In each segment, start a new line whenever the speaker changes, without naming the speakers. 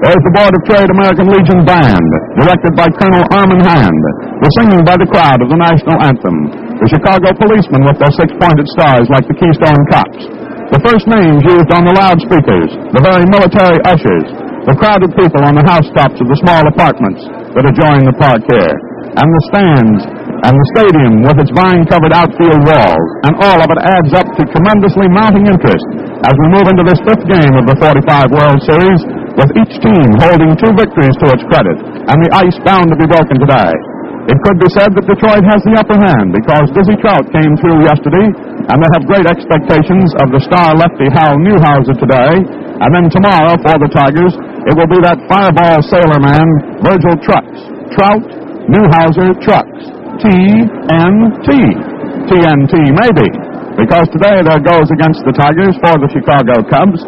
There's the Board of Trade American Legion Band, directed by Colonel Armin Hand, the singing by the crowd of the national anthem, the Chicago policemen with their six-pointed stars like the Keystone Cops, the first names used on the loudspeakers, the very military ushers, the crowded people on the housetops of the small apartments that adjoin the park here, and the stands and the stadium with its vine-covered outfield walls, and all of it adds up to tremendously mounting interest as we move into this fifth game of the 45 World Series, with each team holding two victories to its credit, and the ice bound to be broken today. It could be said that Detroit has the upper hand because Dizzy Trout came through yesterday, and they have great expectations of the star lefty Hal Newhouser today, and then tomorrow for the Tigers, it will be that fireball sailor man, Virgil Trucks. Trout, Newhouser, Trucks. TNT. TNT, maybe. Because today there goes against the Tigers for the Chicago Cubs,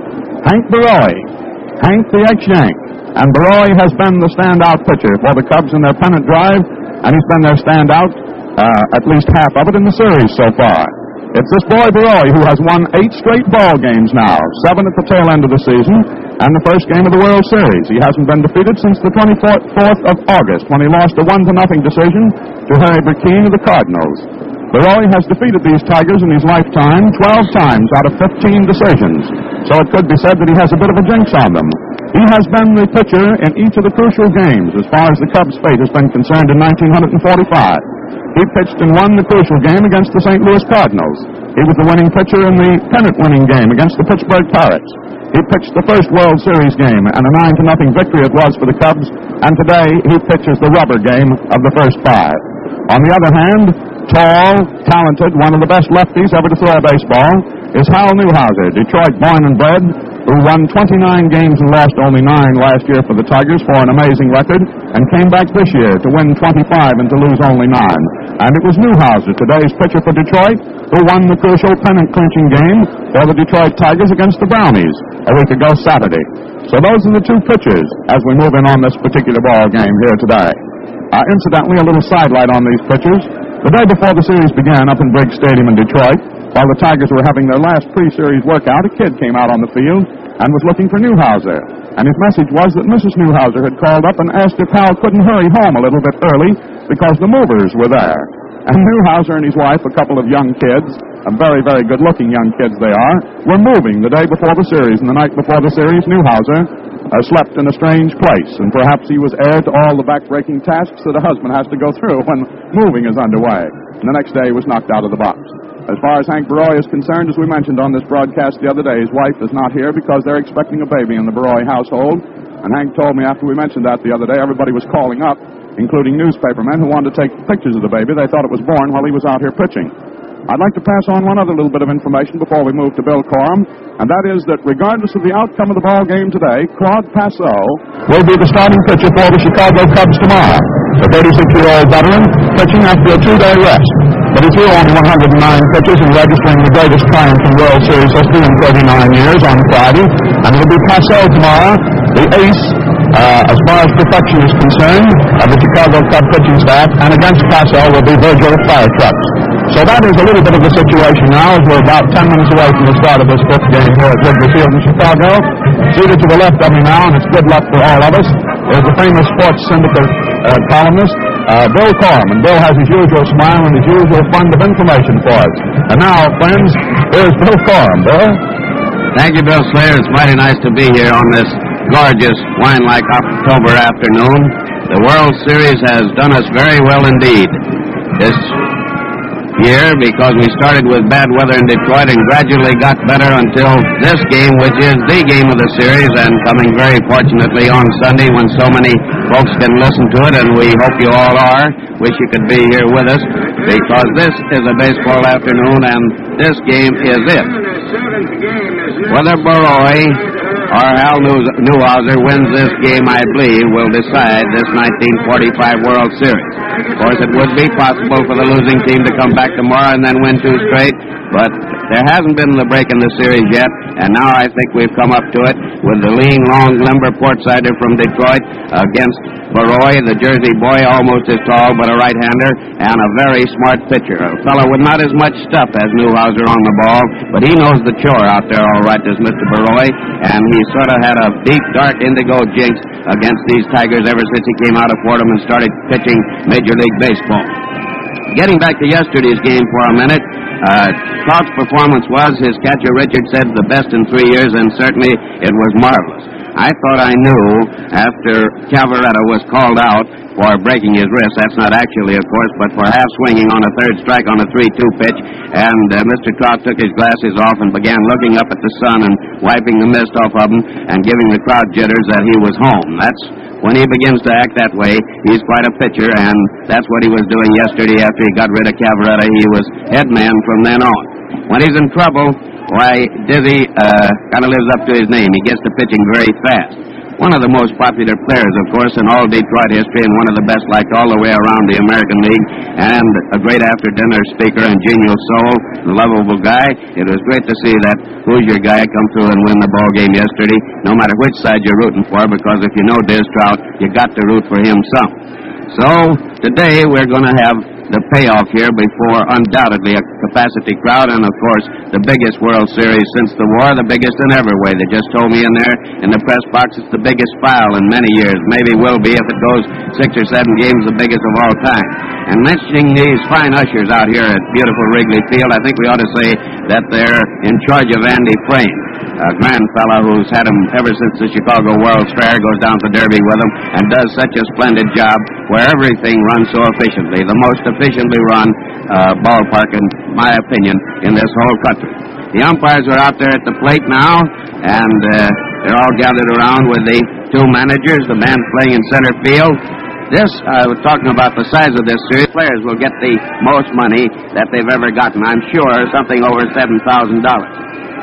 Hank Borowy. Hank the ex-Yank. And Borowy has been the standout pitcher for the Cubs in their pennant drive, and he's been their standout, uh, at least half of it in the series so far. It's this boy Borowy who has won eight straight ball games now, seven at the tail end of the season, and the first game of the World Series. He hasn't been defeated since the 24th of August when he lost a one to nothing decision to Harry Brecheen of the Cardinals. Borowy has defeated these Tigers in his lifetime 12 times out of 15 decisions, so it could be said that he has a bit of a jinx on them. He has been the pitcher in each of the crucial games as far as the Cubs' fate has been concerned in 1945. He pitched and won the crucial game against the St. Louis Cardinals. He was the winning pitcher in the pennant winning game against the Pittsburgh Pirates. He pitched the first World Series game, and a 9 to nothing victory it was for the Cubs, and today he pitches the rubber game of the first five. On the other hand, tall, talented, one of the best lefties ever to throw a baseball, is Hal Newhouser, Detroit born and bred, who won 29 games and lost only nine last year for the Tigers for an amazing record, and came back this year to win 25 and to lose only nine. And it was Newhouser, today's pitcher for Detroit, who won the crucial pennant-clinching game for the Detroit Tigers against the Brownies a week ago Saturday. So those are the two pitchers as we move in on this particular ball game here today. Uh, incidentally, a little sidelight on these pitchers. The day before the series began up in Briggs Stadium in Detroit, while the Tigers were having their last pre-series workout, a kid came out on the field and was looking for Newhouser. And his message was that Mrs. Newhouser had called up and asked if Hal couldn't hurry home a little bit early because the movers were there. And Newhouser and his wife, a couple of young kids, a very, very good-looking young kids they are, were moving the day before the series. And the night before the series, Newhouser uh, slept in a strange place, and perhaps he was heir to all the back-breaking tasks that a husband has to go through when moving is underway. And the next day he was knocked out of the box. As far as Hank Borowy is concerned, as we mentioned on this broadcast the other day, his wife is not here because they're expecting a baby in the Borowy household. And Hank told me after we mentioned that the other day, everybody was calling up, including newspapermen who wanted to take pictures of the baby. They thought it was born while he was out here pitching. I'd like to pass on one other little bit of information before we move to Bill Corum, and that is that regardless of the outcome of the ball game today, Claude Passeau will be the starting pitcher for the Chicago Cubs tomorrow. The 36-year-old veteran pitching after a two-day rest. But he threw only 109 pitches and registering the greatest triumph in World Series history in 39 years on Friday. And it'll be Passeau tomorrow, the ace, uh, as far as perfection is concerned, of the Chicago Cub pitching staff. And against Passeau will be Virgil Fire Trucks. So that is a little bit of the situation now as we're about 10 minutes away from the start of this fifth game here at Wrigley Field in Chicago. Seated to the left of me now, and it's good luck for all of us, is the famous Sports Syndicate uh, columnist, uh, Bill Corum. And Bill has his usual smile and his usual fund of information for us. And now, friends, here's Bill Corum. Bill?
Thank you, Bill Slater. It's mighty nice to be here on this gorgeous wine-like October afternoon. The World Series has done us very well indeed. This year because we started with bad weather in Detroit and gradually got better until this game, which is the game of the series and coming very fortunately on Sunday when so many folks can listen to it, and we hope you all are. Wish you could be here with us because this is a baseball afternoon and this game is it. Whether Borowy or Hal Newhouser wins this game, I believe, will decide this 1945 World Series. Of course, it would be possible for the losing team to come back tomorrow and then win two straight, but there hasn't been the break in the series yet, and now I think we've come up to it with the lean, long, limber port-sider from Detroit against Borowy, the Jersey boy, almost as tall but a right-hander, and a very smart pitcher, a fellow with not as much stuff as Newhouser on the ball, but he knows the chore out there all right, does Mr. Borowy, and he He's sort of had a deep, dark indigo jinx against these Tigers ever since he came out of Fordham and started pitching Major League Baseball. Getting back to yesterday's game for a minute, uh, Trout's performance was, his catcher Richard said, the best in three years, and certainly it was marvelous. I thought I knew after Cavarretta was called out for breaking his wrist. That's not actually, of course, but for half swinging on a third strike on a 3 2 pitch. And uh, Mr. Trout took his glasses off and began looking up at the sun and wiping the mist off of them and giving the crowd jitters that he was home. That's when he begins to act that way, he's quite a pitcher, and that's what he was doing yesterday after he got rid of Cavarretta. He was head man from then on. When he's in trouble, why, Dizzy uh, kind of lives up to his name. He gets to pitching very fast. One of the most popular players, of course, in all Detroit history, and one of the best liked all the way around the American League, and a great after-dinner speaker and genial soul, a lovable guy. It was great to see that Hoosier guy come through and win the ball game yesterday, no matter which side you're rooting for, because if you know Diz Trout, you got to root for him some. So today we're going to have the payoff here before undoubtedly a capacity crowd and of course the biggest World Series since the war, the biggest in every way. They just told me in there in the press box it's the biggest file in many years. Maybe will be if it goes six or seven games the biggest of all time. And mentioning these fine ushers out here at beautiful Wrigley Field, I think we ought to say that they're in charge of Andy Frain, a grand fellow who's had him ever since the Chicago World's Fair, goes down to Derby with him, and does such a splendid job where everything runs so efficiently. The most efficiently run uh, ballpark, in my opinion, in this whole country. The umpires are out there at the plate now, and uh, they're all gathered around with the two managers, the man playing in center field. This, I was talking about the size of this series. Players will get the most money that they've ever gotten. I'm sure something over $7,000.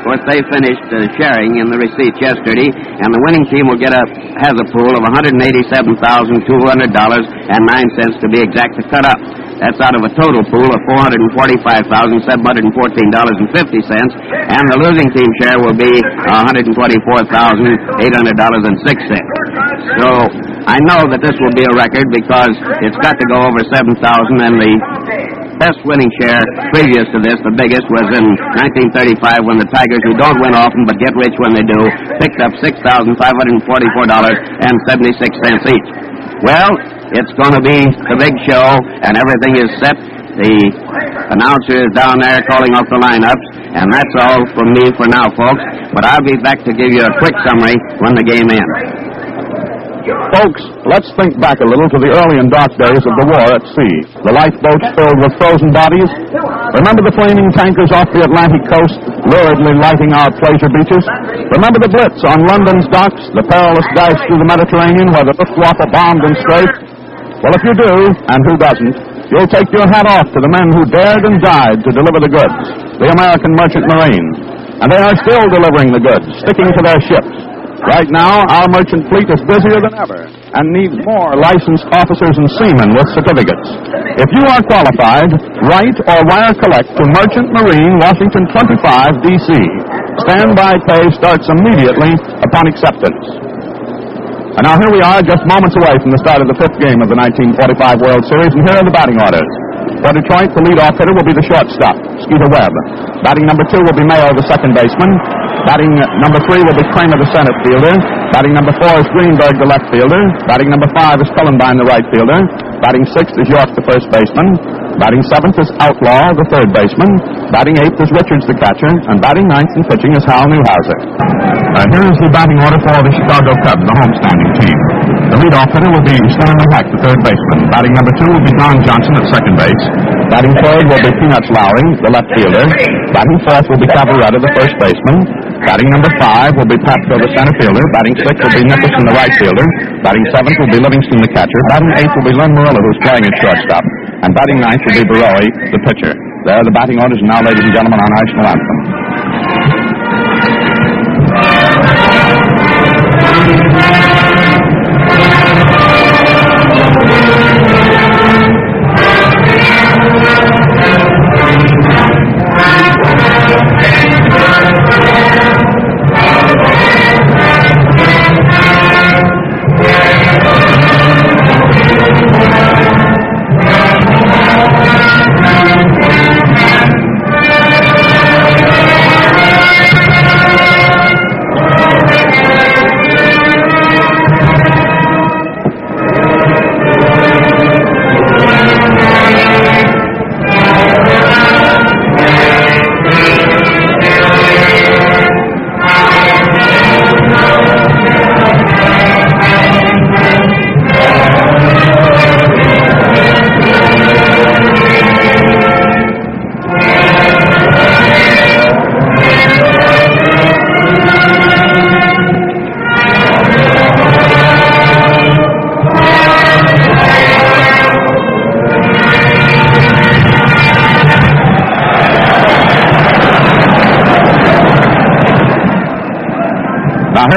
Of course, they finished uh, sharing in the receipts yesterday, and the winning team will get a has a pool of $187,200 and nine cents to be exact to cut up. That's out of a total pool of $445,714.50, and the losing team share will be $124,800.06. So I know that this will be a record because it's got to go over 7,000, and the best winning share previous to this, the biggest, was in 1935 when the Tigers, who don't win often but get rich when they do, picked up $6,544.76 each. Well, it's going to be the big show, and everything is set. The announcer is down there calling off the lineups, and that's all from me for now, folks. But I'll be back to give you a quick summary when the game ends.
Folks, let's think back a little to the early and dark days of the war at sea. The lifeboats filled with frozen bodies. Remember the flaming tankers off the Atlantic coast, luridly lighting our pleasure beaches? Remember the blitz on London's docks, the perilous dive through the Mediterranean where the Luftwaffe bombed and strafed? Well, if you do, and who doesn't, you'll take your hat off to the men who dared and died to deliver the goods, the American Merchant Marine. And they are still delivering the goods, sticking to their ships. Right now, our merchant fleet is busier than ever and needs more licensed officers and seamen with certificates. If you are qualified, write or wire collect to Merchant Marine, Washington 25, D.C. Standby pay starts immediately upon acceptance. And now here we are, just moments away from the start of the fifth game of the 1945 World Series, and here are the batting orders. For Detroit, the leadoff hitter will be the shortstop, Skeeter Webb. Batting number two will be Mayo, the second baseman. Batting number three will be Cramer, the center fielder. Batting number four is Greenberg, the left fielder. Batting number five is Cullenbine, the right fielder. Batting sixth is York, the first baseman. Batting seventh is Outlaw, the third baseman. Batting eighth is Richards, the catcher. And batting ninth and pitching is Hal Newhouser. Uh, here is the batting order for the Chicago Cubs, the homestanding team. The leadoff hitter will be Stanley Hack, the third baseman. Batting number two will be Don Johnson at second base. Batting third will be Peanuts Lowrey, the left fielder. Batting fourth will be Cavarretta, the first baseman. Batting number five will be Pafko, the center fielder. Batting six will be Nicholson, the right fielder. Batting seventh will be Livingston, the catcher. Batting eighth will be Len Merullo, who's playing at shortstop. And batting ninth will be Borowy, the pitcher. There are the batting orders, now, ladies and gentlemen, our national anthem.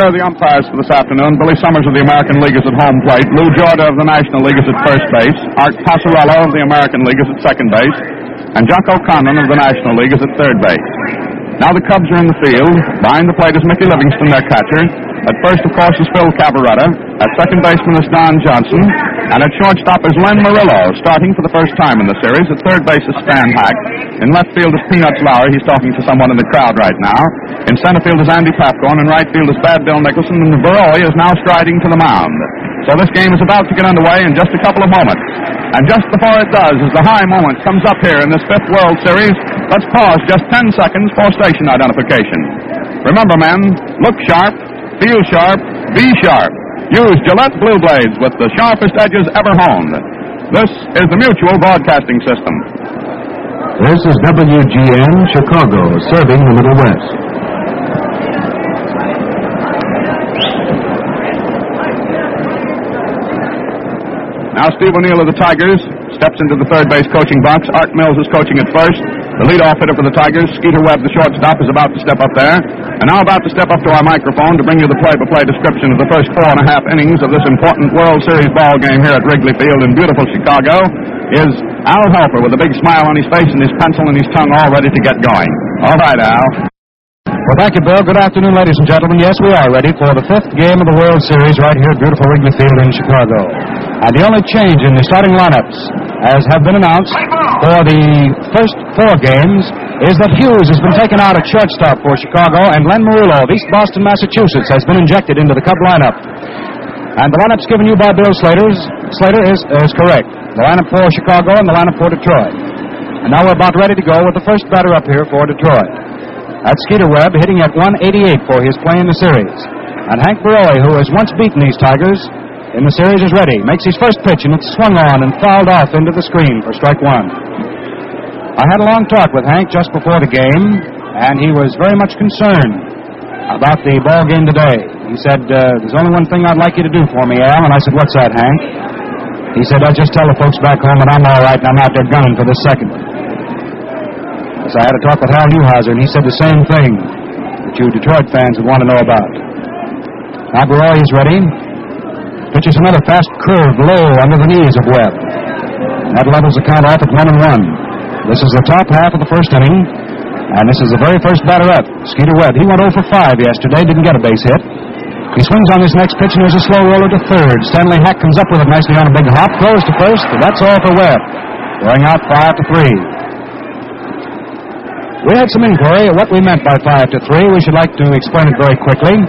Here are the umpires for this afternoon. Billy Summers of the American League is at home plate. Lou Jorda of the National League is at first base. Art Passarella of the American League is at second base. And Jocko Conlan of the National League is at third base. Now the Cubs are in the field. Behind the plate is Mickey Livingston, their catcher. At first, of course, is Phil Cavarretta. At second baseman is Don Johnson. And at shortstop is Len Merullo, starting for the first time in the series. At third base is Stan Hack. In left field is Peanuts Lowrey. He's talking to someone in the crowd right now. In center field is Andy Pafko. In right field is Bad Bill Nicholson. And Borowy is now striding to the mound. So this game is about to get underway in just a couple of moments. And just before it does, as the high moment comes up here in this fifth World Series, let's pause just 10 seconds for station identification. Remember, men, look sharp, feel sharp, be sharp. Use Gillette Blue Blades with the sharpest edges ever honed. This is the Mutual Broadcasting System.
This is WGN Chicago, serving the Middle West.
Now Steve O'Neill of the Tigers steps into the third base coaching box. Art Mills is coaching at first. The leadoff hitter for the Tigers, Skeeter Webb, the shortstop, is about to step up there. And now about to step up to our microphone to bring you the play-by-play description of the first four and a half innings of this important World Series ball game here at Wrigley Field in beautiful Chicago is Al Helfer with a big smile on his face and his pencil and his tongue all ready to get going. All right, Al.
Well, thank you, Bill. Good afternoon, ladies and gentlemen. Yes, we are ready for the fifth game of the World Series right here at beautiful Wrigley Field in Chicago. And the only change in the starting lineups, as have been announced for the first four games, is that Hughes has been taken out at shortstop for Chicago, and Len Merullo of East Boston, Massachusetts, has been injected into the Cub lineup. And the lineups given you by Bill Slater's, Slater is, is correct. The lineup for Chicago and the lineup for Detroit. And now we're about ready to go with the first batter up here for Detroit. That's Skeeter Webb hitting at 188 for his play in the series. And Hank Borowy, who has once beaten these Tigers in the series, is ready. Makes his first pitch, and it's swung on and fouled off into the screen for strike one. I had a long talk with Hank just before the game, and he was very much concerned about the ball game today. He said, uh, There's only one thing I'd like you to do for me, Al. And I said, What's that, Hank? He said, I'll just tell the folks back home that I'm all right and I'm out there gunning for the second. So I had a talk with Hal Newhouser, and he said the same thing that you Detroit fans would want to know about. Now Borowy is ready. Pitches another fast curve low under the knees of Webb. That levels the count off at one and one. This is the top half of the first inning, and this is the very first batter up, Skeeter Webb. He went 0 for 5 yesterday, didn't get a base hit. He swings on this next pitch, and there's a slow roller to third. Stanley Hack comes up with it nicely on a big hop, throws to first, and that's all for Webb. Going out 5 to 3. We had some inquiry of what we meant by 5 to 3. We should like to explain it very quickly.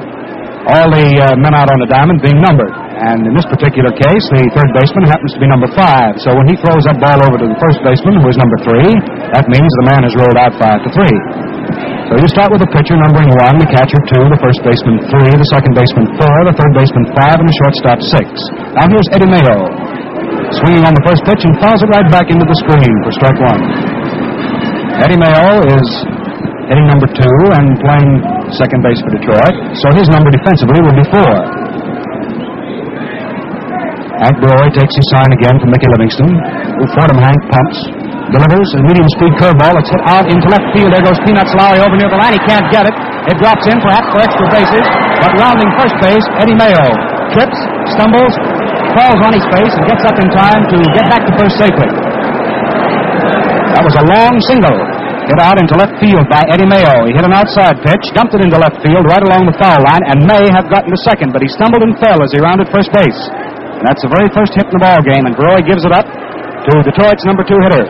All the uh, men out on the diamond being numbered. And in this particular case, the third baseman happens to be number 5. So when he throws that ball over to the first baseman, who is number 3, that means the man has rolled out 5 to 3. So you start with the pitcher numbering 1, the catcher 2, the first baseman 3, the second baseman 4, the third baseman 5, and the shortstop 6. Now here's Eddie Mayo. Swinging on the first pitch and fouls it right back into the screen for strike one. Eddie Mayo is hitting number two and playing second base for Detroit, so his number defensively will be four. Hank Borowy takes his sign again from Mickey Livingston, Fordham Hank pumps, delivers a medium speed curveball that's hit out into left field. There goes Peanuts Lowrey over near the line. He can't get it. It drops in, perhaps for extra bases, but rounding first base, Eddie Mayo trips, stumbles, falls on his face, and gets up in time to get back to first safely. That was a long single. Hit out into left field by Eddie Mayo. He hit an outside pitch, dumped it into left field right along the foul line, and may have gotten to second, but he stumbled and fell as he rounded first base. That's the very first hit in the ball game, and Borowy gives it up to Detroit's number two hitter.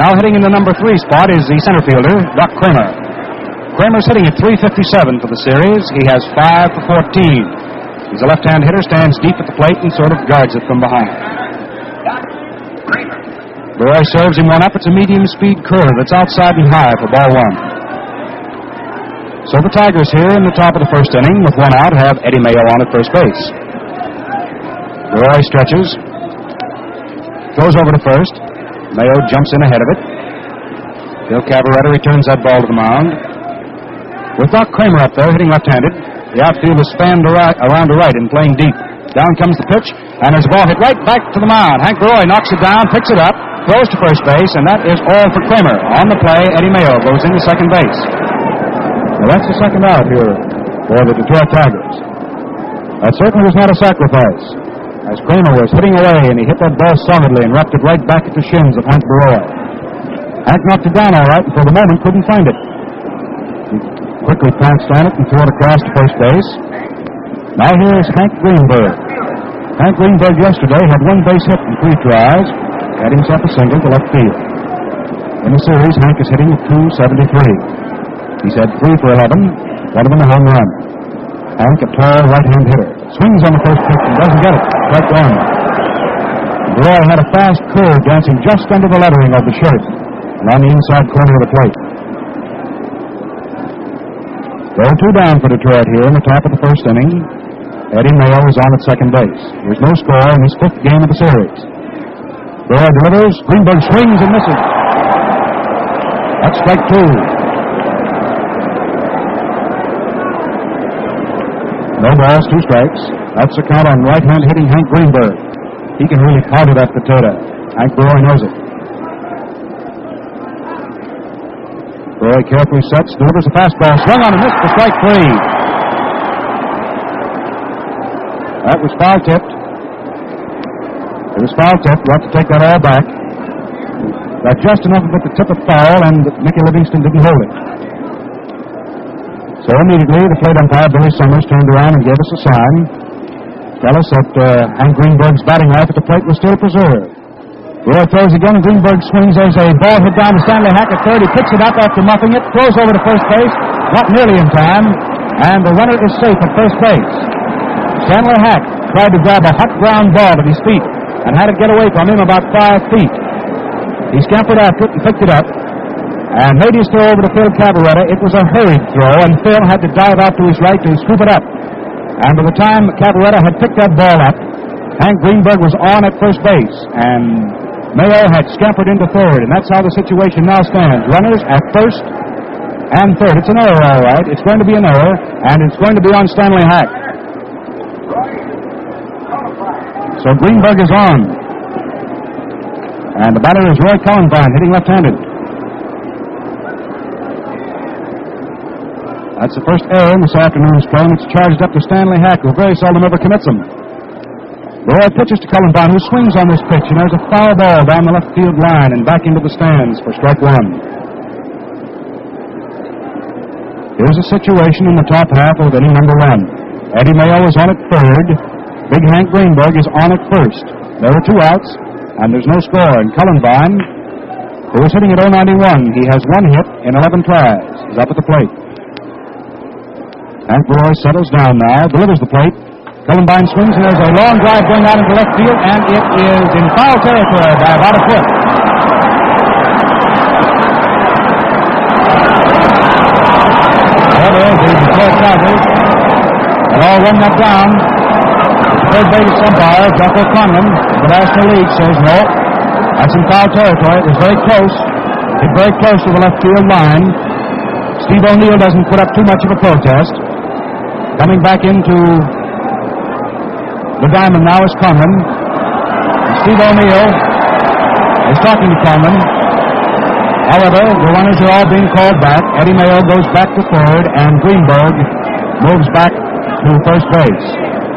Now hitting in the number three spot is the center fielder, Doc Cramer. Cramer's hitting at 357 for the series. He has 5 for 14. He's a left-hand hitter, stands deep at the plate and sort of guards it from behind. Borowy serves him one up. It's a medium speed curve that's outside and high for ball one. So the Tigers here in the top of the first inning with one out have Eddie Mayo on at first base. Borowy stretches, Goes over to first. Mayo jumps in ahead of it. Bill Cavarretta returns that ball to the mound. With Doc Cramer up there hitting left-handed, the outfield is spanned around, to right and playing deep. Down comes the pitch, and there's a ball hit right back to the mound. Hank Borowy knocks it down, picks it up, throws to first base, and that is all for Cramer. On the play, Eddie Mayo goes into second base. Well, that's the second out here for the Detroit Tigers. That certainly was not a sacrifice, as Cramer was hitting away and he hit that ball solidly and wrapped it right back at the shins of Hank Borowy. Hank knocked it down all right and for the moment couldn't find it. He quickly pounced on it and threw it across to first base. Now here's Hank Greenberg. Hank Greenberg yesterday had one base hit in three tries, had himself a single to left field. In the series, Hank is hitting at 273. He's had three for 11, one of them a home run. Hank, a tall right-hand hitter, swings on the first pitch and doesn't get it. Strike one. Roy had a fast curve dancing just under the lettering of the shirt and on the inside corner of the plate. There are two down for Detroit here in the top of the first inning. Eddie Mayo is on at second base. There's no score in his fifth game of the series. Roy delivers. Greenberg swings and misses. That's strike two. No balls, two strikes. That's the count on right-hand hitting Hank Greenberg. He can really powder that potato. Hank Roy knows it. Roy carefully sets, delivers a fastball, swung on and missed for strike three. That was foul tipped. It was foul tipped. We'll have to take that all back. Got just enough of it to tip it foul, and Mickey Livingston didn't hold it. So immediately, the plate umpire, Billy Summers, turned around and gave us a sign. Tell us that uh, Hank Greenberg's batting life at the plate was still preserved. Roy throws again, Greenberg swings. There's a ball hit down to Stanley Hack at third. He picks it up after muffing it, throws over to first base, not nearly in time, and the runner is safe at first base. Stanley Hack tried to grab a hot ground ball at his feet and had it get away from him about five feet. He scampered after it and picked it up and made his throw over to Phil Cavarretta. It was a hurried throw, and Phil had to dive out to his right to scoop it up. And by the time Cavarretta had picked that ball up, Hank Greenberg was on at first base, and Mayo had scampered into third, and that's how the situation now stands. Runners at first and third. It's an error, all right. It's going to be an error, and it's going to be on Stanley Hack. So Greenberg is on. And the batter is Roy Cullenbine, hitting left-handed. That's the first error in this afternoon's play, and it's charged up to Stanley Hack, who very seldom ever commits them. Roy pitches to Cullenbine, who swings on this pitch, and there's a foul ball down the left field line and back into the stands for strike one. Here's a situation in the top half of inning number one. Eddie Mayo is on at third. Big Hank Greenberg is on at first. There are two outs, and there's no score. And Cullenbine, who is hitting at 091, he has one hit in 11 tries, is up at the plate. Hank Roy settles down now, delivers the plate. Cullenbine swings, and there's a long drive going out into left field, and it is in foul territory by about a foot. Tigers had all run that down. Third base umpire, Jocko Conlan, the National League, says no. That's in foul territory. It was very close. Hit very close to the left field line. Steve O'Neill doesn't put up too much of a protest. Coming back into the diamond now is Conlan. Steve O'Neill is talking to Conlan. However, the runners are all being called back. Eddie Mayo goes back to third, and Greenberg moves back to first base.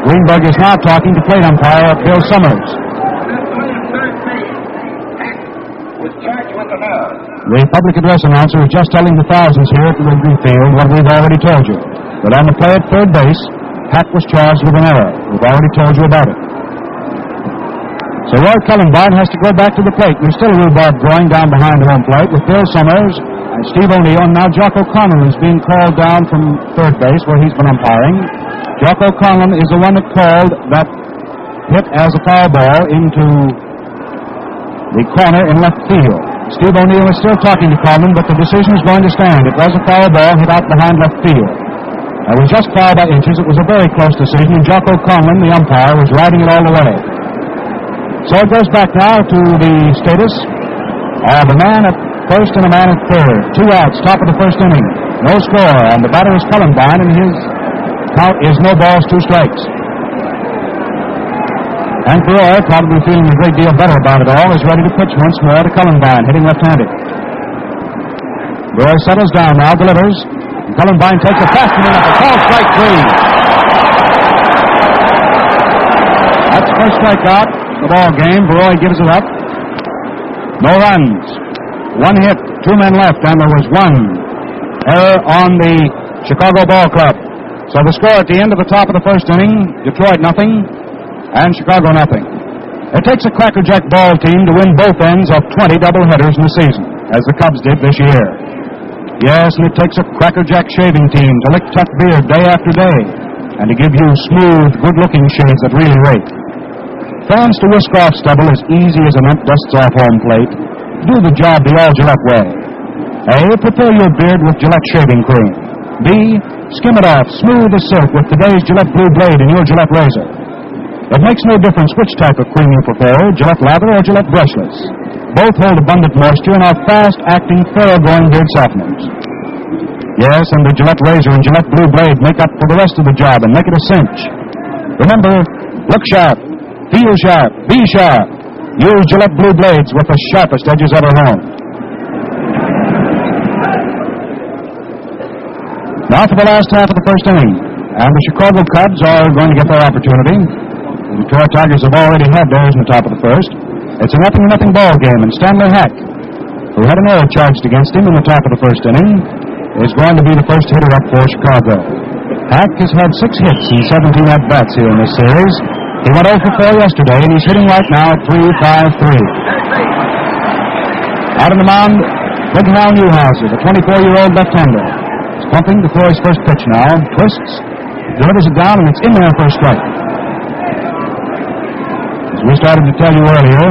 Greenberg is now talking to plate umpire Bill Summers. The public address announcer is just telling the thousands here at the Wrigley Field what we've already told you. But on the play at third base, Hack was charged with an error. We've already told you about it. So Roy Cullenbine has to go back to the plate. There's still a rhubarb growing down behind home plate with Bill Summers and Steve O'Neill. And now Jocko Conlan is being called down from third base where he's been umpiring. Jocko Conlan is the one that called that hit as a foul ball into the corner in left field. Steve O'Neill is still talking to Conlan, but the decision is going to stand. It was a foul ball hit out behind left field. It was just foul by inches. It was a very close decision, and Jocko Conlan, the umpire, was riding it all the way. So it goes back now to the status of a man at first and a man at third. Two outs, top of the first inning. No score, and the batter is Cullenbine, and his count is no balls, two strikes. And Roy, probably feeling a great deal better about it all, is ready to pitch once more to Cullenbine, hitting left-handed. Roy settles down now, delivers. Cullenbine takes a fast one up. A call strike three. That's first strikeout. The ball game. Roy gives it up. No runs. One hit. Two men left, and there was one error on the Chicago Ball Club. So the score at the end of the top of the first inning: Detroit nothing, and Chicago nothing. It takes a crackerjack ball team to win both ends of 20 doubleheaders in the season, as the Cubs did this year. Yes, and it takes a crackerjack shaving team to lick tuck beard day after day, and to give you smooth, good-looking shaves that really rate. Fans to whisk off stubble as easy as a ant dusts off home plate. Do the job the all Gillette way. A. Prepare your beard with Gillette shaving cream. B. Skim it off smooth as silk with today's Gillette Blue Blade in your Gillette razor. It makes no difference which type of cream you prefer, Gillette lather or Gillette brushless. Both hold abundant moisture and are fast-acting, thorough-going beard softeners. Yes, and the Gillette razor and Gillette Blue Blade make up for the rest of the job and make it a cinch. Remember, look sharp, feel sharp, be sharp. Use Gillette Blue Blades with the sharpest edges ever honed. Now for the last half of the first inning. And the Chicago Cubs are going to get their opportunity. The Detroit Tigers have already had theirs in the top of the first. It's a nothing nothing ball game, and Stanley Hack, who had an error charged against him in the top of the first inning, is going to be the first hitter up for Chicago. Hack has had six hits in 17 at bats here in this series. He went 0 for 4 yesterday, and he's hitting right now at 3-5-3. Out on the mound, Big Hal Newhouser, the 24-year-old left-hander. He's pumping throw his first pitch now. Twists, delivers it down, and it's in there for a strike. We started to tell you earlier,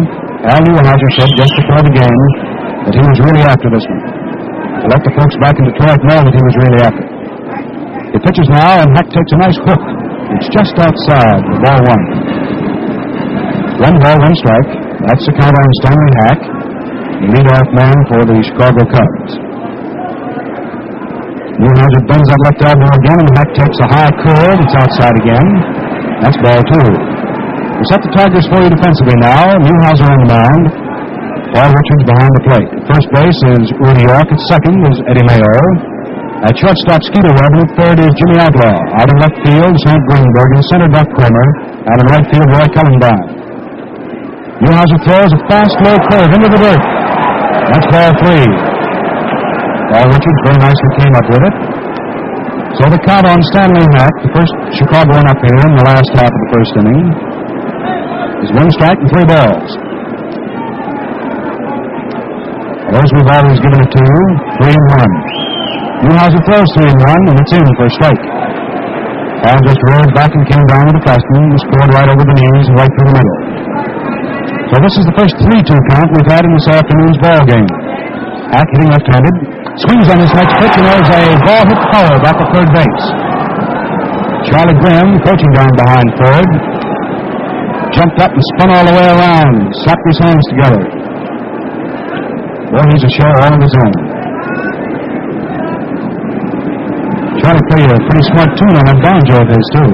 Al Newhouser said just before the game that he was really after this one. To let the folks back in Detroit know that he was really after it. He pitches now, and Hack takes a nice hook. It's just outside, the ball one. One ball, one strike. That's the count on Stanley Hack, the leadoff man for the Chicago Cubs. Newhouser bends that left elbow again, and Hack takes a high curve. It's outside again. That's ball two. We set the Tigers for you defensively now. Newhouser on the mound. Paul Richards behind the plate. First base is Rudy York. At second is Eddie Mayo. At shortstop, Skeeter at third is Jimmy Outlaw. Out in left field, St. Greenberg. In center, Buck Cramer. Out in right field, Roy Cullenbine. Newhouser throws a fast, low curve into the dirt. That's ball three. Paul Richards very nicely came up with it. So the count on Stanley Hack, the first Chicagoan up here in the last half of the first inning, is one strike and three balls. Those we've always given it to three and one. Newhouser throws three and one, and it's in for a strike. Ball just rolled back and came down to the Fastman, was scored right over the knees and right through the middle. So this is the first 3-2 count we've had in this afternoon's ball game. Hack hitting left-handed, swings on this next pitch, and there's a ball hit foul back at third base. Charlie Grimm, coaching down behind third, jumped up and spun all the way around, slapped his hands together. Boy, he's a show all of his own. Charlie played a pretty smart tune on that banjo of his, too.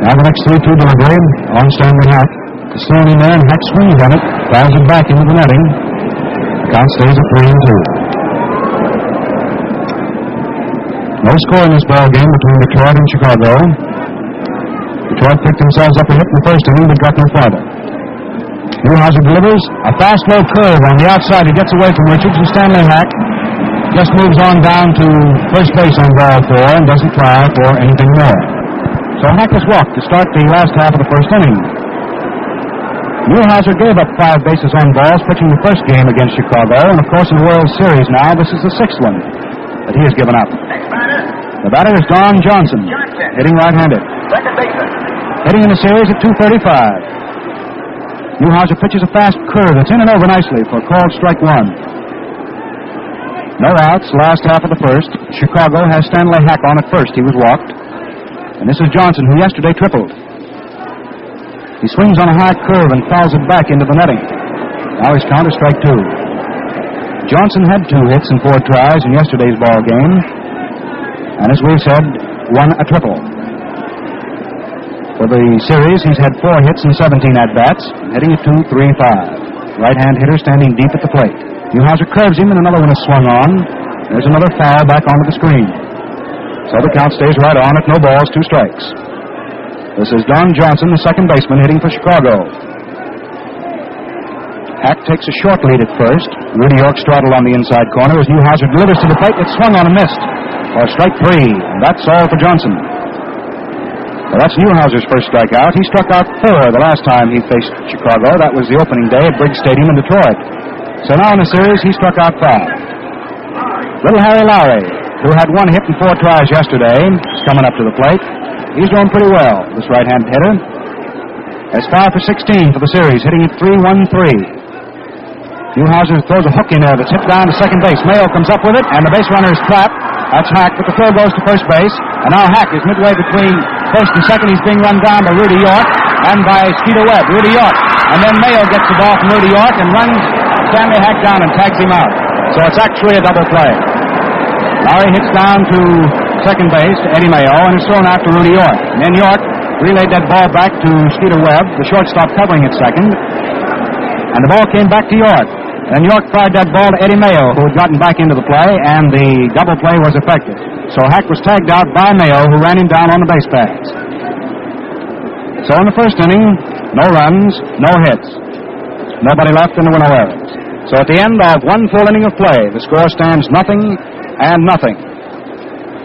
Now the next 3-2 delivery on Stanley Hack. The Stony man, Hack swings on it, fouls it back into the netting. Count stays at 3 and 2. No score in this ball game between Detroit and Chicago. Detroit picked themselves up a hit in the first inning, but got no farther. Newhouser delivers a fast low curve on the outside. He gets away from Richards and Stanley Hack just moves on down to first base on ball four and doesn't try for anything more. So Hack has walked to start the last half of the first inning. Newhouser gave up five bases on balls pitching the first game against Chicago, and of course in the World Series now this is the sixth one that he has given up. The batter is Don Johnson, hitting right-handed. Hitting in the series at 235. Newhouser pitches a fast curve that's in and over nicely for called strike one. No outs, last half of the first. Chicago has Stanley Hack on at first. He was walked. And this is Johnson, who yesterday tripled. He swings on a high curve and fouls it back into the netting. Now he's counter strike two. Johnson had two hits and four tries in yesterday's ball game. And as we've said, won a triple. For the series, he's had four hits and 17 at bats, hitting at 2 3 5. Right hand hitter standing deep at the plate. Newhouser curves him, and another one is swung on. There's another foul back onto the screen. So the count stays right on at no balls, two strikes. This is Don Johnson, the second baseman, hitting for Chicago. Hack takes a short lead at first. Rudy York straddled on the inside corner as Newhouser delivers to the plate. It swung on and missed. For strike three, and that's all for Johnson. Well, that's Newhouser's first strikeout. He struck out four the last time he faced Chicago. That was the opening day at Briggs Stadium in Detroit. So now in the series, he struck out five. Little Harry Lowrey, who had one hit and four tries yesterday, is coming up to the plate. He's doing pretty well, this right-handed hitter. Has five for 16 for the series, hitting at 3-1-3. Newhouser throws a hook in there that's hit down to second base. Mayo comes up with it, and the base runner is trapped. That's Hack, but the throw goes to first base. And now Hack is midway between first and second. He's being run down by Rudy York and by Skeeter Webb. Rudy York. And then Mayo gets the ball from Rudy York and runs Stanley Hack down and tags him out. So it's actually a double play. Lowrey hits down to second base to Eddie Mayo and is thrown after Rudy York. And then York relayed that ball back to Skeeter Webb, the shortstop covering at second. And the ball came back to York. And York fired that ball to Eddie Mayo, who had gotten back into the play, and the double play was effective. So Hack was tagged out by Mayo, who ran him down on the base paths. So in the first inning, no runs, no hits. Nobody left in the were errors. So at the end of one full inning of play, the score stands nothing and nothing.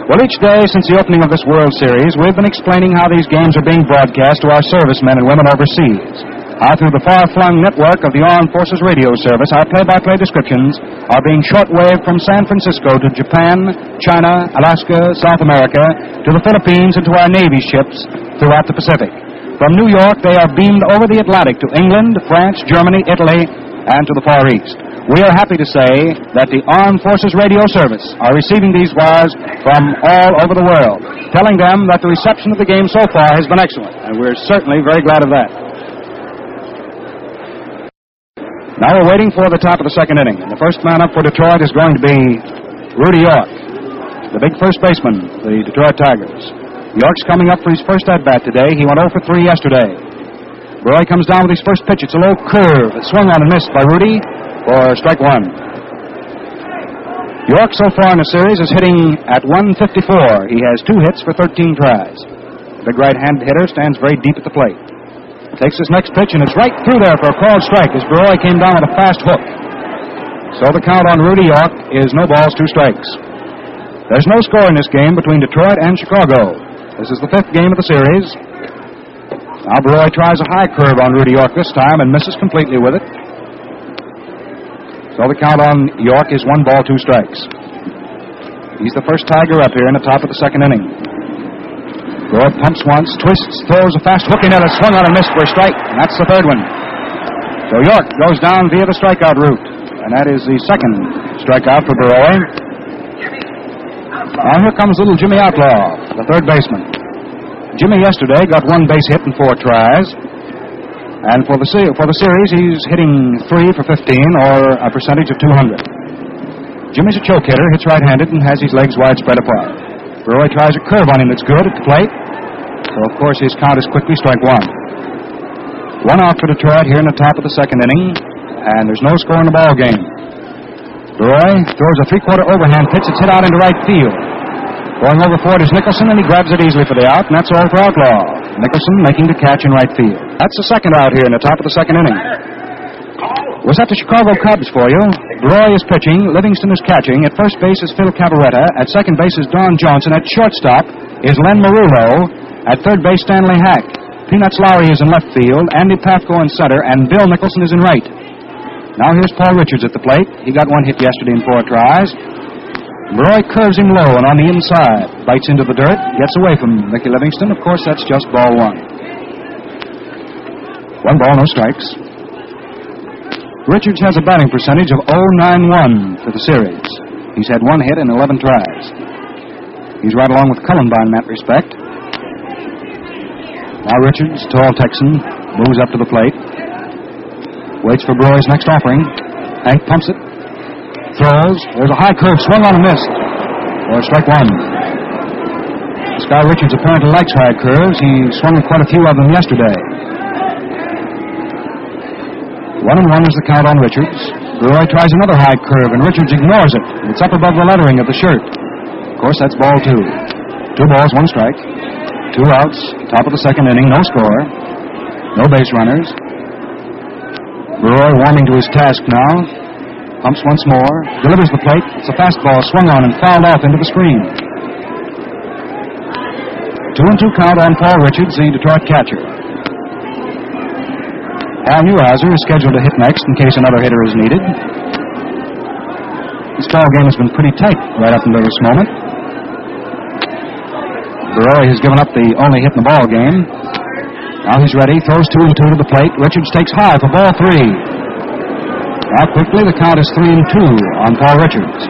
Well, each day since the opening of this World Series, we've been explaining how these games are being broadcast to our servicemen and women overseas. Through the far-flung network of the Armed Forces Radio Service, our play-by-play descriptions are being shortwaved from San Francisco to Japan, China, Alaska, South America, to the Philippines, and to our Navy ships throughout the Pacific. From New York, they are beamed over the Atlantic to England, France, Germany, Italy, and to the Far East. We are happy to say that the Armed Forces Radio Service are receiving these wires from all over the world, telling them that the reception of the game so far has been excellent, and we're certainly very glad of that. Now we're waiting for the top of the second inning. And the first man up for Detroit is going to be Rudy York, the big first baseman, the Detroit Tigers. York's coming up for his first at bat today. He went 0 for 3 yesterday. Roy comes down with his first pitch. It's a low curve. It swung on and missed by Rudy for strike one. York so far in the series is hitting at 154. He has two hits for 13 tries. The big right-handed hitter stands very deep at the plate. Takes his next pitch, and it's right through there for a called strike as Borowy came down with a fast hook. So the count on Rudy York is no balls, two strikes. There's no score in this game between Detroit and Chicago. This is the fifth game of the series. Now Borowy tries a high curve on Rudy York this time and misses completely with it. So the count on York is one ball, two strikes. He's the first Tiger up here in the top of the second inning. Borowy pumps once, twists, throws a fast hook in it, a swung on and missed for a strike. And that's the third one. So York goes down via the strikeout route. And that is the second strikeout for Borowy. Now here comes little Jimmy Outlaw, the third baseman. Jimmy yesterday got one base hit in four tries. And for the, se- for the series, he's hitting three for 15 or a percentage of 200. Jimmy's a choke hitter, hits right handed, and has his legs wide spread apart. Roy tries a curve on him that's good at the plate. So, of course, his count is quickly strike one. One out for Detroit here in the top of the second inning, and there's no score in the ball game. Roy throws a three-quarter overhand pitch that's hit out into right field. Going over for it is Nicholson, and he grabs it easily for the out, and that's all for Outlaw. Nicholson making the catch in right field. That's the second out here in the top of the second inning. Was that the Chicago Cubs for you? Roy is pitching. Livingston is catching. At first base is Phil Cavarretta. At second base is Don Johnson. At shortstop is Len Merullo. At third base, Stanley Hack. Peanuts Lowrey is in left field. Andy Pafko in center. And Bill Nicholson is in right. Now here's Paul Richards at the plate. He got one hit yesterday in four tries. Roy curves him low and on the inside. Bites into the dirt. Gets away from Mickey Livingston. Of course, that's just ball one. One ball, no strikes. Richards has a batting percentage of 091 for the series. He's had one hit in 11 tries. He's right along with Cullenbine in that respect. Now Richards, tall Texan, moves up to the plate. Waits for Borowy's next offering. Hank pumps it. Throws. There's a high curve, swung on a miss. Or strike one. This guy Richards apparently likes high curves. He swung at quite a few of them yesterday. One and one is the count on Richards.
Roy tries another high curve, and Richards ignores it. It's up above the lettering of the shirt. Of course, that's ball two. Two balls, one strike. Two outs. Top of the second inning. No score. No base runners. Roy warming to his task now. Pumps once more. Delivers the plate. It's a fastball swung on and fouled off into the screen. Two and two count on Paul Richards, the Detroit catcher. Al Newhouser is scheduled to hit next in case another hitter is needed. This ball game has been pretty tight right up until this moment. Roy has given up the only hit in the ball game. Now he's ready, throws two and two to the plate. Richards takes high for ball three. Now quickly, the count is three and two on Paul Richards.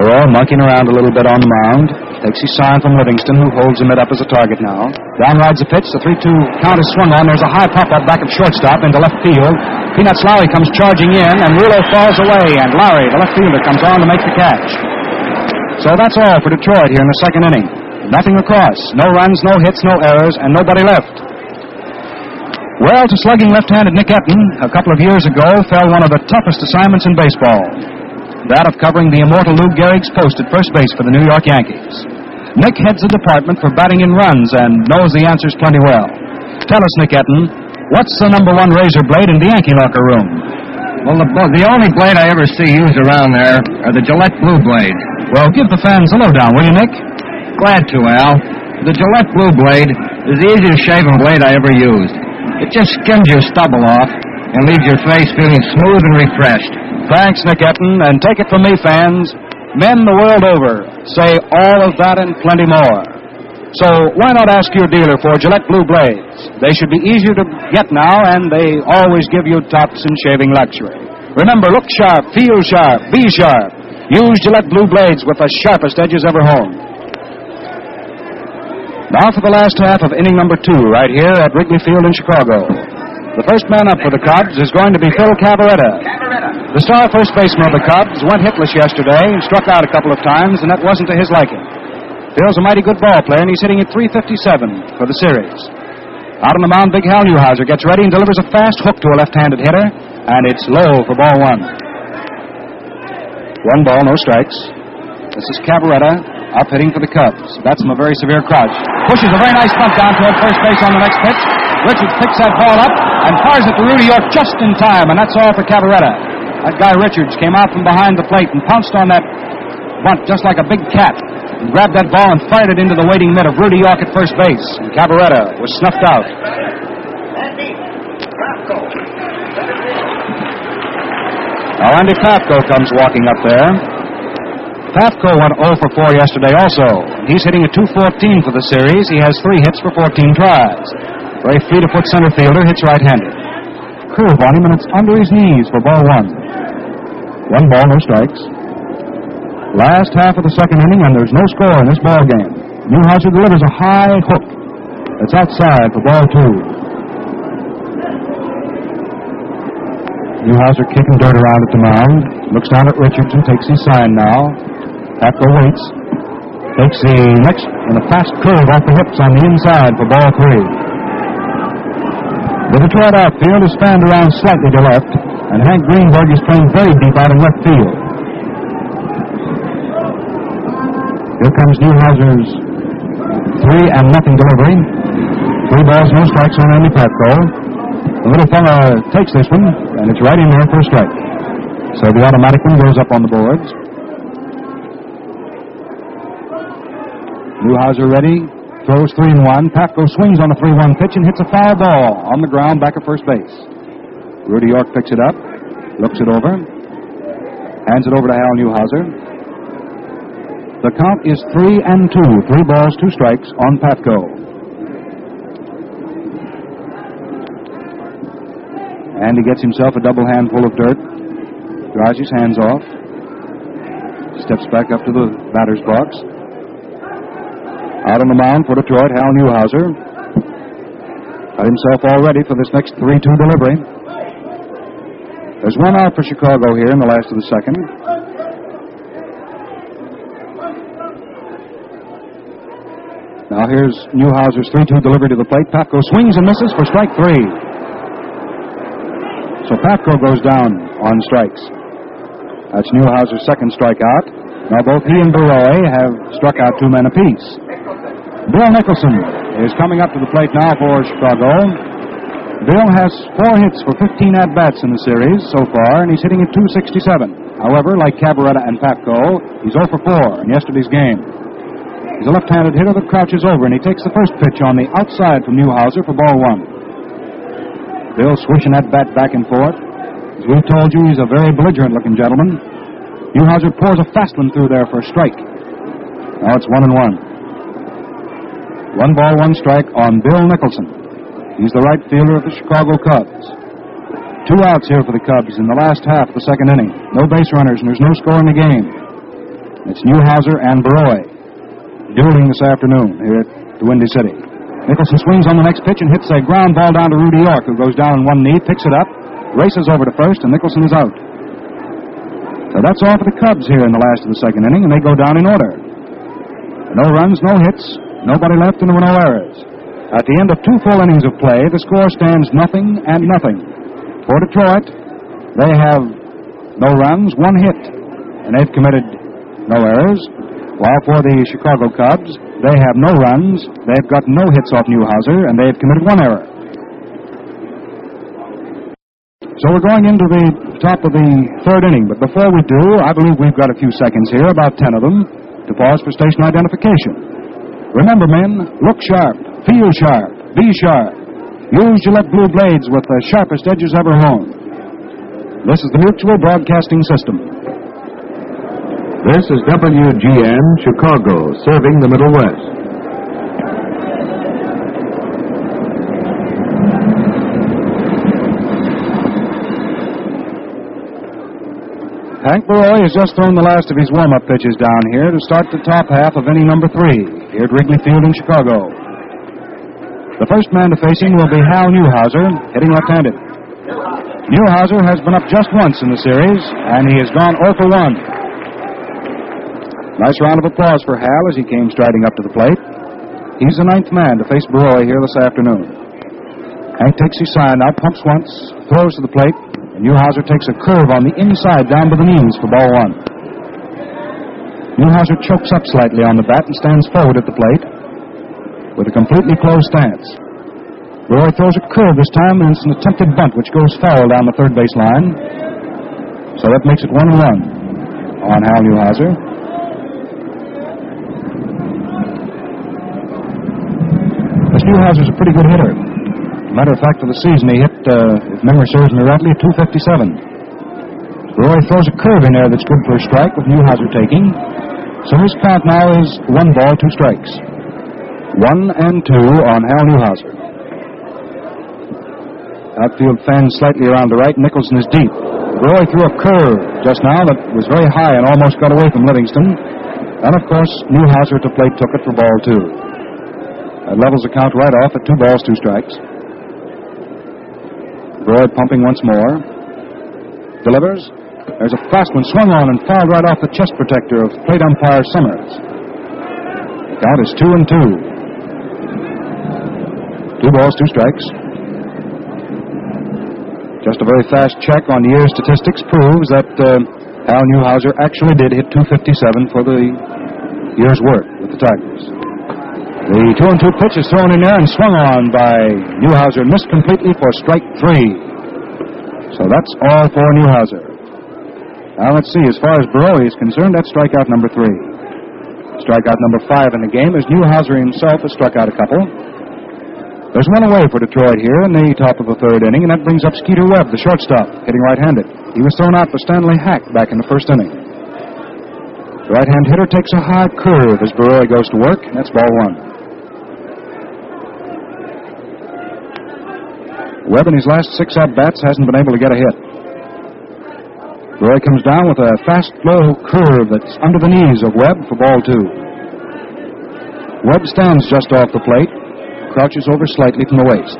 Roy monkeying around a little bit on the mound. Takes his sign from Livingston, who holds him it up as a target now. Down rides the pitch. The 3 2 count is swung on. There's a high pop up back of shortstop into left field. Peanuts Lowrey comes charging in, and Merullo falls away. And Lowrey, the left fielder, comes on to make the catch. So that's all for Detroit here in the second inning. Nothing across. No runs, no hits, no errors, and nobody left. Well, to slugging left handed Nick Etten, a couple of years ago, fell one of the toughest assignments in baseball that of covering the immortal Lou Gehrig's post at first base for the New York Yankees. Nick heads the department for batting in runs and knows the answers plenty well. Tell us, Nick Etten, what's the number one razor blade in the Yankee locker room?
Well, the, the only blade I ever see used around there are the Gillette Blue Blade.
Well, give the fans a lowdown, will you, Nick?
Glad to, Al. The Gillette Blue Blade is the easiest shaving blade I ever used. It just skims your stubble off and leaves your face feeling smooth and refreshed.
Thanks, Nick Etten, and take it from me, fans. Men the world over say all of that and plenty more. So why not ask your dealer for Gillette Blue Blades? They should be easier to get now, and they always give you tops in shaving luxury. Remember, look sharp, feel sharp, be sharp. Use Gillette Blue Blades with the sharpest edges ever honed. Now for the last half of inning number two, right here at Wrigley Field in Chicago. The first man up for the Cubs is going to be Phil Cavarretta. The star first baseman of the Cubs went hitless yesterday and struck out a couple of times, and that wasn't to his liking. Phil's a mighty good ball player, and he's hitting at 357 for the series. Out on the mound, Big Hal Newhouser gets ready and delivers a fast hook to a left-handed hitter, and it's low for ball one. One ball, no strikes. This is Cavarretta up hitting for the Cubs. That's from a very severe crouch. Pushes a very nice bunt down toward first base on the next pitch. Richards picks that ball up and fires it to Rudy York just in time, and that's all for Cavarretta. That guy Richards came out from behind the plate and pounced on that bunt just like a big cat. Grabbed that ball and fired it into the waiting mitt of Rudy York at first base. And Cavarretta was snuffed out. Now Andy Pafko comes walking up there. Pafko went 0 for 4 yesterday also. He's hitting a 214 for the series. He has three hits for 14 tries. Very fleet of foot center fielder hits right-handed. Curve on him, and it's under his knees for ball one. One ball, no strikes. Last half of the second inning, and there's no score in this ball game. Newhouser delivers a high hook. It's outside for ball two. Newhouser kicking dirt around at the mound. Looks down at Richardson, takes his sign now. Pafko waits. Takes the next and a fast curve off the hips on the inside for ball three. The Detroit outfield is fanned around slightly to left, and Hank Greenberg is playing very deep out in left field. Here comes Newhouser's three and nothing delivery. Three balls, no strikes on Andy Pafko. The little fella takes this one, and it's right in there for a strike. So the automatic one goes up on the boards. Newhouser ready. Throws three and one. Pafko swings on a 3 1 pitch and hits a foul ball on the ground back at first base. Rudy York picks it up, looks it over, hands it over to Hal Newhouser. The count is three and two. Three balls, two strikes on Pafko. And he gets himself a double handful of dirt, dries his hands off, steps back up to the batter's box. Out on the mound for Detroit, Hal Newhouser. Got himself all ready for this next 3 2 delivery. There's one out for Chicago here in the last of the second. Now here's Newhouser's 3 2 delivery to the plate. Pafko swings and misses for strike three. So Pafko goes down on strikes. That's Newhouser's second strikeout. Now both he and Borowy have struck out two men apiece. Bill Nicholson is coming up to the plate now for Chicago. Bill has four hits for 15 at bats in the series so far, and he's hitting at 267. However, like Cavarretta and Pafko, he's 0 for 4 in yesterday's game. He's a left-handed hitter that crouches over, and he takes the first pitch on the outside from Newhouser for ball one. Bill swishing that bat back and forth. As we've told you, he's a very belligerent-looking gentleman. Newhouser pours a fast one through there for a strike. Now it's one and one. One ball, one strike on Bill Nicholson. He's the right fielder of the Chicago Cubs. Two outs here for the Cubs in the last half of the second inning. No base runners, and there's no score in the game. It's Newhouser and Borowy dueling this afternoon here at the Windy City. Nicholson swings on the next pitch and hits a ground ball down to Rudy York, who goes down on one knee, picks it up, races over to first, and Nicholson is out. So that's all for the Cubs here in the last of the second inning, and they go down in order. No runs, no hits, nobody left, and there were no errors. At the end of two full innings of play, the score stands nothing and nothing. For Detroit, they have no runs, one hit, and they've committed no errors. While for the Chicago Cubs, they have no runs, they've got no hits off Newhouser, and they've committed one error. So we're going into the top of the third inning, but before we do, I believe we've got a few seconds here, about ten of them, to pause for station identification. Remember, men, look sharp, feel sharp, be sharp. Use Gillette Blue Blades with the sharpest edges ever honed. This is the Mutual Broadcasting System.
This is WGN Chicago, serving the Middle West.
Hank Borowy has just thrown the last of his warm-up pitches down here to start the top half of inning number three here at Wrigley Field in Chicago. The first man to face him will be Hal Newhouser, hitting left-handed. Newhouser has been up just once in the series, and he has gone 0 for 1. Nice round of applause for Hal as he came striding up to the plate. He's the ninth man to face Borowy here this afternoon. Hank takes his sign out, pumps once, throws to the plate, and Newhouser takes a curve on the inside down to the knees for ball one. Newhouser chokes up slightly on the bat and stands forward at the plate with a completely closed stance. Roy throws a curve this time, and it's an attempted bunt which goes foul down the third base line. So that makes it one and one on Hal Newhouser. This Newhouser's a pretty good hitter. Matter of fact, for the season, he hit, uh, if memory serves me rightly, 257. Roy throws a curve in there that's good for a strike with Newhouser taking. So his count now is one ball, two strikes. One and two on Hal Newhouser. Outfield fans slightly around the right. Nicholson is deep. Roy threw a curve just now that was very high and almost got away from Livingston. And of course, Newhouser at the plate took it for ball two. That levels the count right off at two balls, two strikes. Roy pumping once more. Delivers. There's a fast one swung on and fouled right off the chest protector of plate umpire Summers. The count is two and two. Two balls, two strikes. Just a very fast check on the year's statistics proves that uh, Hal Newhouser actually did hit 257 for the year's work with the Tigers. The two and two pitch is thrown in there and swung on by Newhouser, missed completely for strike three. So that's all for Newhouser. Now let's see. As far as Borowy is concerned, that's strikeout number three. Strikeout number five in the game is Newhouser himself has struck out a couple. There's one away for Detroit here in the top of the third inning, and that brings up Skeeter Webb, the shortstop, hitting right-handed. He was thrown out for Stanley Hack back in the first inning. The right-hand hitter takes a high curve as Borowy goes to work, and that's ball one. Webb in his last six at bats hasn't been able to get a hit. Roy comes down with a fast, low curve that's under the knees of Webb for ball two. Webb stands just off the plate, crouches over slightly from the waist.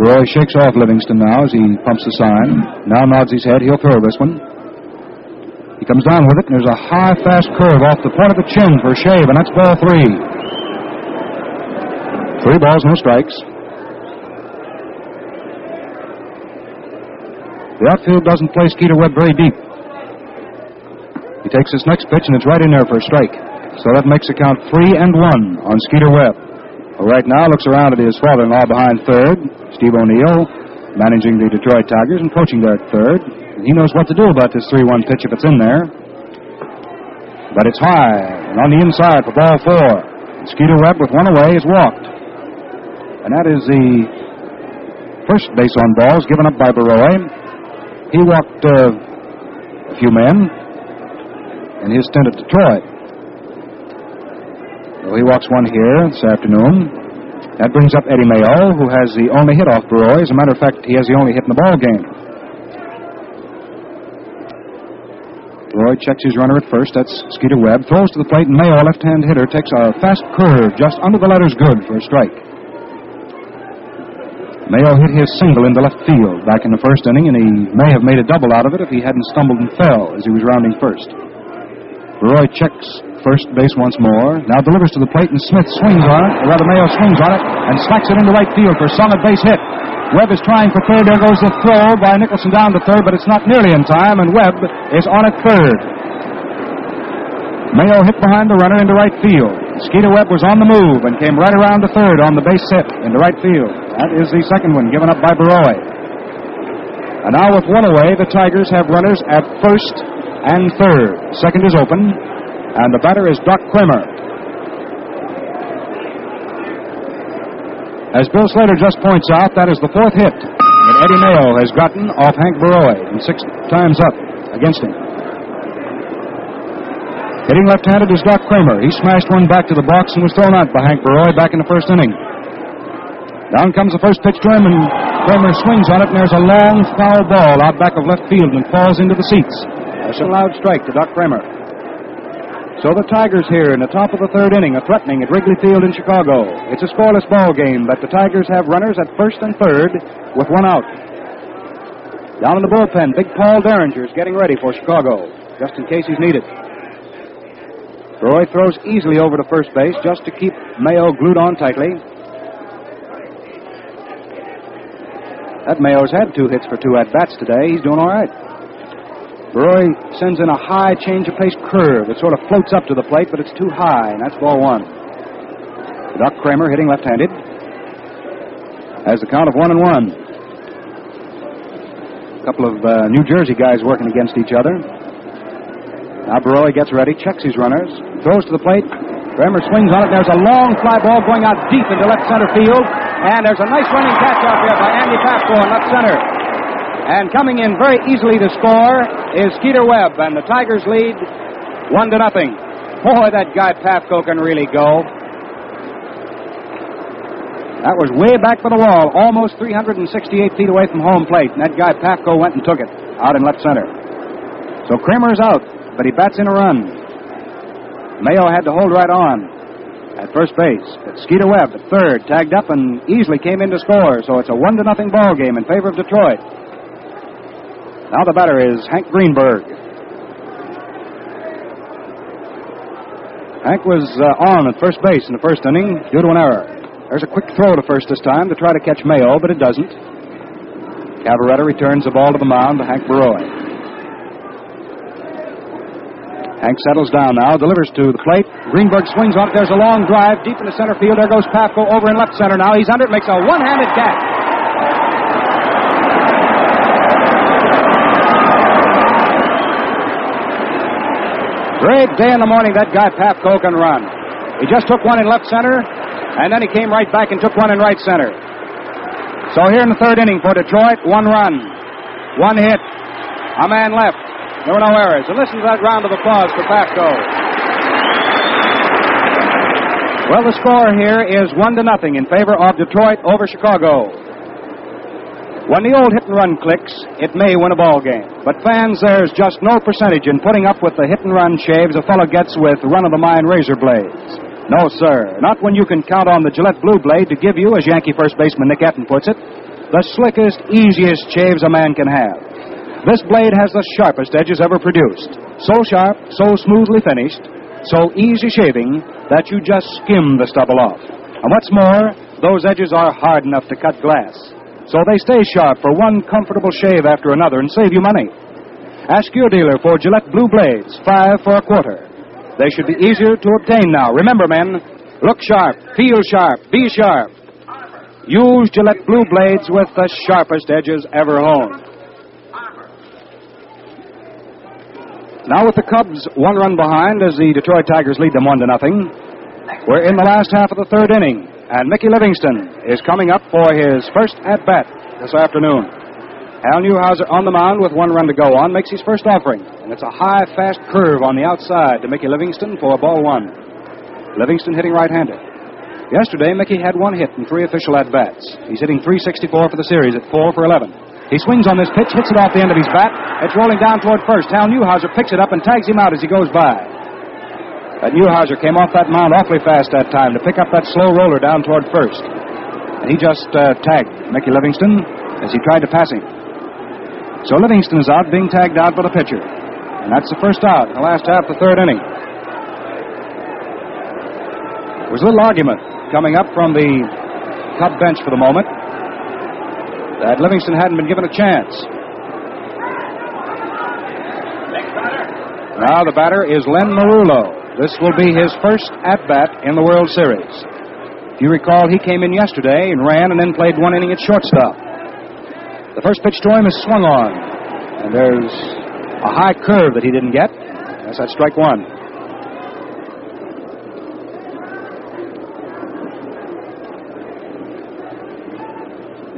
Roy shakes off Livingston now as he pumps the sign. Now nods his head. He'll throw this one. Comes down with it, and there's a high, fast curve off the point of the chin for shave, and that's ball three. Three balls, no strikes. The outfield doesn't play Skeeter Webb very deep. He takes his next pitch, and it's right in there for a strike. So that makes the count three and one on Skeeter Webb. Right now, looks around at his father-in-law behind third, Steve O'Neill, managing the Detroit Tigers and coaching there at third. And he knows what to do about this 3-1 pitch if it's in there. But it's high and on the inside for ball four. Skeeter Webb with one away is walked. And that is the first base on balls given up by Borowy. He walked uh, a few men in his stint at Detroit. So he walks one here this afternoon. That brings up Eddie Mayo, who has the only hit off Borowy. As a matter of fact, he has the only hit in the ball game. Borowy checks his runner at first. That's Skeeter Webb. Throws to the plate, and Mayo, left-hand hitter, takes a fast curve just under the letters good for a strike. Mayo hit his single into left field back in the first inning, and he may have made a double out of it if he hadn't stumbled and fell as he was rounding first. Roy checks first base once more. Now delivers to the plate, and Smith swings on it, rather Mayo swings on it, and slacks it into right field for a solid base hit. Webb is trying for third. There goes the throw by Nicholson down to third, but it's not nearly in time, and Webb is on at third. Mayo hit behind the runner into right field. Skeeter Webb was on the move and came right around to third on the base hit into right field. That is the second one given up by Borowy. And now with one away, the Tigers have runners at first and third. Second is open, and the batter is Doc Cramer. As Bill Slater just points out, that is the fourth hit that Eddie Mayo has gotten off Hank Borowy, and six times up against him. Hitting left-handed is Doc Cramer. He smashed one back to the box and was thrown out by Hank Borowy back in the first inning. Down comes the first pitch to him, and Cramer swings on it, and there's a long foul ball out back of left field and falls into the seats. That's a loud strike to Doc Cramer. So the Tigers here in the top of the third inning are threatening at Wrigley Field in Chicago. It's a scoreless ball game, but the Tigers have runners at first and third with one out. Down in the bullpen, Big Paul Derringer is getting ready for Chicago, just in case he's needed. Roy throws easily over to first base just to keep Mayo glued on tightly. That Mayo's had two hits for two at bats today. He's doing all right. Roy sends in a high change of pace curve. It sort of floats up to the plate, but it's too high, and that's ball one. Doc Cramer hitting left handed. Has the count of one and one. A couple of uh, New Jersey guys working against each other. Now Borowy gets ready, checks his runners, throws to the plate. Cramer swings on it. There's a long fly ball going out deep into left center field. And there's a nice running catch out there by Andy Pafko in left center. And coming in very easily to score is Skeeter Webb, and the Tigers lead one to nothing. Boy, that guy Pafko can really go. That was way back for the wall, almost 368 feet away from home plate, and that guy Pafko went and took it out in left center. So Cramer's out, but he bats in a run. Mayo had to hold right on at first base. But Skeeter Webb at third, tagged up and easily came in to score. So it's a one to nothing ball game in favor of Detroit. Now the batter is Hank Greenberg. Hank was uh, on at first base in the first inning due to an error. There's a quick throw to first this time to try to catch Mayo, but it doesn't. Cavarretta returns the ball to the mound to Hank Borowy. Hank settles down now, delivers to the plate. Greenberg swings on it. There's a long drive deep into center field. There goes Pafko over in left center now. He's under it, makes a one handed catch. Great day in the morning, that guy Pafko can run. He just took one in left center, and then he came right back and took one in right center. So here in the third inning for Detroit, one run, one hit, a man left. There were no errors. And listen to that round of applause for Pafko. Well, the score here is one to nothing in favor of Detroit over Chicago. When the old hit and run clicks, it may win a ball game. But fans, there's just no percentage in putting up with the hit and run shaves a fellow gets with run of the mine razor blades. No, sir. Not when you can count on the Gillette Blue Blade to give you, as Yankee first baseman Nick Etten puts it, the slickest, easiest shaves a man can have. This blade has the sharpest edges ever produced. So sharp, so smoothly finished, so easy shaving that you just skim the stubble off. And what's more, those edges are hard enough to cut glass. So they stay sharp for one comfortable shave after another and save you money. Ask your dealer for Gillette Blue Blades, five for a quarter. They should be easier to obtain now. Remember, men, look sharp, feel sharp, be sharp. Use Gillette Blue Blades with the sharpest edges ever honed. Now with the Cubs one run behind as the Detroit Tigers lead them one to nothing. We're in the last half of the third inning, and Mickey Livingston is coming up for his first at bat this afternoon. Al Newhouser on the mound with one run to go on makes his first offering, and it's a high, fast curve on the outside to Mickey Livingston for ball one. Livingston hitting right-handed. Yesterday, Mickey had one hit in three official at bats. He's hitting 364 for the series at four for 11. He swings on this pitch, hits it off the end of his bat. It's rolling down toward first. Hal Newhouser picks it up and tags him out as he goes by. That Newhouser came off that mound awfully fast that time to pick up that slow roller down toward first. And he just uh, tagged Mickey Livingston as he tried to pass him. So Livingston is out, being tagged out by the pitcher. And that's the first out in the last half of the third inning. There was a little argument coming up from the Cub bench for the moment that Livingston hadn't been given a chance. Now the batter is Len Merullo. This will be his first at bat in the World Series. If you recall, he came in yesterday and ran and then played one inning at shortstop. The first pitch to him is swung on, and there's a high curve that he didn't get. That's at strike one.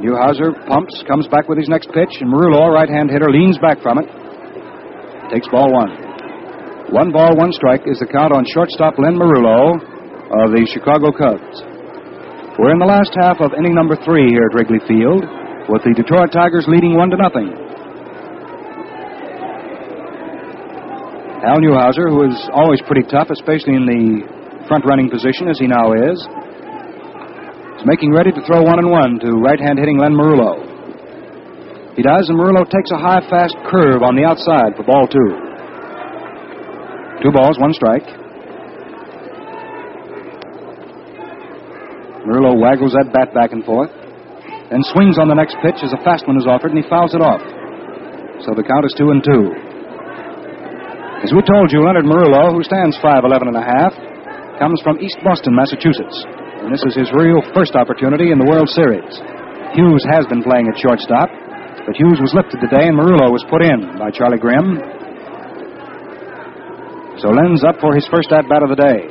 Newhouser pumps, comes back with his next pitch, and Merullo, right hand hitter, leans back from it. Takes ball one. One ball, one strike is the count on shortstop Len Merullo of the Chicago Cubs. We're in the last half of inning number three here at Wrigley Field, with the Detroit Tigers leading one to nothing. Al Newhouser, who is always pretty tough, especially in the front running position as he now is, is making ready to throw one and one to right hand hitting Len Merullo. He does, and Merullo takes a high, fast curve on the outside for ball two. Two balls, one strike. Merullo waggles that bat back and forth, then swings on the next pitch as a fast one is offered, and he fouls it off. So the count is two and two. As we told you, Leonard Merullo, who stands 5'11 and a half, comes from East Boston, Massachusetts. And this is his real first opportunity in the World Series. Hughes has been playing at shortstop, but Hughes was lifted today, and Merullo was put in by Charlie Grimm. So Len's up for his first at bat of the day.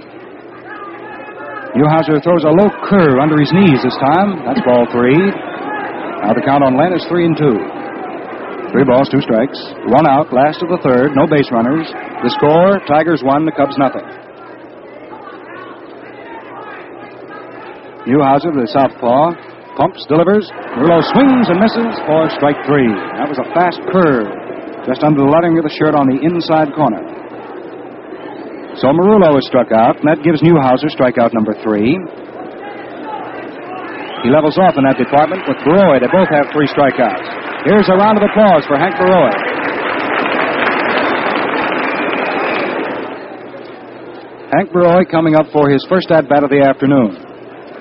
Newhouser throws a low curve under his knees this time. That's ball three. Now the count on Len is three and two. Three balls, two strikes. One out, last of the third, no base runners. The score Tigers one, the Cubs nothing. Newhouser, with the southpaw, pumps, delivers. Merullo swings and misses for strike three. That was a fast curve, just under the lettering of the shirt on the inside corner. So Merullo is struck out, and that gives Newhouser strikeout number three. He levels off in that department with Borowy. They both have three strikeouts. Here's a round of applause for Hank Borowy. Hank Borowy coming up for his first at bat of the afternoon.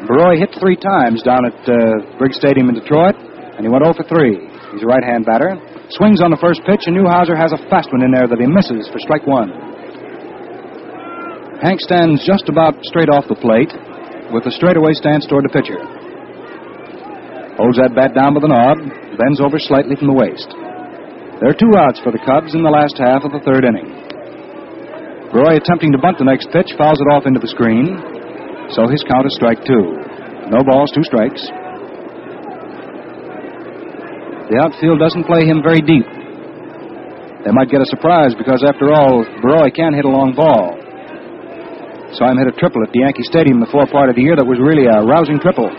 Borowy hit three times down at uh, Briggs Stadium in Detroit, and he went 0 for 3. He's a right hand batter. Swings on the first pitch, and Newhouser has a fast one in there that he misses for strike one. Hank stands just about straight off the plate with a straightaway stance toward the pitcher. Holds that bat down with the knob, bends over slightly from the waist. There are two outs for the Cubs in the last half of the third inning. Roy attempting to bunt the next pitch, fouls it off into the screen. So his count is strike two. No balls, two strikes. The outfield doesn't play him very deep. They might get a surprise because, after all, Borowy can hit a long ball. Saw him hit a triple at the Yankee Stadium the fourth part of the year that was really a rousing triple.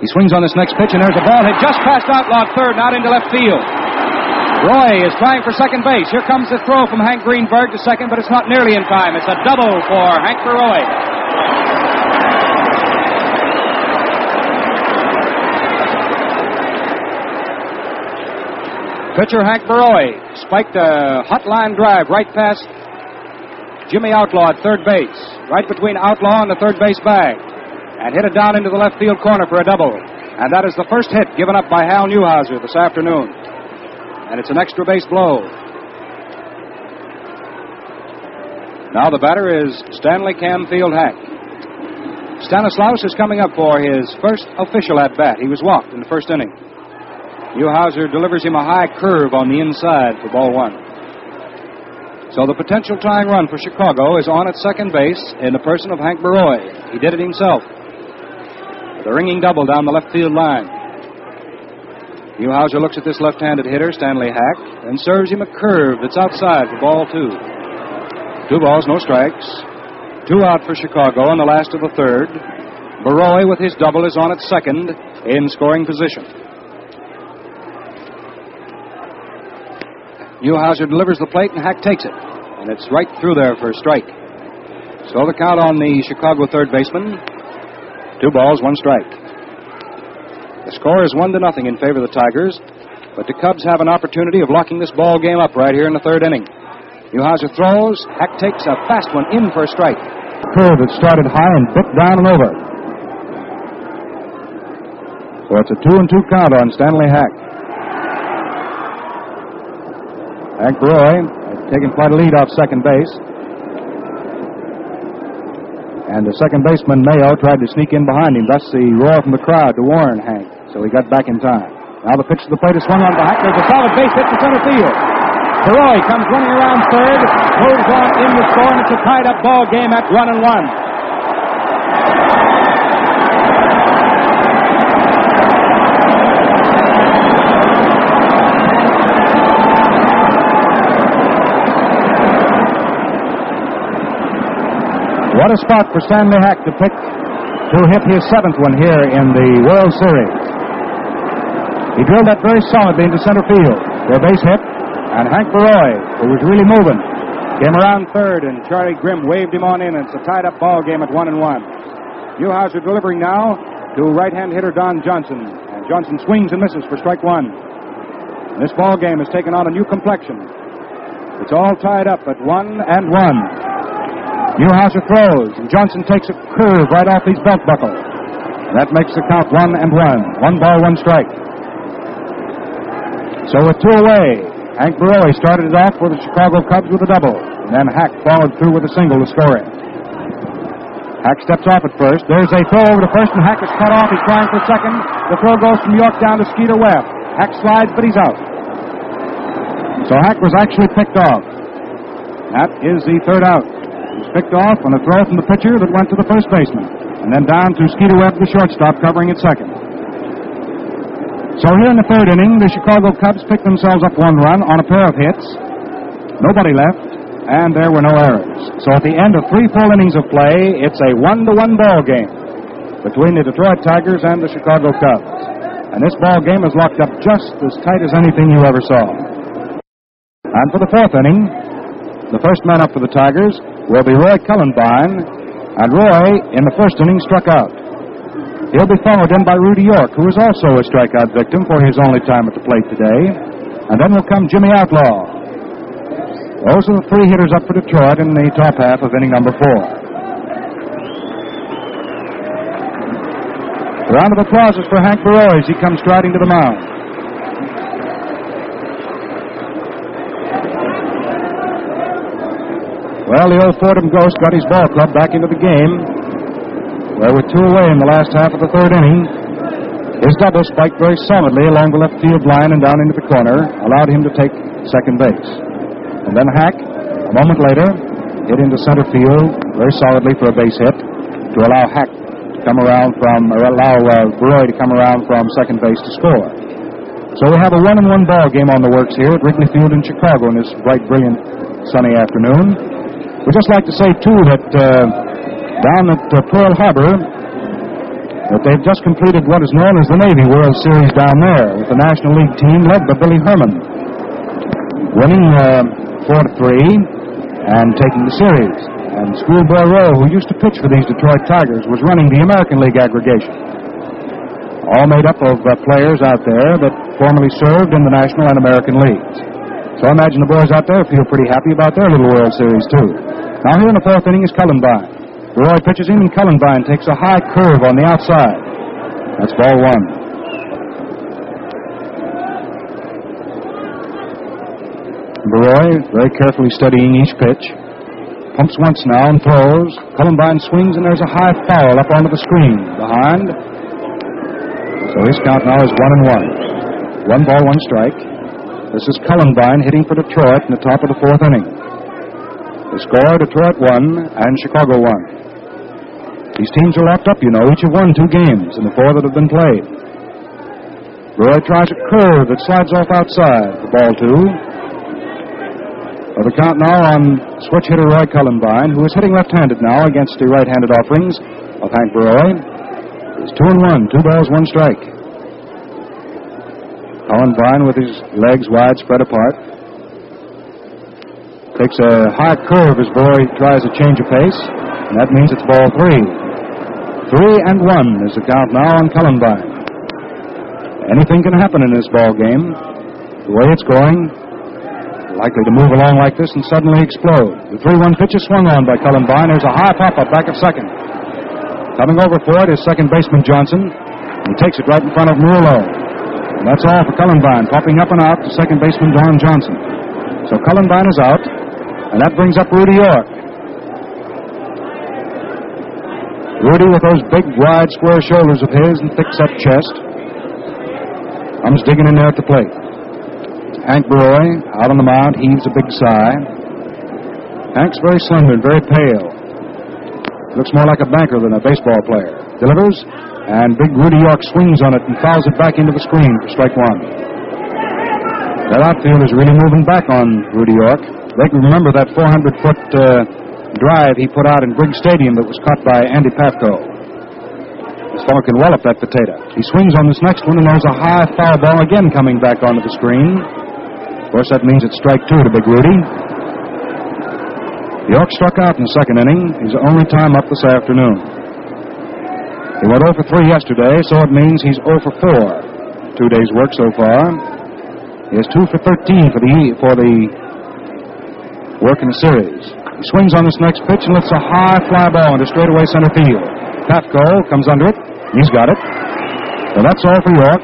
He swings on this next pitch, and there's a ball hit just past outlaw third and out into left field. Roy is trying for second base. Here comes the throw from Hank Greenberg to second, but it's not nearly in time. It's a double for Hank Roy. Pitcher Hank Borowy spiked a hot line drive right past Jimmy Outlaw at third base, right between Outlaw and the third base bag. and hit it down into the left field corner for a double. And that is the first hit given up by Hal Newhouser this afternoon. And it's an extra base blow. Now the batter is Stanley Camfield Hack. Stanislaus is coming up for his first official at bat. He was walked in the first inning. Newhouser delivers him a high curve on the inside for ball one. So the potential tying run for Chicago is on at second base in the person of Hank Borowy. He did it himself. The ringing double down the left field line. Newhouser looks at this left-handed hitter, Stanley Hack, and serves him a curve that's outside for ball two. Two balls, no strikes. Two out for Chicago in the last of the third. Borowy with his double is on at second in scoring position. Newhouser delivers the plate and Hack takes it. And it's right through there for a strike. So the count on the Chicago third baseman. Two balls, one strike. The score is one to nothing in favor of the Tigers, but the Cubs have an opportunity of locking this ball game up right here in the third inning. Newhouser throws. Hack takes a fast one in for a strike.
Curve that started high and bit down and over.
So it's a two and two count on Stanley Hack. Hank has taken quite a lead off second base. And the second baseman, Mayo, tried to sneak in behind him. Thus the roar from the crowd to warn Hank. So he got back in time. Now the pitch to the plate is swung on by. There's a solid base hit to center field. Borowy comes running around third, moves on in the score, and it's a tied up ball game at one and one. What a spot for Stanley Hack to pick to hit his seventh one here in the World Series. He drilled that very solidly into center field for a base hit, and Hank Borowy, who was really moving, came around third, and Charlie Grimm waved him on in, it's a tied-up ball game at one and one. Newhouser delivering now to right-hand hitter Don Johnson, and Johnson swings and misses for strike one. And this ball game has taken on a new complexion. It's all tied up at one and one. Newhouser throws, and Johnson takes a curve right off his belt buckle. That makes the count one and one. One ball, one strike. So with two away, Hank Borowy started it off for the Chicago Cubs with a double. And then Hack followed through with a single to score it. Hack steps off at first. There's a throw over to first, and Hack is cut off. He's trying for second. The throw goes from York down to Skeeter Webb. Hack slides, but he's out. So Hack was actually picked off. That is the third out. Was picked off on a throw from the pitcher that went to the first baseman. And then down to Skeeter Webb, the shortstop, covering at second. So here in the third inning, the Chicago Cubs picked themselves up one run on a pair of hits. Nobody left, and there were no errors. So at the end of three full innings of play, it's a one-to-one ball game between the Detroit Tigers and the Chicago Cubs. And this ball game is locked up just as tight as anything you ever saw. And for the fourth inning, the first man up for the Tigers will be Roy Cullenbine, and Roy, in the first inning, struck out. He'll be followed in by Rudy York, who is also a strikeout victim for his only time at the plate today. And then will come Jimmy Outlaw. Those are the three hitters up for Detroit in the top half of inning number four. A round of applause is for Hank Borowy as he comes striding to the mound. Well, the old Fordham Ghost got his ball club back into the game. Well, with two away in the last half of the third inning, his double spiked very solidly along the left field line and down into the corner, allowed him to take second base. And then Hack, a moment later, hit into center field very solidly for a base hit to allow Hack to come around from, or allow uh, Borowy to come around from second base to score. So we have a one and one ball game on the works here at Wrigley Field in Chicago on this bright, brilliant, sunny afternoon. We'd just like to say, too, that uh, down at uh, Pearl Harbor, that they've just completed what is known as the Navy World Series down there with the National League team led by Billy Herman, winning uh, four to three and taking the series. And Schoolboy Rowe, who used to pitch for these Detroit Tigers, was running the American League aggregation. All made up of uh, players out there that formerly served in the National and American Leagues. So I imagine the boys out there feel pretty happy about their little World Series, too. Now here in the fourth inning is Cullenbine. Roy pitches him, and Cullenbine takes a high curve on the outside. That's ball one. Borowy very carefully studying each pitch. Pumps once now and throws. Cullenbine swings, and there's a high foul up onto the screen. Behind. So his count now is one and one. One ball, one strike. This is Cullenbine hitting for Detroit in the top of the fourth inning. The score Detroit one and Chicago one. These teams are locked up, you know. Each have won two games in the four that have been played. Roy tries a curve that slides off outside for ball two. Well, the count now on switch hitter Roy Cullenbine, who is hitting left-handed now against the right-handed offerings of Hank Borowy. It's two and one, two balls, one strike. Cullenbine with his legs wide spread apart. Takes a high curve as Boy tries to change of pace, and that means it's ball three. Three and one is the count now on Cullenbine. Anything can happen in this ball game. The way it's going, likely to move along like this and suddenly explode. The 3-1 pitch is swung on by Cullenbine. There's a high pop-up back of second. Coming over for it is second baseman Johnson. He takes it right in front of Merullo. That's all for Cullenbine. Popping up and out to second baseman Don Johnson. So Cullenbine is out, and that brings up Rudy York. Rudy, with those big, wide, square shoulders of his and thick set chest, comes digging in there at the plate. Hank Borowy, out on the mound, heaves a big sigh. Hank's very slender and very pale. Looks more like a banker than a baseball player. Delivers, and big Rudy York swings on it and fouls it back into the screen for strike one. That outfield is really moving back on Rudy York. They can remember that 400 foot uh, drive he put out in Briggs Stadium that was caught by Andy Pafko. This fellow can well up that potato. He swings on this next one, and there's a high foul ball again coming back onto the screen. Of course, that means it's strike two to Big Rudy. York struck out in the second inning. His only time up this afternoon. He went 0 for 3 yesterday, so it means he's 0 for 4. Two days' work so far. He has 2 for 13 for the for the work in the series. He swings on this next pitch and lifts a high fly ball into straightaway center field. Pafko comes under it. He's got it. So that's all for York.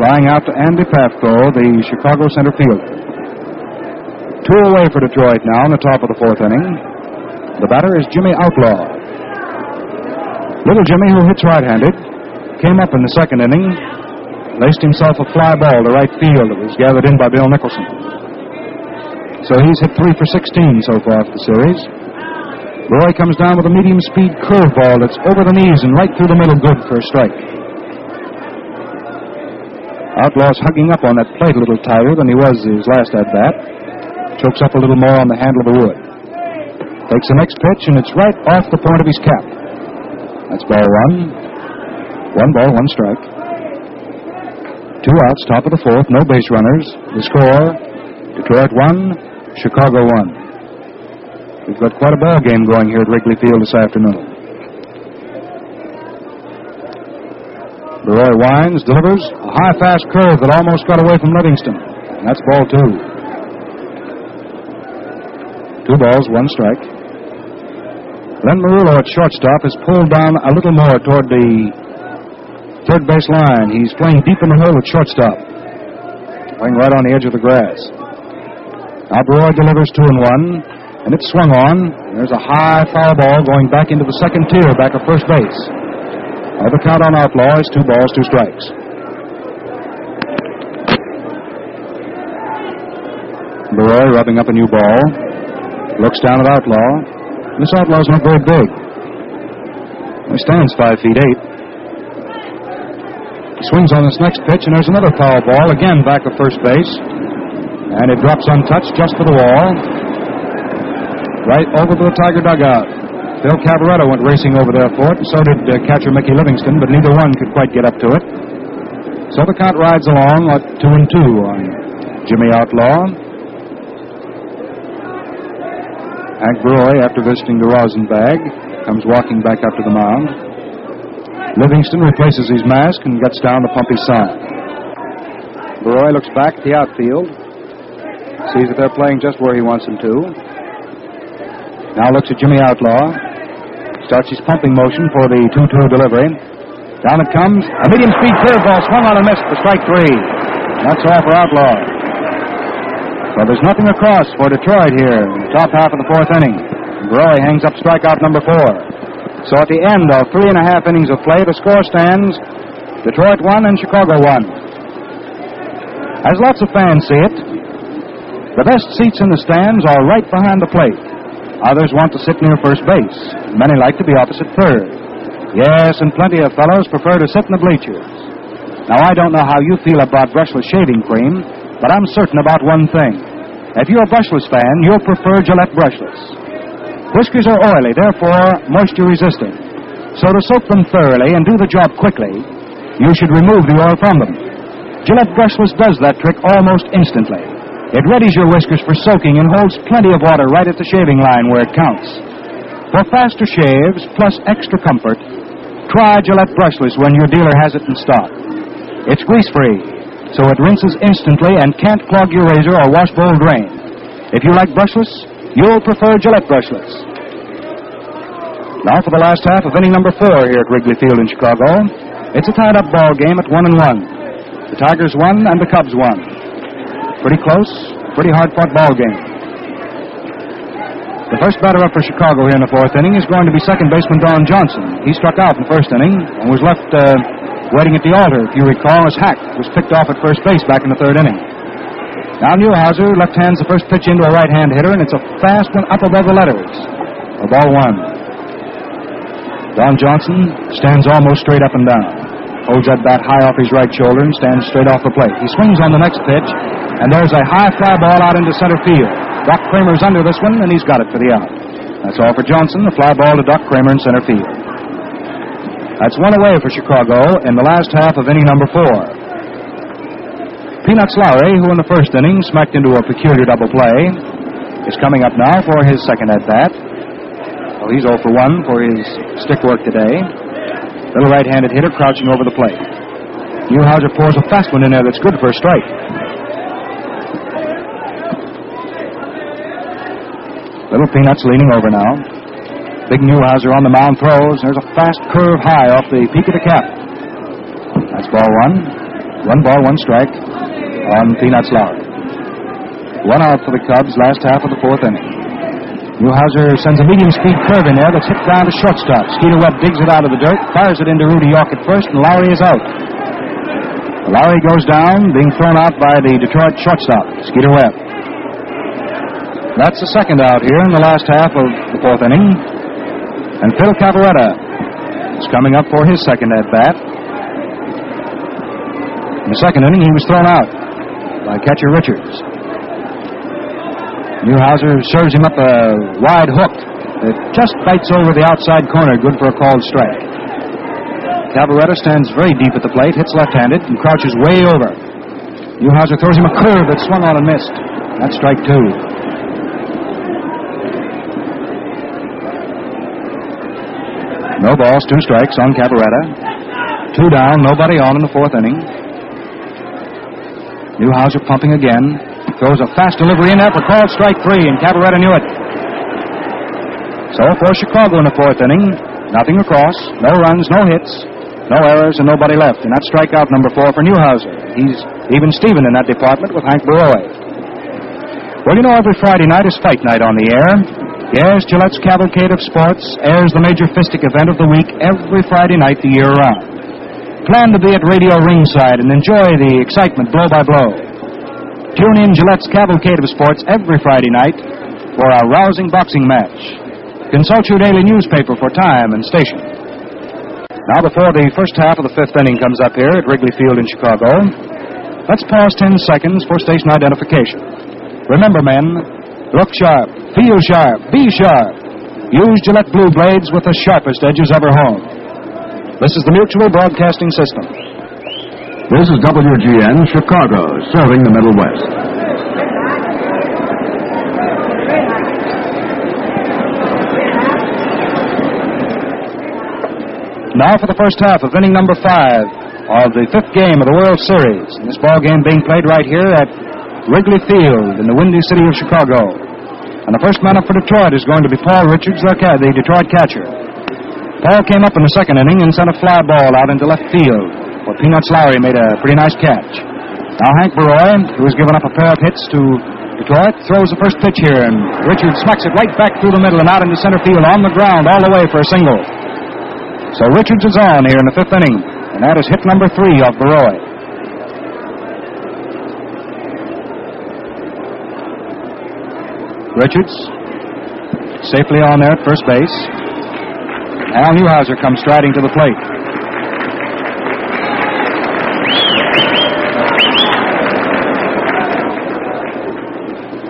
Flying out to Andy Pafko, the Chicago center fielder. Two away for Detroit now in the top of the fourth inning. The batter is Jimmy Outlaw. Little Jimmy, who hits right-handed, came up in the second inning, laced himself a fly ball to right field that was gathered in by Bill Nicholson. So he's hit three for 16 so far for the series. Roy comes down with a medium speed curveball that's over the knees and right through the middle, good for a strike. Outlaw's hugging up on that plate a little tighter than he was his last at bat. Chokes up a little more on the handle of the wood. Takes the next pitch, and it's right off the point of his cap. That's ball one. One ball, one strike. Two outs, top of the fourth, no base runners. The score Detroit one, Chicago one. We've got quite a ball game going here at Wrigley Field this afternoon. Leroy winds, delivers a high fast curve that almost got away from Livingston. That's ball two. Two balls, one strike. Len Merullo at shortstop is pulled down a little more toward the third base line. He's playing deep in the hole at shortstop, playing right on the edge of the grass. Now Borowy delivers two and one, and it's swung on. There's a high foul ball going back into the second tier, back of first base. Now count on Outlaw is two balls, two strikes. Borowy rubbing up a new ball. Looks down at Outlaw. This Outlaw's not very big. He stands five feet eight. He swings on this next pitch, and there's another foul ball, again back of first base. And it drops untouched just for the wall. Right over to the Tiger dugout. Phil Cavarretta went racing over there for it, and so did uh, catcher Mickey Livingston, but neither one could quite get up to it. So the count rides along at two and two on Jimmy Outlaw. Hank Borowy, after visiting the rosin bag, comes walking back up to the mound. Livingston replaces his mask and gets down to pump his sign. Borowy looks back at the outfield, sees that they're playing just where he wants them to. Now looks at Jimmy Outlaw, Starts his pumping motion for the 2 2 delivery. Down it comes. A medium speed curveball swung on and missed for strike three. That's all for Outlaw. So there's nothing across for Detroit here in the top half of the fourth inning. Borowy hangs up strikeout number four. So at the end of three and a half innings of play, the score stands Detroit one and Chicago one. As lots of fans see it, the best seats in the stands are right behind the plate. Others want to sit near first base. Many like to be opposite third. Yes, and plenty of fellows prefer to sit in the bleachers. Now, I don't know how you feel about brushless shaving cream, but I'm certain about one thing. If you're a brushless fan, you'll prefer Gillette brushless. Whiskers are oily, therefore moisture resistant. So to soak them thoroughly and do the job quickly, you should remove the oil from them. Gillette brushless does that trick almost instantly. It readies your whiskers for soaking and holds plenty of water right at the shaving line where it counts. For faster shaves plus extra comfort, try Gillette brushless when your dealer has it in stock. It's grease free, so it rinses instantly and can't clog your razor or wash bowl drain. If you like brushless, you'll prefer Gillette brushless. Now for the last half of inning number four here at Wrigley Field in Chicago. It's a tied up ball game at one and one. The Tigers won and the Cubs won. Pretty close, pretty hard fought ball game. The first batter up for Chicago here in the fourth inning is going to be second baseman Don Johnson. He struck out in the first inning and was left uh, waiting at the altar, if you recall, as Hack was picked off at first base back in the third inning. Now Newhouser left hands the first pitch into a right hand hitter, and it's a fast one up above the letters. A ball one. Don Johnson stands almost straight up and down. Holds that bat high off his right shoulder and stands straight off the plate. He swings on the next pitch, and there's a high fly ball out into center field. Doc Cramer's under this one, and he's got it for the out. That's all for Johnson. The fly ball to Doc Cramer in center field. That's one away for Chicago in the last half of inning number four. Peanuts Lowrey, who in the first inning smacked into a peculiar double play, is coming up now for his second at bat. Well, he's 0 for 1 for his stick work today. Little right handed hitter crouching over the plate. Newhouser pours a fast one in there that's good for a strike. Little Peanuts leaning over now. Big Newhouser on the mound throws. There's a fast curve high off the peak of the cap. That's ball one. One ball, one strike on Peanuts Lowrey. One out for the Cubs, last half of the fourth inning. Newhouser sends a medium speed curve in there that's hit down to shortstop. Skeeter Webb digs it out of the dirt, fires it into Rudy York at first, and Lowrey is out. Lowrey goes down, being thrown out by the Detroit shortstop, Skeeter Webb. That's the second out here in the last half of the fourth inning. And Phil Cavarretta is coming up for his second at bat. In the second inning, he was thrown out by catcher Richards. Newhouser serves him up a wide hook that just bites over the outside corner, good for a called strike. Cavarretta stands very deep at the plate, hits left-handed, and crouches way over. Newhouser throws him a curve that swung on and missed. That's strike two. No balls, two strikes on Cavarretta. Two down, nobody on in the fourth inning. Newhouser pumping again. Throws a fast delivery in there for called strike three, and Cavarretta knew it. So for Chicago in the fourth inning, nothing across, no runs, no hits, no errors, and nobody left. And that's strikeout number four for Newhouser. He's even Steven in that department with Hank Borowy. Well, you know, every Friday night is fight night on the air. Yes, Gillette's Cavalcade of Sports airs the major fistic event of the week every Friday night the year round. Plan to be at radio ringside and enjoy the excitement blow by blow. Tune in Gillette's Cavalcade of Sports every Friday night for a rousing boxing match. Consult your daily newspaper for time and station. Now, before the first half of the fifth inning comes up here at Wrigley Field in Chicago, let's pause 10 seconds for station identification. Remember, men, look sharp, feel sharp, be sharp. Use Gillette Blue Blades with the sharpest edges ever honed. This is the Mutual Broadcasting System.
This is WGN Chicago, serving the Middle West.
Now for the first half of inning number five of the fifth game of the World Series. And this ball game being played right here at Wrigley Field in the windy city of Chicago. And the first man up for Detroit is going to be Paul Richards, the, Detroit catcher.
Paul came up in the second inning and sent a fly ball out into left field, where Peanuts Lowry made a pretty nice catch. Now Hank Borowy, who has given up a pair of hits to Detroit, throws the first pitch here, and Richards smacks it right back through the middle and out into center field on the ground all the way for a single. So Richards is on here in the fifth inning, and that is hit number three of Borowy. Richards safely on there at first base. Al Newhouser comes striding to the plate.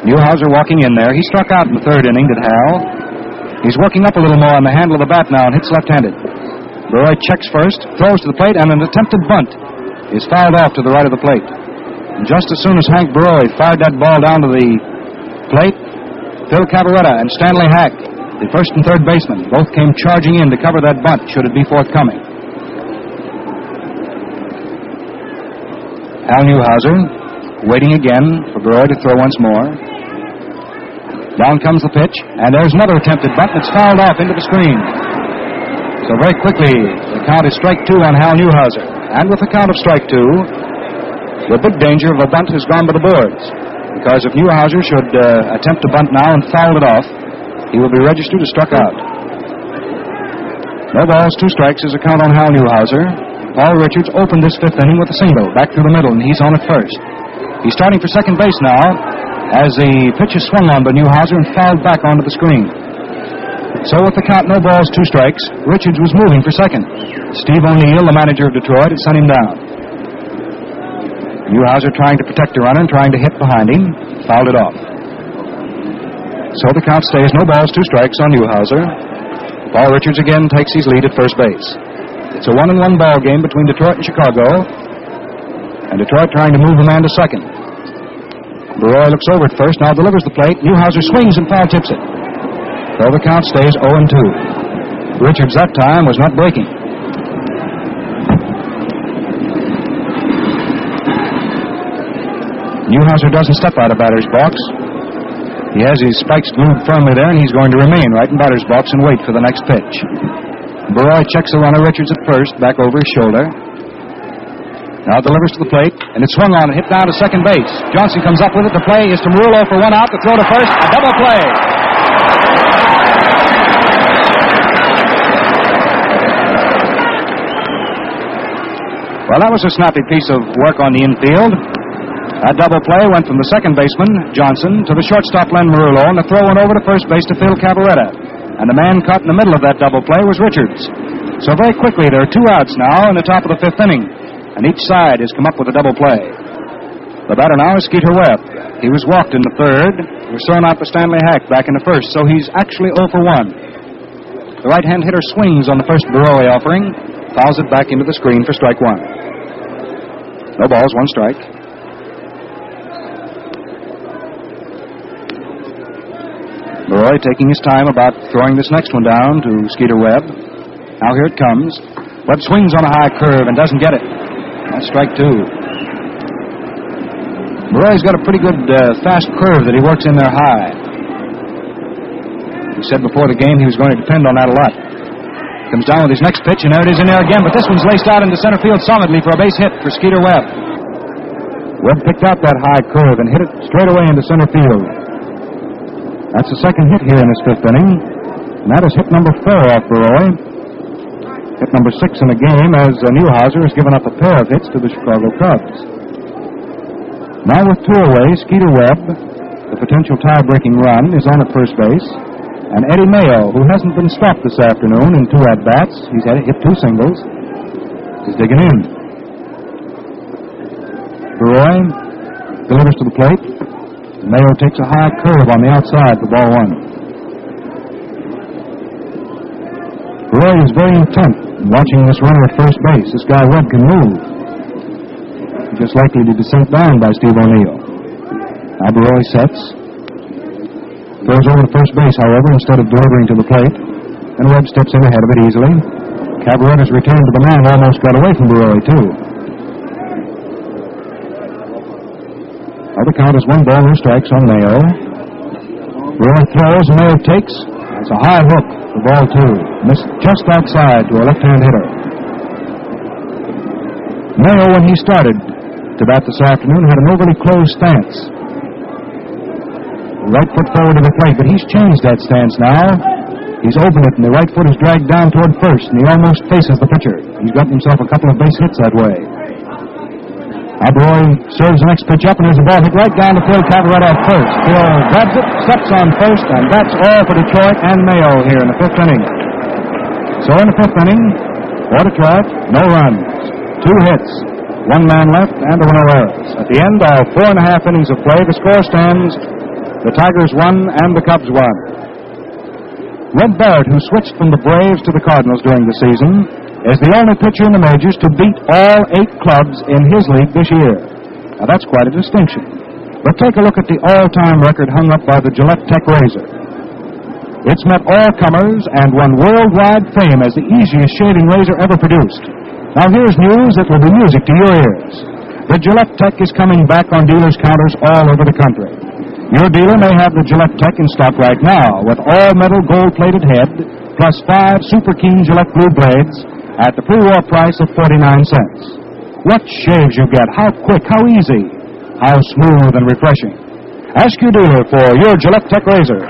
Newhouser walking in there. He struck out in the third inning, did Hal. He's working up a little more on the handle of the bat now and hits left-handed. Borowy checks first, throws to the plate, and an attempted bunt is fouled off to the right of the plate. And just as soon as Hank Borowy fired that ball down to the plate, Phil Cavarretta and Stanley Hack, the first and third basemen, both came charging in to cover that bunt should it be forthcoming. Al Newhouser waiting again for Borowy to throw once more. Down comes the pitch, and there's another attempted bunt that's fouled off into the screen. So very quickly, the count is strike two on Hal Newhouser. And with the count of strike two, the big danger of a bunt has gone to the boards. Because if Newhouser should uh, attempt to bunt now and foul it off, he will be registered as struck out. No balls, two strikes is a count on Hal Newhouser. Paul Richards opened this fifth inning with a single, back through the middle, and he's on at first. He's starting for second base now, as the pitch is swung on by Newhouser and fouled back onto the screen. So with the count no balls, two strikes, Richards was moving for second. Steve O'Neill, the manager of Detroit, had sent him down. Newhouser trying to protect the runner and trying to hit behind him, fouled it off. So the count stays no balls, two strikes on Newhouser. Paul Richards again takes his lead at first base. It's a one and one ball game between Detroit and Chicago, and Detroit trying to move a man to second. Borowy looks over at first, now delivers the plate. Newhouser swings and foul tips it. So the count stays 0 and 2. Richards that time was not breaking. Newhouser doesn't step out of batter's box. He has his spikes glued firmly there, and he's going to remain right in batter's box and wait for the next pitch. Borowy checks the runner Richards at first, back over his shoulder. Now delivers to the plate, and it's swung on and hit down to second base. Johnson comes up with it. The play is to Merullo for one out. The throw to first, a double play. Well, that was a snappy piece of work on the infield. That double play went from the second baseman, Johnson, to the shortstop, Len Merullo, and the throw went over to first base to Phil Cavarretta. And the man caught in the middle of that double play was Richards. So very quickly, there are two outs now in the top of the fifth inning, and each side has come up with a double play. The batter now is Skeeter Webb. He was walked in the third. He was thrown out by Stanley Hack back in the first, so he's actually 0 for 1. The right hand hitter swings on the first Borowy offering, fouls it back into the screen for strike one. No balls, one strike. Borowy taking his time about throwing this next one down to Skeeter Webb. Now here it comes. Webb swings on a high curve and doesn't get it. That's strike two. Borowy's got a pretty good uh, fast curve that he works in there high. He said before the game he was going to depend on that a lot. Comes down with his next pitch, and there it is in there again. But this one's laced out into center field solidly for a base hit for Skeeter Webb. Webb picked out that high curve and hit it straight away into center field. That's the second hit here in this fifth inning. And that is hit number four off Borowy. Hit number six in the game as uh, Newhouser has given up a pair of hits to the Chicago Cubs. Now with two away, Skeeter Webb, the potential tie-breaking run, is on at first base. And Eddie Mayo, who hasn't been stopped this afternoon in two at-bats, he's had hit two singles, is digging in. Borowy delivers to the plate. Mayo takes a high curve on the outside for ball one. Roy is very intent in watching this runner at first base. This guy Webb can move. Just likely to be sent down by Steve O'Neill. Now Borowy sets. Throws over to first base, however, instead of delivering to the plate. And Webb steps in ahead of it easily. Cavarretta's return to the man almost got away from Borowy, too. Now the count is one ball, no strikes on Mayo. Baroy throws, and Mayo takes. It's a high hook. for ball two. Missed just outside to a left-hand hitter. Mayo, when he started to bat this afternoon, had an overly closed stance. Right foot forward to the plate, but he's changed that stance now. He's opened it, and the right foot is dragged down toward first, and he almost faces the pitcher. He's gotten himself a couple of base hits that way. Alberoy serves the next pitch up, and there's a ball hit right down the field, cover right off first. Bill grabs it, steps on first, and that's all for Detroit and Mayo here in the fifth inning. So in the fifth inning, for Detroit, no runs, two hits, one man left, and there were. At the end of four and a half innings of play, the score stands the Tigers won and the Cubs won. Red Barrett, who switched from the Braves to the Cardinals during the season, is the only pitcher in the majors to beat all eight clubs in his league this year. Now, that's quite a distinction. But take a look at the all-time record hung up by the Gillette Tech Razor. It's met all comers and won worldwide fame as the easiest shaving razor ever produced. Now, here's news that will be music to your ears. The Gillette Tech is coming back on dealers' counters all over the country. Your dealer may have the Gillette Tech in stock right now with all metal gold plated head plus five super keen Gillette blue blades at the pre war price of 49 cents. What shaves you get, how quick, how easy, how smooth and refreshing. Ask your dealer for your Gillette Tech razor.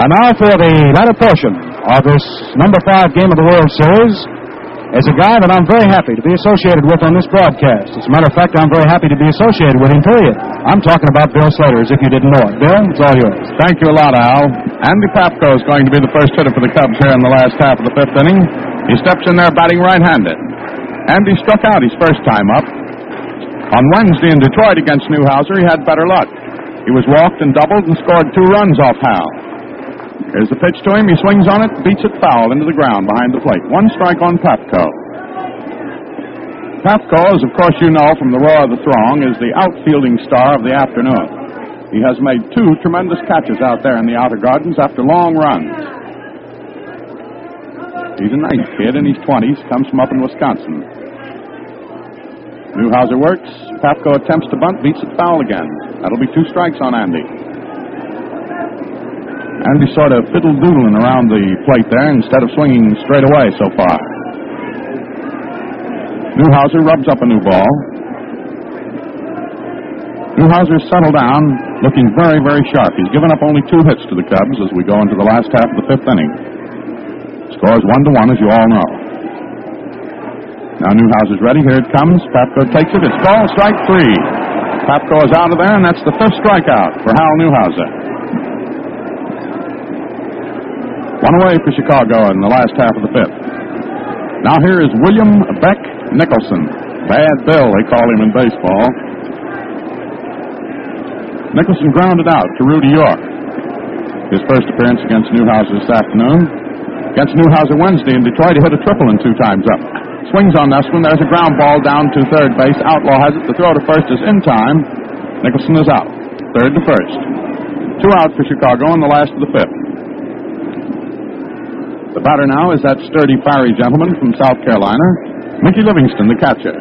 And now for the latter portion of this number five game of the World Series is a guy that I'm very happy to be associated with on this broadcast. As a matter of fact, I'm very happy to be associated with him, period. I'm talking about Bill Slater, as if you didn't know it. Bill, it's all yours.
Thank you a lot, Al. Andy Pafko is going to be the first hitter for the Cubs here in the last half of the fifth inning. He steps in there batting right-handed. Andy struck out his first time up. On Wednesday in Detroit against Newhouser, he had better luck. He was walked and doubled and scored two runs off Hal. Here's the pitch to him. He swings on it, beats it foul into the ground behind the plate. One strike on Pafko. Pafko, as of course you know from the roar of the throng, is the outfielding star of the afternoon. He has made two tremendous catches out there in the outer gardens after long runs. He's a nice kid in his 20s, comes from up in Wisconsin. Newhouser works. Pafko attempts to bunt, beats it foul again. That'll be two strikes on Andy. Andy sort of fiddle doodling around the plate there instead of swinging straight away so far. Newhouser rubs up a new ball. Newhouser settled down, looking very, very sharp. He's given up only two hits to the Cubs as we go into the last half of the fifth inning. Scores one to one, as you all know. Now Newhouser's ready. Here it comes. Pafko takes it. It's ball strike three. Pafko is out of there, and that's the fifth strikeout for Hal Newhouser. One away for Chicago in the last half of the fifth. Now here is William Beck Nicholson. Bad Bill, they call him in baseball. Nicholson grounded out to Rudy York. His first appearance against Newhouser this afternoon. Against Newhouser Wednesday in Detroit, he hit a triple and two times up. Swings on this one. There's a ground ball down to third base. Outlaw has it. The throw to first is in time. Nicholson is out. Third to first. Two out for Chicago in the last of the fifth. The batter now is that sturdy, fiery gentleman from South Carolina, Mickey Livingston, the catcher.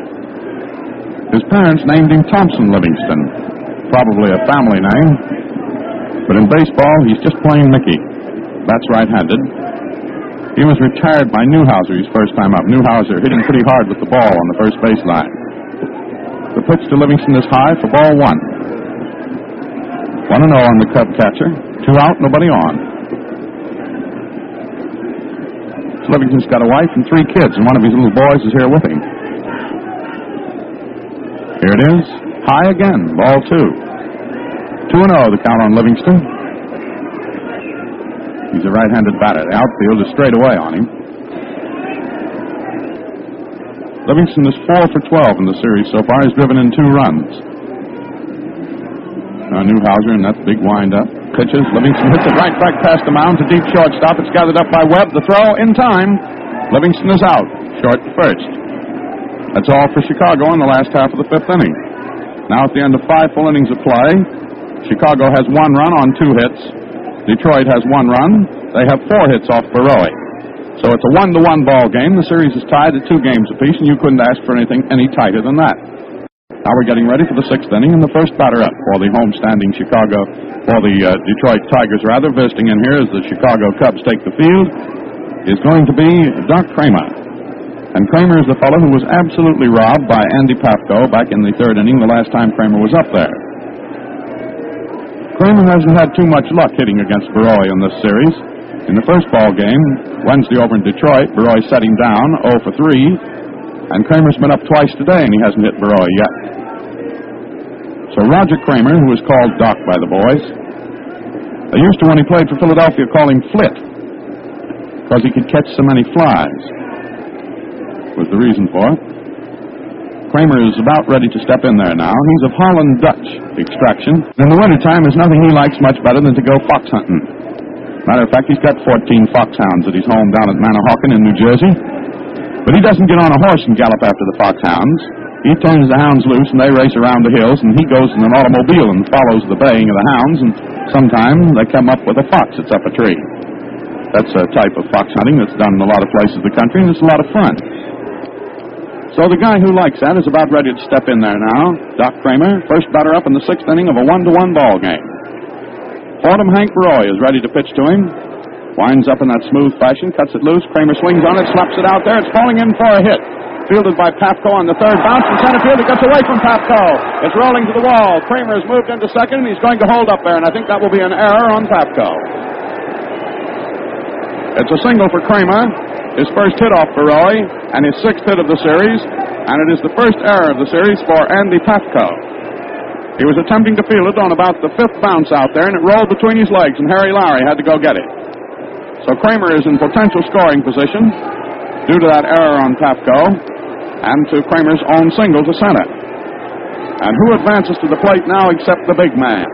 His parents named him Thompson Livingston. Probably a family name. But in baseball, he's just plain Mickey. That's right handed. He was retired by Newhouser his first time up. Newhouser hitting pretty hard with the ball on the first base line. The pitch to Livingston is high for ball one. 1 0 on the Cub catcher. Two out, nobody on. Livingston's got a wife and three kids, and one of his little boys is here with him. Here it is. High again. Ball two. 2 0 the count on Livingston. He's a right handed batter. The outfield is straight away on him. Livingston is 4 for 12 in the series so far. He's driven in two runs. Now Newhouser and that big wind up. Pitches. Livingston hits it right back past the mound to deep shortstop. It's gathered up by Webb. The throw in time. Livingston is out. Short first. That's all for Chicago in the last half of the fifth inning. Now at the end of five full innings of play, Chicago has one run on two hits. Detroit has one run. They have four hits off Borowy. So it's a one-to-one ball game. The series is tied at two games apiece, and you couldn't ask for anything any tighter than that. Now we're getting ready for the sixth inning, and the first batter up for the home-standing Chicago, for the uh, Detroit Tigers, rather, visiting in here as the Chicago Cubs take the field, is going to be Doc Cramer. And Cramer is the fellow who was absolutely robbed by Andy Pafko back in the third inning the last time Cramer was up there. Cramer hasn't had too much luck hitting against Borowy in this series. In the first ball game, Wednesday over in Detroit, Borowy set him down 0 for 3, and Cramer's been up twice today and he hasn't hit Borowy yet. So Roger Cramer, who was called Doc by the boys, they used to, when he played for Philadelphia, call him Flit because he could catch so many flies was the reason for it. Cramer is about ready to step in there now. He's of Holland Dutch extraction. In the wintertime, there's nothing he likes much better than to go fox hunting. Matter of fact, he's got 14 foxhounds at his home down at Manahawkin in New Jersey. But he doesn't get on a horse and gallop after the foxhounds. He turns the hounds loose and they race around the hills, and he goes in an automobile and follows the baying of the hounds, and sometimes they come up with a fox that's up a tree. That's a type of fox hunting that's done in a lot of places of the country, and it's a lot of fun. So the guy who likes that is about ready to step in there now. Doc Cramer, first batter up in the sixth inning of a one-to-one ball game. Fordham Hank Borowy is ready to pitch to him. Winds up in that smooth fashion, cuts it loose. Cramer swings on it, slaps it out there. It's falling in for a hit. Fielded by Pafko on the third bounce in center field. It gets away from Pafko. It's rolling to the wall. Cramer has moved into second, and he's going to hold up there, and I think that will be an error on Pafko. It's a single for Cramer, his first hit off Borowy, and his sixth hit of the series, and it is the first error of the series for Andy Pafko. He was attempting to field it on about the fifth bounce out there, and it rolled between his legs, and Harry Lowrey had to go get it. So Cramer is in potential scoring position due to that error on Pafko and to Cramer's own single to center. And who advances to the plate now except the big man?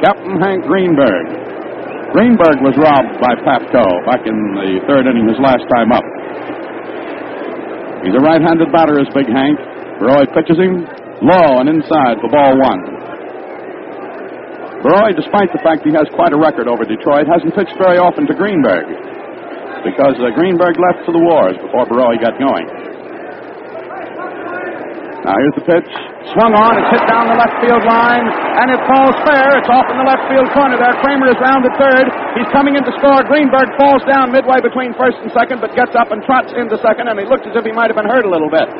Captain Hank Greenberg. Greenberg was robbed by Pafko back in the third inning his last time up. He's a right-handed batter, is Big Hank. Borowy pitches him low and inside for ball one. Borowy, despite the fact he has quite a record over Detroit, hasn't pitched very often to Greenberg because uh, Greenberg left for the wars before Borowy got going. Now here's the pitch. Swung on. It's hit down the left field line, and it falls fair. It's off in the left field corner there. Cramer is round at third. He's coming in to score. Greenberg falls down midway between first and second, but gets up and trots into second, and he looks as if he might have been hurt a little bit.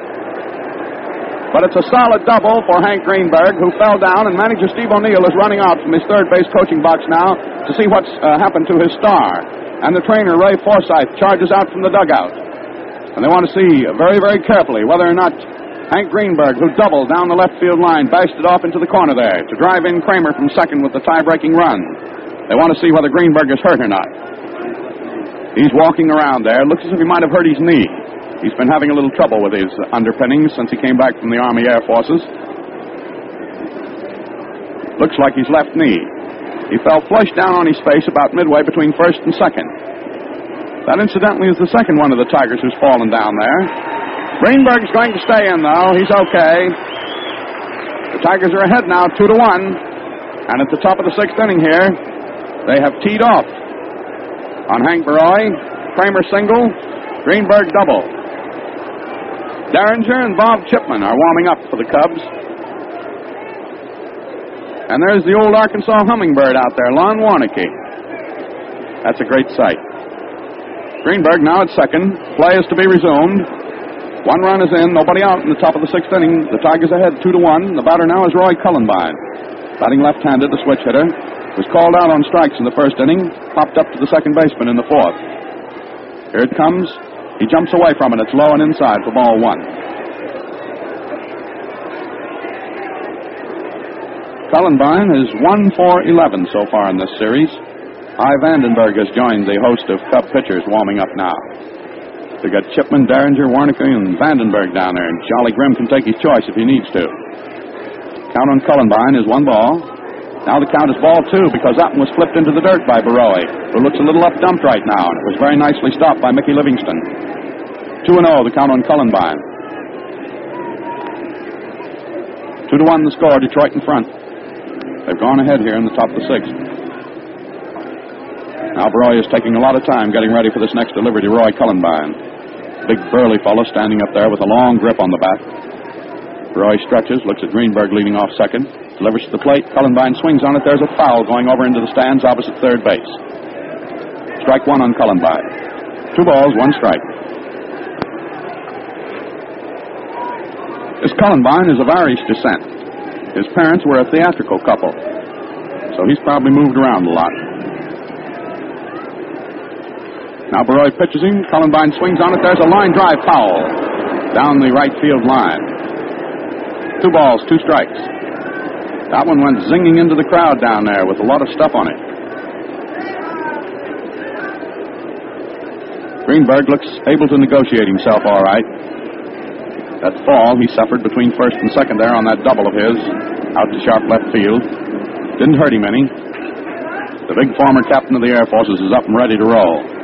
But it's a solid double for Hank Greenberg, who fell down, and manager Steve O'Neill is running out from his third base coaching box now to see what's uh, happened to his star. And the trainer, Ray Forsythe, charges out from the dugout. And they want to see very, very carefully whether or not Hank Greenberg, who doubled down the left field line, bashed it off into the corner there to drive in Cramer from second with the tie-breaking run. They want to see whether Greenberg is hurt or not. He's walking around there. Looks as if he might have hurt his knee. He's been having a little trouble with his underpinnings since he came back from the Army Air Forces. Looks like his left knee. He fell flush down on his face about midway between first and second. That, incidentally, is the second one of the Tigers who's fallen down there. Greenberg's going to stay in, though. He's okay. The Tigers are ahead now, two to one. And at the top of the sixth inning here, they have teed off on Hank Borowy. Cramer single, Greenberg double. Derringer and Bob Chipman are warming up for the Cubs. And there's the old Arkansas hummingbird out there, Lon Warneke. That's a great sight. Greenberg now at second. Play is to be resumed. One run is in, nobody out in the top of the sixth inning. The Tigers ahead two to one. The batter now is Roy Cullenbine. Batting left-handed, the switch hitter. Was called out on strikes in the first inning, popped up to the second baseman in the fourth. Here it comes. He jumps away from it. It's low and inside for ball one. Cullenbine is 1 for 11 so far in this series. Hy Vandenberg has joined the host of Cub pitchers warming up now. They got Chipman, Derringer, Warneke, and Vandenberg down there, and Charlie Grimm can take his choice if he needs to. Count on Cullenbine is one ball. Now the count is ball two because that one was flipped into the dirt by Borowy, who looks a little up dumped right now, and it was very nicely stopped by Mickey Livingston. 2 and 0, the count on Cullenbine. 2 to 1 the score, Detroit in front. They've gone ahead here in the top of the sixth. Now Borowy is taking a lot of time getting ready for this next delivery to Roy Cullenbine big burly fellow standing up there with a long grip on the bat. Roy stretches, looks at Greenberg leading off second, delivers to the plate. Cullenbine swings on it. There's a foul going over into the stands opposite third base. Strike one on Cullenbine. Two balls, one strike. This Cullenbine is of Irish descent. His parents were a theatrical couple, so he's probably moved around a lot. Now Borowy pitches him. Cullenbine swings on it. There's a line drive foul down the right field line. Two balls, two strikes. That one went zinging into the crowd down there with a lot of stuff on it. Greenberg looks able to negotiate himself all right. That fall he suffered between first and second there on that double of his out to sharp left field. Didn't hurt him any. The big former captain of the Air Forces is up and ready to roll.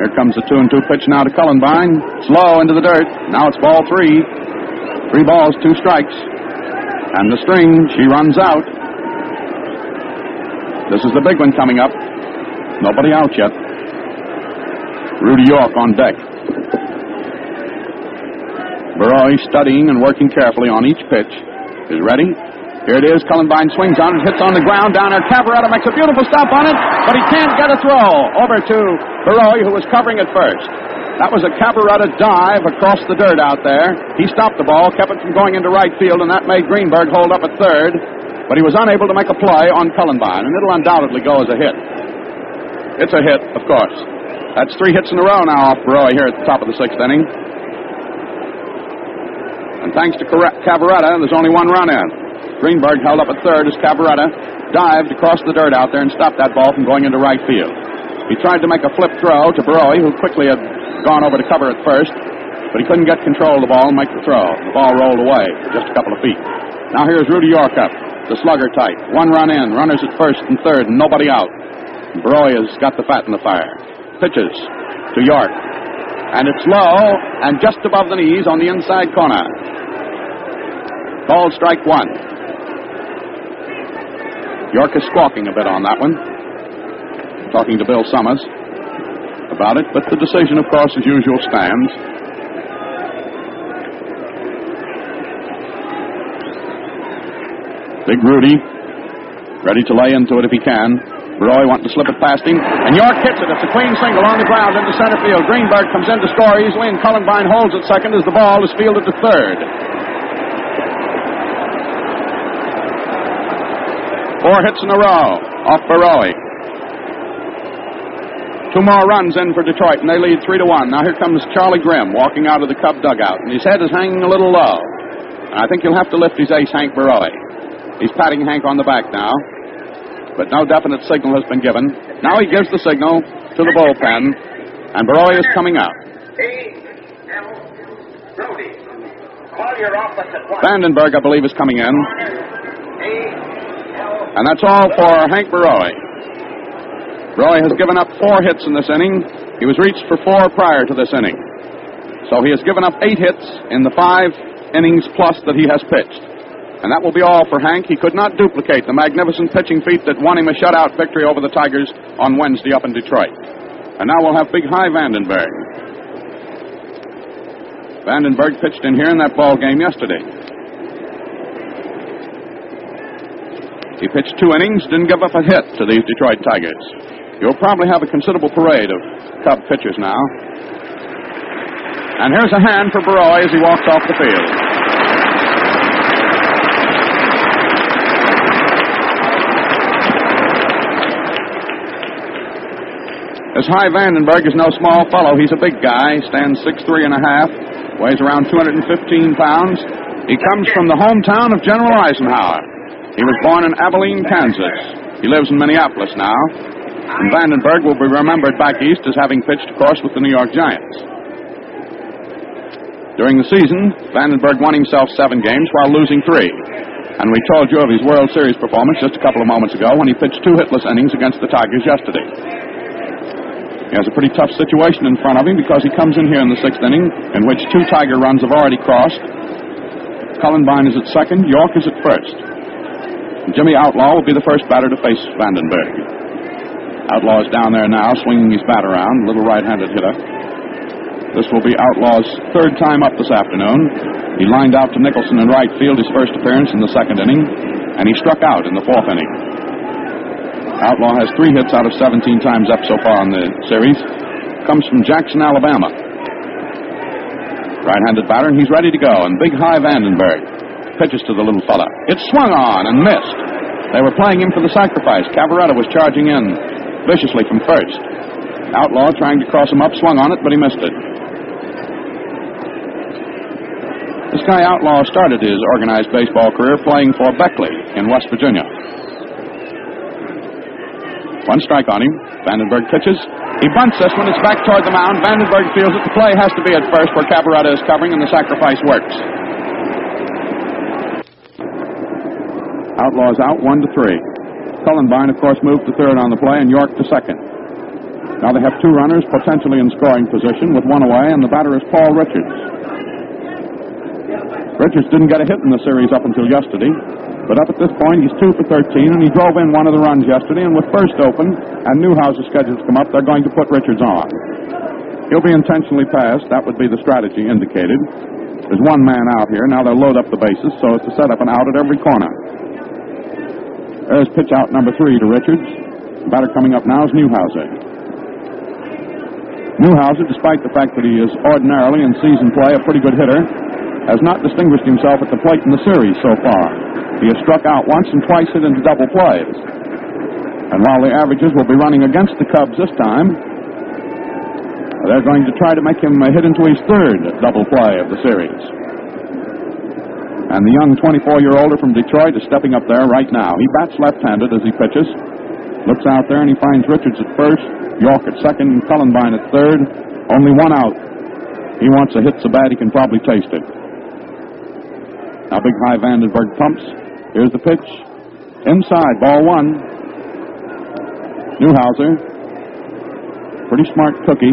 Here comes the two and two pitch now to Cullenbine. Slow into the dirt. Now it's ball three. Three balls, two strikes. And the string, she runs out. This is the big one coming up. Nobody out yet. Rudy York on deck. Borowy studying and working carefully on each pitch. Is ready. Here it is. Cullenbine swings on it, hits on the ground down there. Cavarretta makes a beautiful stop on it, but he can't get a throw. Over to Borowy, who was covering it first. That was a Cavarretta dive across the dirt out there. He stopped the ball, kept it from going into right field, and that made Greenberg hold up at third. But he was unable to make a play on Cullenbine, and it'll undoubtedly go as a hit. It's a hit, of course. That's three hits in a row now off Borowy here at the top of the sixth inning. And thanks to Cavarretta, there's only one run in. Greenberg held up at third as Cavarretta dived across the dirt out there and stopped that ball from going into right field. He tried to make a flip throw to Borowy, who quickly had gone over to cover at first, but he couldn't get control of the ball and make the throw. The ball rolled away just a couple of feet. Now here's Rudy York up, the slugger type. One run in, runners at first and third, and nobody out. Borowy has got the fat in the fire. Pitches to York. And it's low and just above the knees on the inside corner. Ball strike one. York is squawking a bit on that one. Talking to Bill Summers about it, but the decision, of course, as usual, stands. Big Rudy, ready to lay into it if he can. Roy wanting to slip it past him, and York hits it. It's a clean single on the ground into center field. Greenberg comes in to score easily, and Cullenbine holds at second as the ball is fielded to third. Four hits in a row off Borowy. Two more runs in for Detroit, and they lead three to one. Now here comes Charlie Grimm walking out of the Cub dugout, and his head is hanging a little low. And I think he'll have to lift his ace, Hank Borowy. He's patting Hank on the back now, but no definite signal has been given. Now he gives the signal to the bullpen, and Borowy is coming out. Vandenberg, I believe, is coming in. And that's all for Hank Borowy. Borowy has given up four hits in this inning. He was reached for four prior to this inning. So he has given up eight hits in the five innings plus that he has pitched. And that will be all for Hank. He could not duplicate the magnificent pitching feat that won him a shutout victory over the Tigers on Wednesday up in Detroit. And now we'll have Big Hy Vandenberg. Vandenberg pitched in here in that ball game yesterday. He pitched two innings, didn't give up a hit to these Detroit Tigers. You'll probably have a considerable parade of Cub pitchers now. And here's a hand for Borowy as he walks off the field. This Hy Vandenberg is no small fellow. He's a big guy, stands six three and a half, weighs around 215 pounds. He comes from the hometown of General Eisenhower. He was born in Abilene, Kansas. He lives in Minneapolis now. And Vandenberg will be remembered back east as having pitched, of course, with the New York Giants. During the season, Vandenberg won himself seven games while losing three. And we told you of his World Series performance just a couple of moments ago when he pitched two hitless innings against the Tigers yesterday. He has a pretty tough situation in front of him because he comes in here in the sixth inning, in which two Tiger runs have already crossed. Cullenbine is at second, York is at first. Jimmy Outlaw will be the first batter to face Vandenberg. Outlaw is down there now, swinging his bat around, little right-handed hitter. This will be Outlaw's third time up this afternoon. He lined out to Nicholson in right field his first appearance in the second inning, and he struck out in the fourth inning. Outlaw has three hits out of 17 times up so far in the series. Comes from Jackson, Alabama. Right-handed batter, and he's ready to go. And big Hy Vandenberg pitches to the little fella. It swung on and missed. They were playing him for the sacrifice. Cavarretta was charging in viciously from first. Outlaw trying to cross him up, swung on it, but he missed it. This guy Outlaw started his organized baseball career playing for Beckley in West Virginia. One strike on him. Vandenberg pitches. He bunts this one. It's back toward the mound. Vandenberg feels that the play has to be at first where Cavarretta is covering, and the sacrifice works. Outlaws out one to three. Cullenbine, of course, moved to third on the play, and York to second. Now they have two runners potentially in scoring position with one away, and the batter is Paul Richards. Richards didn't get a hit in the series up until yesterday, but up at this point he's two for 13, and he drove in one of the runs yesterday. And with first open and Newhouse's scheduled to come up, they're going to put Richards on. He'll be intentionally passed. That would be the strategy indicated. There's one man out here. Now they'll load up the bases so as to set up an out at every corner. There's pitch out number three to Richards. Batter coming up now is Newhouser. Newhouser, despite the fact that he is ordinarily in season play a pretty good hitter, has not distinguished himself at the plate in the series so far. He has struck out once and twice hit into double plays. And while the averages will be running against the Cubs this time, they're going to try to make him hit into his third double play of the series. And the young 24-year-older from Detroit is stepping up there right now. He bats left-handed as he pitches. Looks out there and he finds Richards at first, York at second, and Cullenbine at third. Only one out. He wants a hit so bad he can probably taste it. Now big Hy Vandenberg pumps. Here's the pitch. Inside, ball one. Newhouser, pretty smart cookie,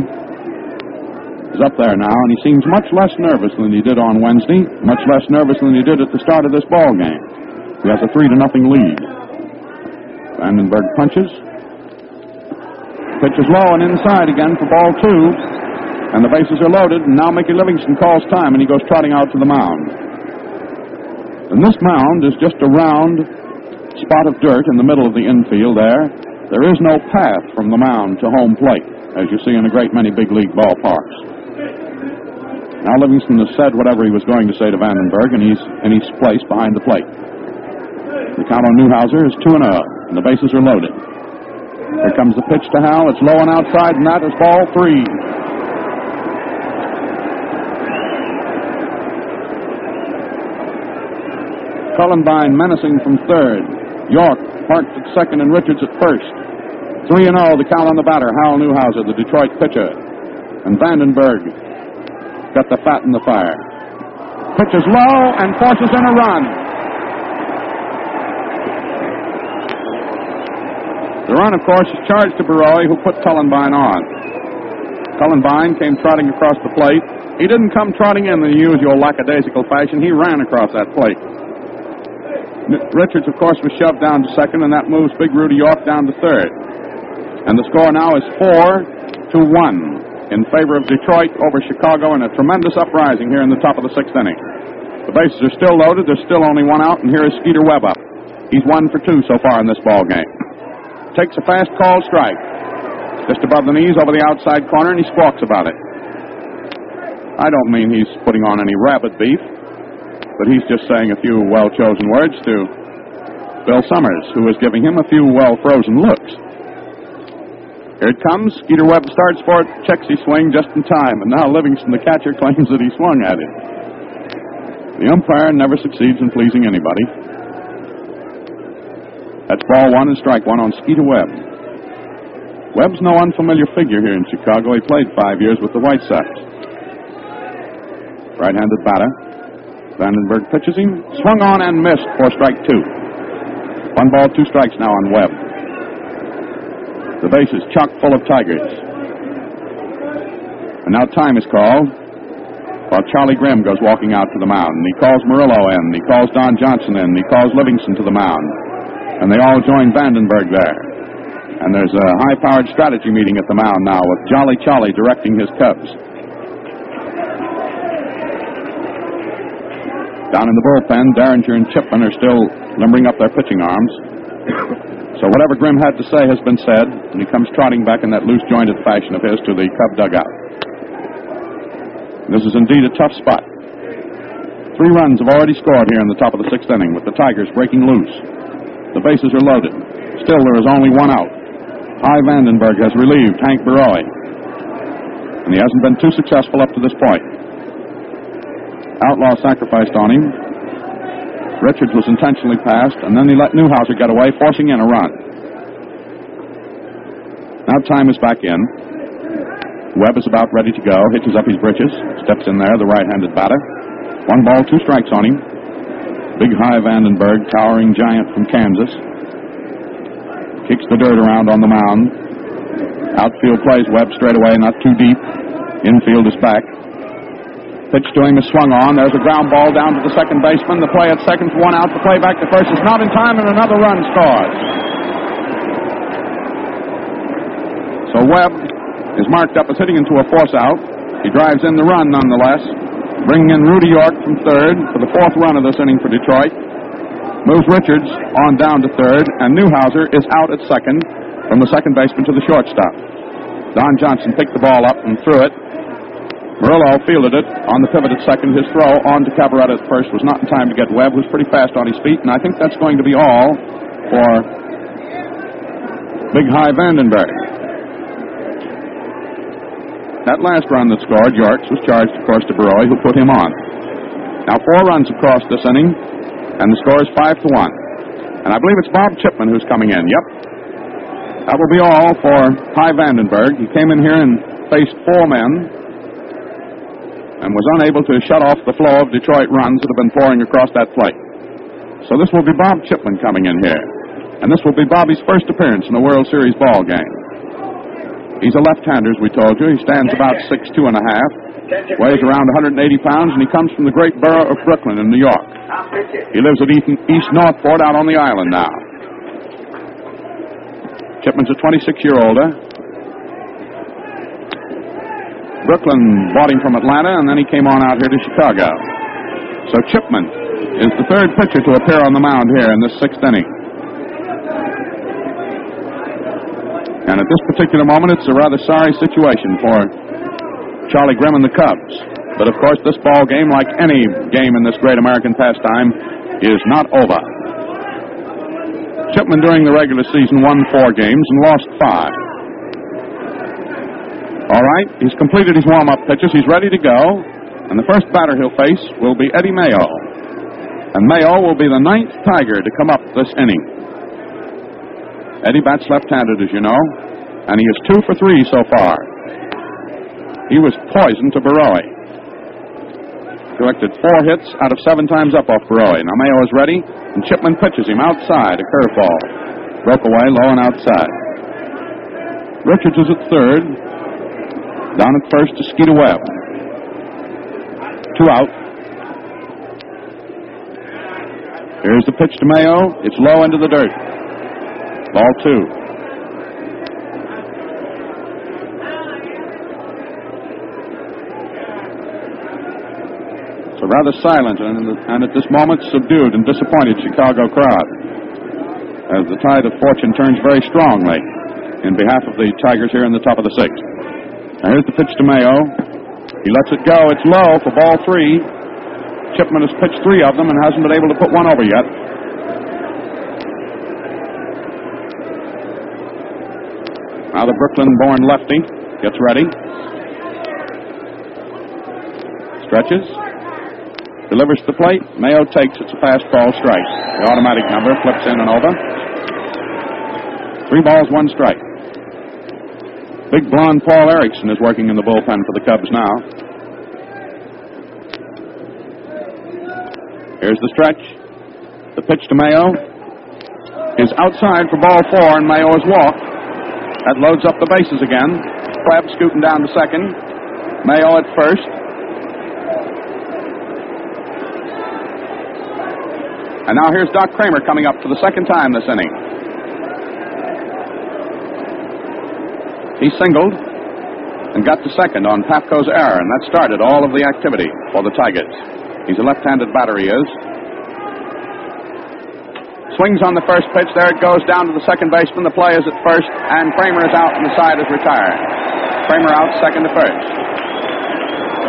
is up there now, and he seems much less nervous than he did on Wednesday, much less nervous than he did at the start of this ball game. He has a three to nothing lead. Vandenberg punches. Pitch is low and inside again for ball two. And the bases are loaded, and now Mickey Livingston calls time, and he goes trotting out to the mound. And this mound is just a round spot of dirt in the middle of the infield there. There is no path from the mound to home plate, as you see in a great many big league ballparks. Now Livingston has said whatever he was going to say to Vandenberg, and he's in his place behind the plate. The count on Newhouser is 2 and 0, and the bases are loaded. Here comes the pitch to Hal. It's low and outside, and that is ball three. Cullenbine menacing from third. York parked at second and Richards at first. 3 and 0, the count on the batter, Hal Newhouser, the Detroit pitcher. And Vandenberg got the fat in the fire. Pitches low and forces in a run. The run, of course, is charged to Borowy, who put Cullenbine on. Cullenbine came trotting across the plate. He didn't come trotting in the usual lackadaisical fashion. He ran across that plate. Richards, of course, was shoved down to second, and that moves Big Rudy York down to third. And the score now is four to one in favor of Detroit over Chicago in a tremendous uprising here in the top of the sixth inning. The bases are still loaded. There's still only one out, and here is Skeeter Webb up. He's one for two so far in this ball game. Takes a fast call strike. Just above the knees over the outside corner, and he squawks about it. I don't mean he's putting on any rabbit beef but he's just saying a few well chosen words to Bill Summers, who is giving him a few well frozen looks. Here it comes. Skeeter Webb starts for it, checks his swing just in time, and now Livingston, the catcher, claims that he swung at it. The umpire never succeeds in pleasing anybody. That's ball one and strike one on Skeeter Webb. Webb's no unfamiliar figure here in Chicago. He played five years with the White Sox. Right handed batter. Vandenberg pitches him. Swung on and missed for strike two. One ball, two strikes now on Webb. The base is chock full of Tigers. And now time is called while Charlie Grimm goes walking out to the mound. And he calls Merullo in, he calls Don Johnson in, he calls Livingston to the mound. And they all join Vandenberg there. And there's a high powered strategy meeting at the mound now with Jolly Charlie directing his Cubs. Down in the bullpen, Derringer and Chipman are still limbering up their pitching arms. So whatever Grimm had to say has been said, and he comes trotting back in that loose jointed fashion of his to the Cub dugout. This is indeed a tough spot. Three runs have already scored here in the top of the sixth inning, with the Tigers breaking loose. The bases are loaded. Still, there is only one out. Hy Vandenberg has relieved Hank Borowy, and he hasn't been too successful up to this point. Outlaw sacrificed on him. Richards was intentionally passed, and then he let Newhouser get away, forcing in a run. Now time is back in. Webb is about ready to go, hitches up his britches, steps in there, the right-handed batter. One ball, two strikes on him. Big Hy Vandenberg, towering giant from Kansas. Kicks the dirt around on the mound. Outfield plays Webb straight away, not too deep. Infield is back. Pitch to him is swung on. There's a ground ball down to the second baseman. The play at second one out. The play back to first is not in time, and another run scores. So Webb is marked up as hitting into a force out. He drives in the run nonetheless, bringing in Rudy York from third for the fourth run of this inning for Detroit. Moves Richards on down to third, and Newhouser is out at second from the second baseman to the shortstop. Don Johnson picked the ball up and threw it. Merullo fielded it on the pivot at second. His throw on to Cavarretta at first was not in time to get Webb, who's pretty fast on his feet, and I think that's going to be all for Big Hy Vandenberg. That last run that scored, Yorks, was charged, of course, to Borowy, who put him on. Now four runs across this inning, and the score is five to one. And I believe it's Bob Chipman who's coming in. Yep. That will be all for Hy Vandenberg. He came in here and faced four men and was unable to shut off the flow of Detroit runs that have been pouring across that plate. So this will be Bob Chipman coming in here. And this will be Bobby's first appearance in a World Series ball game. He's a left-hander, as we told you. He stands about six two and a half, weighs around 180 pounds, and he comes from the great borough of Brooklyn in New York. He lives at East Northport out on the island now. Chipman's a 26-year-older. Brooklyn bought him from Atlanta, and then he came on out here to Chicago. So Chipman is the third pitcher to appear on the mound here in this sixth inning. And at this particular moment, it's a rather sorry situation for Charlie Grimm and the Cubs. But of course, this ball game, like any game in this great American pastime, is not over. Chipman during the regular season won four games and lost five. All right, he's completed his warm-up pitches. He's ready to go. And the first batter he'll face will be Eddie Mayo. And Mayo will be the ninth Tiger to come up this inning. Eddie bats left-handed, as you know, and he is two for three so far. He was poison to Borowy. Collected four hits out of seven times up off Borowy. Now Mayo is ready, and Chipman pitches him outside, a curveball. Broke away low and outside. Richards is at third. Down at first to Skeeter Webb. Two out. Here's the pitch to Mayo. It's low into the dirt. Ball two. It's a rather silent and, and at this moment subdued and disappointed Chicago crowd as the tide of fortune turns very strongly in behalf of the Tigers here in the top of the sixth. Here's the pitch to Mayo. He lets it go. It's low for ball three. Chipman has pitched three of them and hasn't been able to put one over yet. Now the Brooklyn-born lefty gets ready. Stretches. Delivers the plate. Mayo takes. It's a fastball strike. The automatic number flips in and over. Three balls, one strike. Big blonde Paul Erickson is working in the bullpen for the Cubs now. Here's the stretch. The pitch to Mayo is outside for ball four, and Mayo is walked. That loads up the bases again. Webb scooting down to second. Mayo at first. And now here's Doc Cramer coming up for the second time this inning. He singled and got to second on Pafko's error, and that started all of the activity for the Tigers. He's a left-handed batter, he is. Swings on the first pitch. There it goes down to the second baseman. The play is at first, and Cramer is out, and the side is retired. Cramer out, second to first.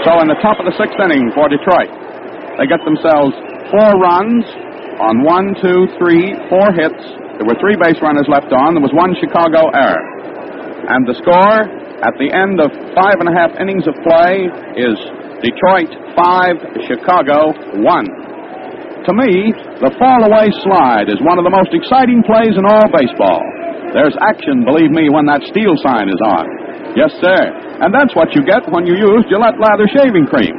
So in the top of the sixth inning for Detroit, they get themselves four runs on one, two, three, four hits. There were three base runners left on. There was one Chicago error. And the score at the end of five and a half innings of play is Detroit five, Chicago one. To me, the fall away slide is one of the most exciting plays in all baseball. There's action, believe me, when that steel sign is on. Yes, sir. And that's what you get when you use Gillette Lather Shaving Cream.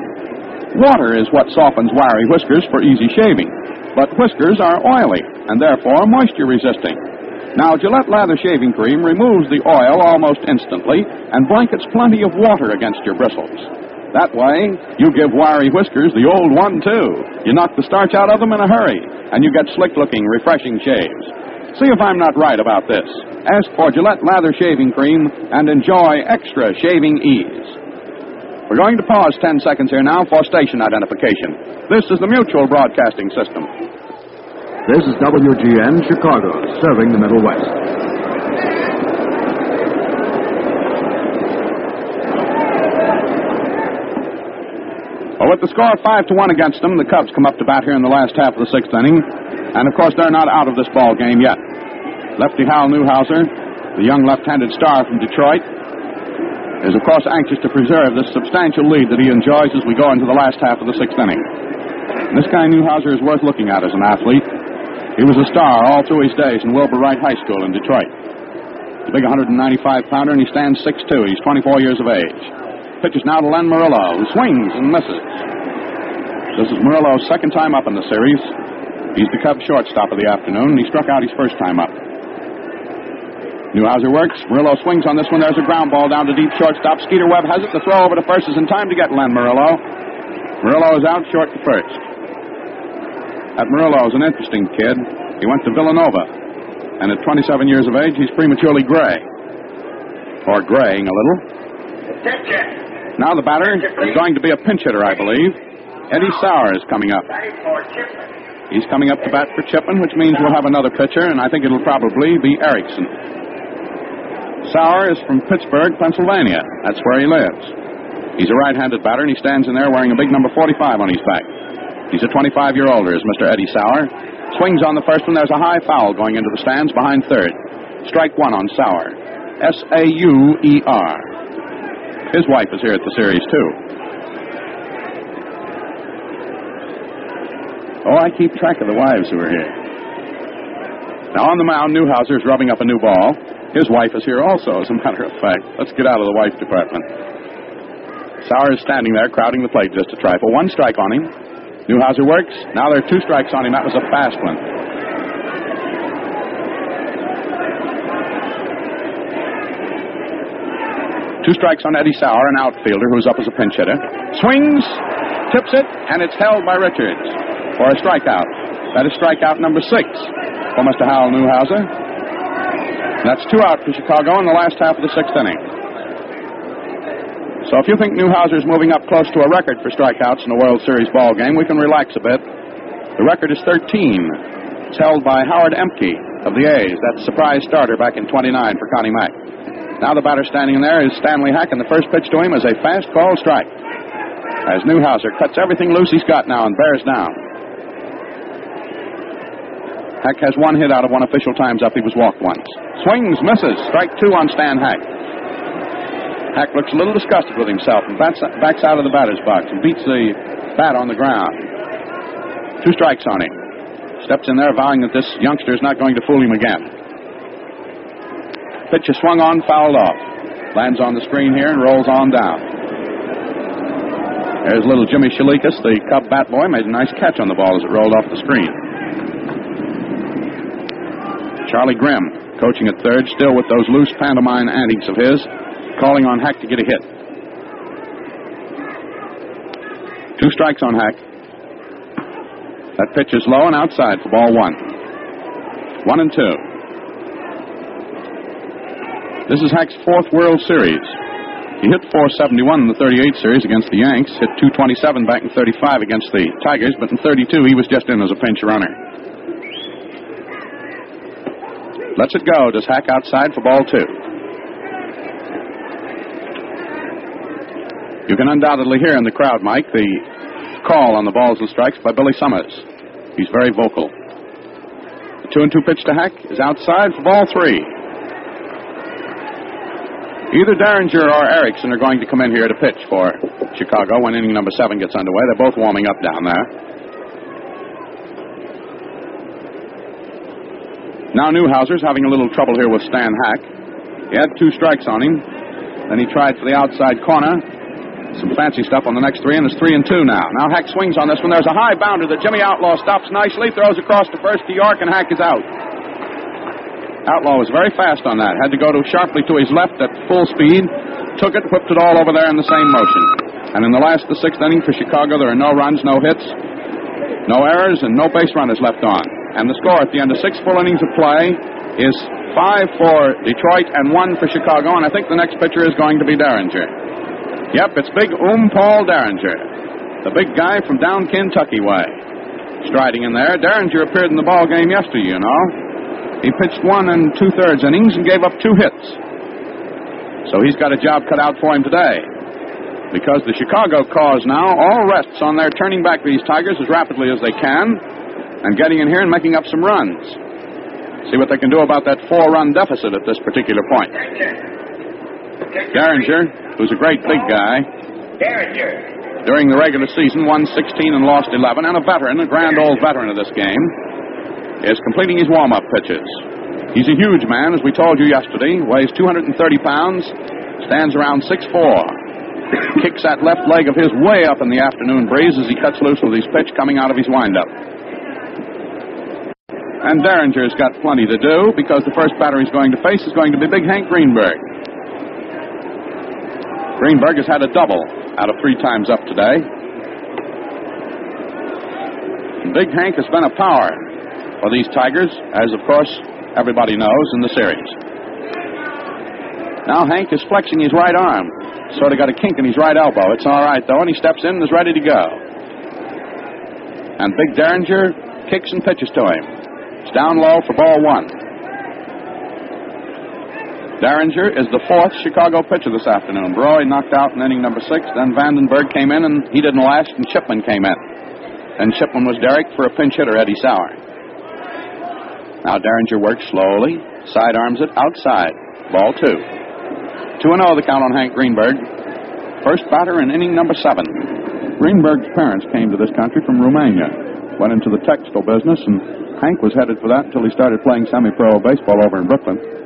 Water is what softens wiry whiskers for easy shaving, but whiskers are oily and therefore moisture resisting. Now, Gillette Lather Shaving Cream removes the oil almost instantly and blankets plenty of water against your bristles. That way, you give wiry whiskers the old one, too. You knock the starch out of them in a hurry, and you get slick looking, refreshing shaves. See if I'm not right about this. Ask for Gillette Lather Shaving Cream and enjoy extra shaving ease. We're going to pause 10 seconds here now for station identification. This is the Mutual Broadcasting System.
This is WGN Chicago, serving the Middle West.
Well, with the score 5 to 1 against them, the Cubs come up to bat here in the last half of the sixth inning. And of course, they're not out of this ball game yet. Lefty Hal Newhouser, the young left-handed star from Detroit, is of course anxious to preserve this substantial lead that he enjoys as we go into the last half of the sixth inning. This guy Newhouser is worth looking at as an athlete. He was a star all through his days in Wilbur Wright High School in Detroit. He's a big 195 pounder and he stands 6'2. He's 24 years of age. Pitches now to Len Merullo, who swings and misses. This is Merullo's second time up in the series. He's the Cubs shortstop of the afternoon, and he struck out his first time up. Newhouser works. Merullo swings on this one. There's a ground ball down to deep shortstop. Skeeter Webb has it. The throw over to first is in time to get Len Merullo. Merullo is out short to first. That Merullo is an interesting kid. He went to Villanova, and at 27 years of age, he's prematurely gray. Or graying a little. Now the batter is going to be a pinch hitter, I believe. Eddie Sauer is coming up. He's coming up to bat for Chipman, which means we'll have another pitcher, and I think it'll probably be Erickson. Sauer is from Pittsburgh, Pennsylvania. That's where he lives. He's a right-handed batter, and he stands in there wearing a big number 45 on his back. He's a 25 year older, is Mr. Eddie Sauer. Swings on the first one. There's a high foul going into the stands behind third. Strike one on Sauer. S A U E R. His wife is here at the series, too. Oh, I keep track of the wives who are here. Now, on the mound, Newhouser is rubbing up a new ball. His wife is here also, as a matter of fact. Let's get out of the wife department. Sauer is standing there, crowding the plate just a trifle. One strike on him. Newhouser works. Now there are two strikes on him. That was a fast one. Two strikes on Eddie Sauer, an outfielder who's up as a pinch hitter. Swings, tips it, and it's held by Richards for a strikeout. That is strikeout number six for Mr. Hal Newhouser. That's two out for Chicago in the last half of the sixth inning. So if you think Newhouser's moving up close to a record for strikeouts in a World Series ball game, we can relax a bit. The record is 13. It's held by Howard Ehmke of the A's. That surprise starter back in 29 for Connie Mack. Now the batter standing in there is Stanley Hack, and the first pitch to him is a fast call strike. As Newhouser cuts everything loose he's got now and bears down. Hack has one hit out of one official times up. He was walked once. Swings, misses. Strike two on Stan Hack. Hack looks a little disgusted with himself and backs, backs out of the batter's box and beats the bat on the ground. Two strikes on him. Steps in there vowing that this youngster is not going to fool him again. Pitch is swung on, fouled off. Lands on the screen here and rolls on down. There's little Jimmy Shalikas, the Cub bat boy, made a nice catch on the ball as it rolled off the screen. Charlie Grimm, coaching at third, still with those loose pantomime antics of his, calling on Hack to get a hit. Two strikes on Hack. That pitch is low and outside for ball one. One and two. This is Hack's fourth World Series. He hit 471 in the 38 series against the Yanks, hit 227 back in 35 against the Tigers, but in 32 he was just in as a pinch runner. Lets it go. Does Hack outside for ball two. You can undoubtedly hear in the crowd, Mike, the call on the balls and strikes by Billy Summers. He's very vocal. The two and two pitch to Hack is outside for ball three. Either Derringer or Erickson are going to come in here to pitch for Chicago when inning number seven gets underway. They're both warming up down there. Now Newhouser's having a little trouble here with Stan Hack. He had two strikes on him. Then he tried for the outside corner. Some fancy stuff on the next three, and it's three and two now. Now Hack swings on this one. There's a high bounder that Jimmy Outlaw stops nicely, throws across to first to York, and Hack is out. Outlaw was very fast on that. Had to go to sharply to his left at full speed. Took it, whipped it all over there in the same motion. And in the last, the sixth inning for Chicago, there are no runs, no hits, no errors, and no base runners left on. And the score at the end of six full innings of play is five for Detroit and one for Chicago. And I think the next pitcher is going to be Derringer. Yep, it's big Um Paul Derringer, the big guy from down Kentucky way, striding in there. Derringer appeared in the ball game yesterday, you know. He pitched one and two thirds innings and gave up two hits. So he's got a job cut out for him today. Because the Chicago cause now all rests on their turning back these Tigers as rapidly as they can and getting in here and making up some runs. See what they can do about that four run deficit at this particular point. Derringer, who's a great big guy, during the regular season won 16 and lost 11, and a veteran, a grand old veteran of this game, is completing his warm up pitches. He's a huge man, as we told you yesterday, weighs 230 pounds, stands around 6'4. Kicks that left leg of his way up in the afternoon breeze as he cuts loose with his pitch coming out of his windup. And Derringer's got plenty to do because the first batter he's going to face is going to be Big Hank Greenberg. Greenberg has had a double out of three times up today. Big Hank has been a power for these Tigers, as of course everybody knows in the series. Now Hank is flexing his right arm. Sort of got a kink in his right elbow. It's all right, though, and he steps in and is ready to go. And Big Derringer kicks and pitches to him. It's down low for ball one. Derringer is the fourth Chicago pitcher this afternoon. Borowy knocked out in inning number six. Then Vandenberg came in, and he didn't last, and Chipman came in. And Chipman was Derek for a pinch hitter, Eddie Sauer. Now Derringer works slowly, sidearms it outside. Ball two. 2 0 the count on Hank Greenberg. First batter in inning number seven. Greenberg's parents came to this country from Romania, went into the textile business, and Hank was headed for that until he started playing semi pro baseball over in Brooklyn.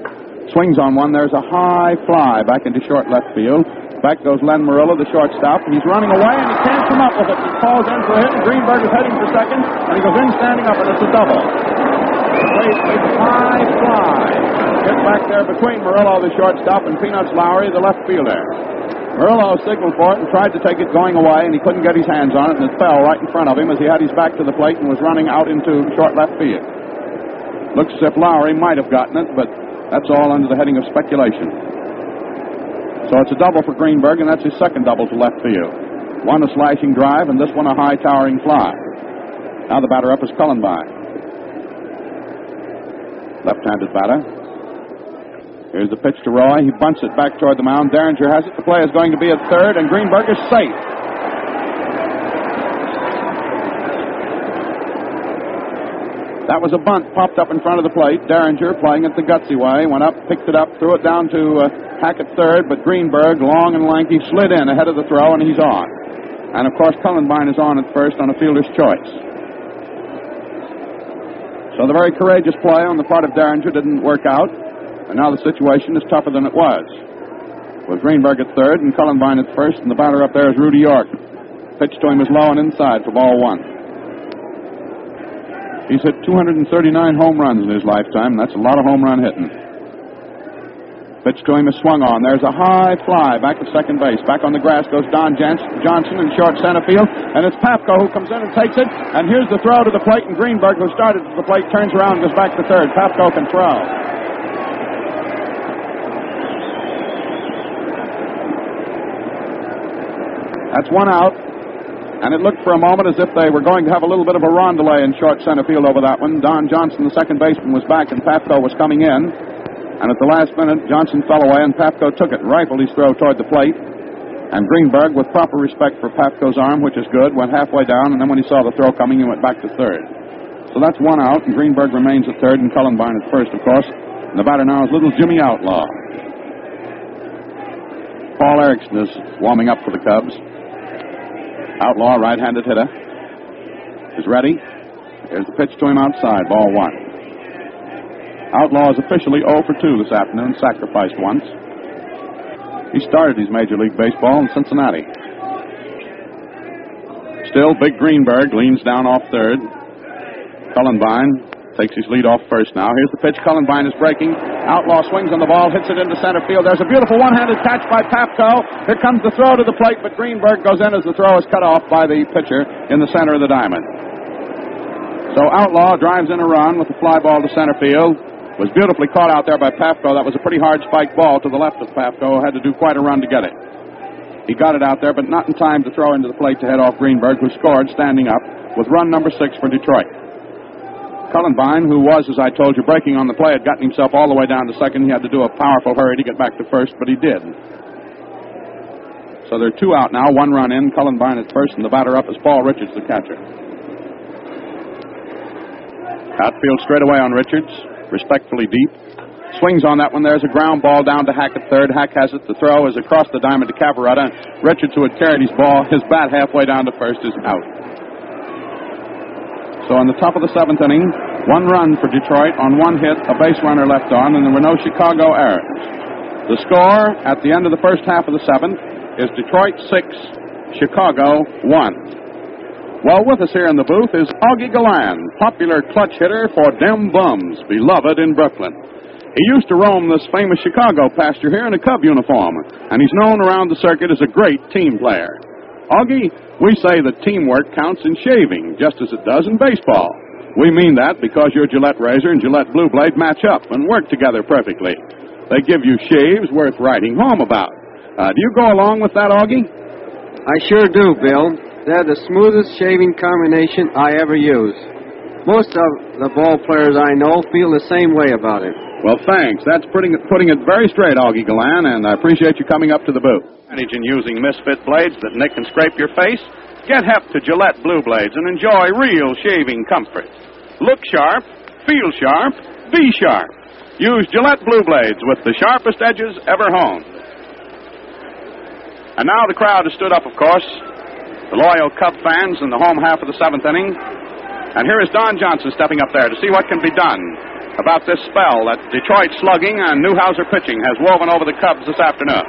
Swings on one. There's a high fly back into short left field. Back goes Len Merullo, the shortstop, and he's running away, and he can't come up with it. He falls in for a hit, and Greenberg is heading for second, and he goes in standing up, and it's a double. Great big high fly. Hit back there between Merullo, the shortstop, and Peanuts Lowrey, the left fielder. Merullo signaled for it and tried to take it going away, and he couldn't get his hands on it, and it fell right in front of him as he had his back to the plate and was running out into short left field. Looks as if Lowrey might have gotten it, but that's all under the heading of speculation. So it's a double for Greenberg, and that's his second double to left field. One a slashing drive, and this one a high towering fly. Now the batter up is Cullenbine. Left-handed batter. Here's the pitch to Roy. He bunts it back toward the mound. Derringer has it. The play is going to be at third, and Greenberg is safe. That was a bunt popped up in front of the plate. Derringer, playing it the gutsy way, went up, picked it up, threw it down to uh, Hackett third, but Greenberg, long and lanky, slid in ahead of the throw, and he's on. And of course, Cullenbine is on at first on a fielder's choice. So the very courageous play on the part of Derringer didn't work out, and now the situation is tougher than it was. With Greenberg at third and Cullenbine at first, and the batter up there is Rudy York. Pitch to him is low and inside for ball one. He's hit 239 home runs in his lifetime, that's a lot of home run hitting. Pitch to him is swung on. There's a high fly back to second base. Back on the grass goes Don Johnson in short center field, and it's Pafko who comes in and takes it. And here's the throw to the plate, and Greenberg, who started to the plate, turns around and goes back to third. Pafko can throw. That's one out. And it looked for a moment as if they were going to have a little bit of a rondelay in short center field over that one. Don Johnson, the second baseman, was back, and Pafko was coming in. And at the last minute, Johnson fell away, and Pafko took it, rifled his throw toward the plate. And Greenberg, with proper respect for Pafko's arm, which is good, went halfway down, and then when he saw the throw coming, he went back to third. So that's one out, and Greenberg remains at third, and Cullenbine at first, of course. And the batter now is little Jimmy Outlaw. Paul Erickson is warming up for the Cubs. Outlaw, right-handed hitter, is ready. Here's the pitch to him outside, ball one. Outlaw is officially 0 for 2 this afternoon, sacrificed once. He started his Major League Baseball in Cincinnati. Still, Big Greenberg leans down off third. Cullenbine takes his lead off first now. Here's the pitch. Cullenbine is breaking. Outlaw swings on the ball, hits it into center field. There's a beautiful one-handed catch by Pafko. Here comes the throw to the plate, but Greenberg goes in as the throw is cut off by the pitcher in the center of the diamond. So Outlaw drives in a run with the fly ball to center field. Was beautifully caught out there by Pafko. That was a pretty hard spike ball to the left of Pafko. Had to do quite a run to get it. He got it out there, but not in time to throw into the plate to head off Greenberg, who scored standing up with run number six for Detroit. Cullenbine, who was, as I told you, breaking on the play, had gotten himself all the way down to second. He had to do a powerful hurry to get back to first, but he did. So there are two out now, one run in. Cullenbine at first, and the batter up is Paul Richards, the catcher. Outfield straight away on Richards, respectfully deep. Swings on that one. There's a ground ball down to Hack at third. Hack has it. The throw is across the diamond to Cavarretta. Richards, who had carried his ball, his bat halfway down to first, is out. So in the top of the seventh inning, one run for Detroit on one hit, a base runner left on, and there were no Chicago errors. The score at the end of the first half of the seventh is Detroit six, Chicago one. Well, with us here in the booth is Augie Galan, popular clutch hitter for Dem Bums, beloved in Brooklyn. He used to roam this famous Chicago pasture here in a Cub uniform, and he's known around the circuit as a great team player. Augie, we say that teamwork counts in shaving just as it does in baseball. We mean that because your Gillette razor and Gillette Blue Blade match up and work together perfectly. They give you shaves worth writing home about. Uh, do you go along with that, Augie?
I sure do, Bill. They're the smoothest shaving combination I ever use. Most of the ball players I know feel the same way about it.
Well, thanks. That's putting it, putting it very straight, Augie Galan, and I appreciate you coming up to the booth. Advantage in using misfit blades that nick and scrape your face? Get hep to Gillette Blue Blades and enjoy real shaving comfort. Look sharp, feel sharp, be sharp. Use Gillette Blue Blades with the sharpest edges ever honed. And now the crowd has stood up, of course, the loyal Cub fans in the home half of the seventh inning. And here is Don Johnson stepping up there to see what can be done about this spell that Detroit slugging and Newhouser pitching has woven over the Cubs this afternoon.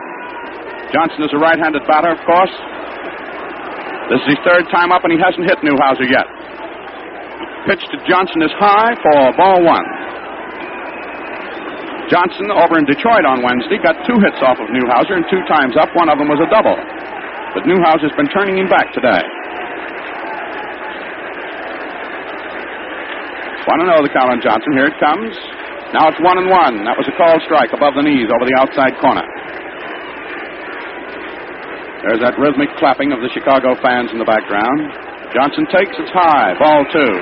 Johnson is a right-handed batter, of course. This is his third time up, and he hasn't hit Newhouser yet. Pitch to Johnson is high for ball one. Johnson over in Detroit on Wednesday got two hits off of Newhouser and two times up. One of them was a double. But Newhouser's been turning him back today. Want to know the count on Johnson. Here it comes. Now it's one and one. That was a called strike above the knees over the outside corner. There's that rhythmic clapping of the Chicago fans in the background. Johnson takes it's high. Ball two.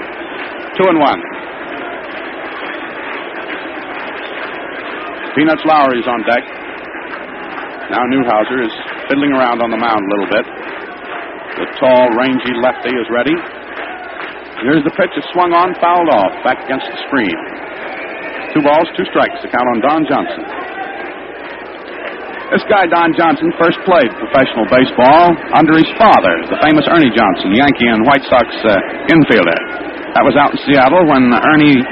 Two and one. Peanuts Lowrey's on deck. Now Newhouser is fiddling around on the mound a little bit. The tall, rangy lefty is ready. Here's the pitch. It's swung on, fouled off, back against the screen. Two balls, two strikes. The count on Don Johnson. This guy, Don Johnson, first played professional baseball under his father, the famous Ernie Johnson, Yankee and White Sox uh, infielder. That was out in Seattle when Ernie,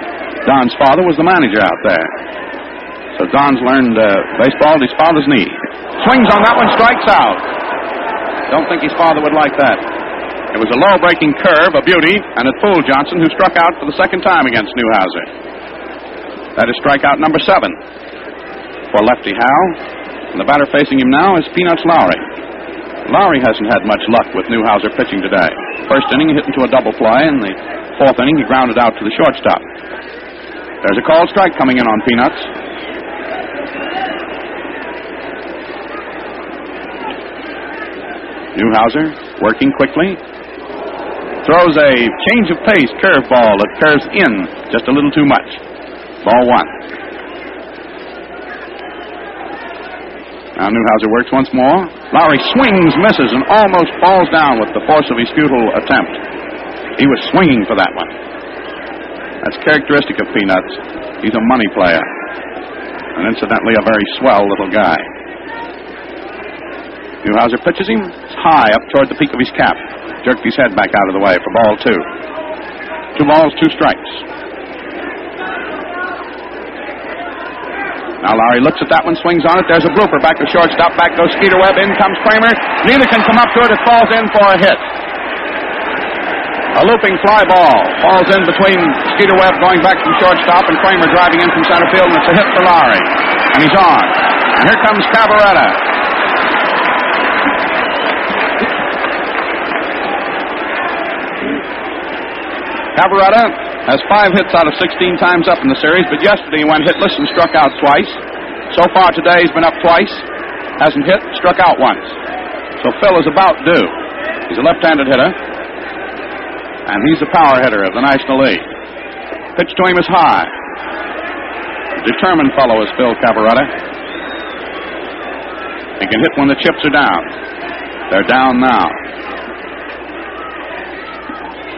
Don's father, was the manager out there. So Don's learned uh, baseball at his father's knee. Swings on that one, strikes out. Don't think his father would like that. It was a low breaking curve, a beauty, and it fooled Johnson, who struck out for the second time against Newhouser. That is strikeout number seven for lefty Hal. And the batter facing him now is Peanuts Lowrey. Lowrey hasn't had much luck with Newhouser pitching today. First inning, he hit into a double play. In the fourth inning, he grounded out to the shortstop. There's a called strike coming in on Peanuts. Newhouser working quickly. Throws a change of pace curveball that curves in just a little too much. Ball one. Now Newhouser works once more. Lowrey swings, misses, and almost falls down with the force of his futile attempt. He was swinging for that one. That's characteristic of Peanuts. He's a money player. And incidentally, a very swell little guy. Newhouser pitches him high up toward the peak of his cap. Jerked his head back out of the way for ball two. Two balls, two strikes. Now Lowrey looks at that one, swings on it. There's a blooper back to shortstop. Back goes Skeeter Webb. In comes Cramer. Neither can come up to it. It falls in for a hit. A looping fly ball falls in between Skeeter Webb going back from shortstop and Cramer driving in from center field, and it's a hit for Lowrey. And he's on. And here comes Cavarretta. Cavarretta has five hits out of 16 times up in the series, but yesterday he went hitless and struck out twice. So far today he's been up twice, hasn't hit, struck out once. So Phil is about due. He's a left-handed hitter, and he's the power hitter of the National League. Pitch to him is high. Determined fellow is Phil Cavarretta. He can hit when the chips are down. They're down now.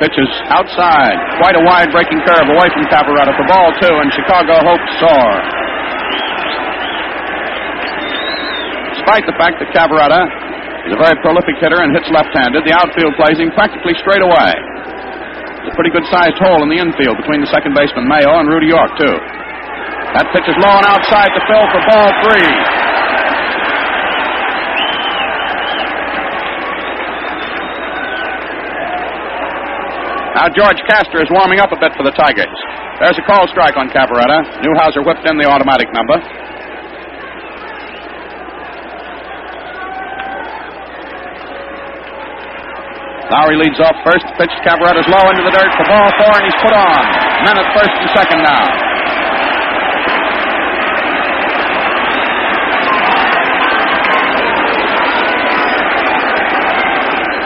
Pitches outside. Quite a wide breaking curve away from Cavarretta The ball two, and Chicago hopes soar. Despite the fact that Cavarretta is a very prolific hitter and hits left-handed, the outfield plays him practically straight away. A pretty good sized hole in the infield between the second baseman Mayo and Rudy York, too. That pitch is low and outside to Phil for ball three. Now George Caster is warming up a bit for the Tigers. There's a call strike on Cavarretta. Newhouser whipped in the automatic number. Lowrey leads off first. Pitch to Cavarretta's low into the dirt for ball four, and he's put on. Men at first and second now.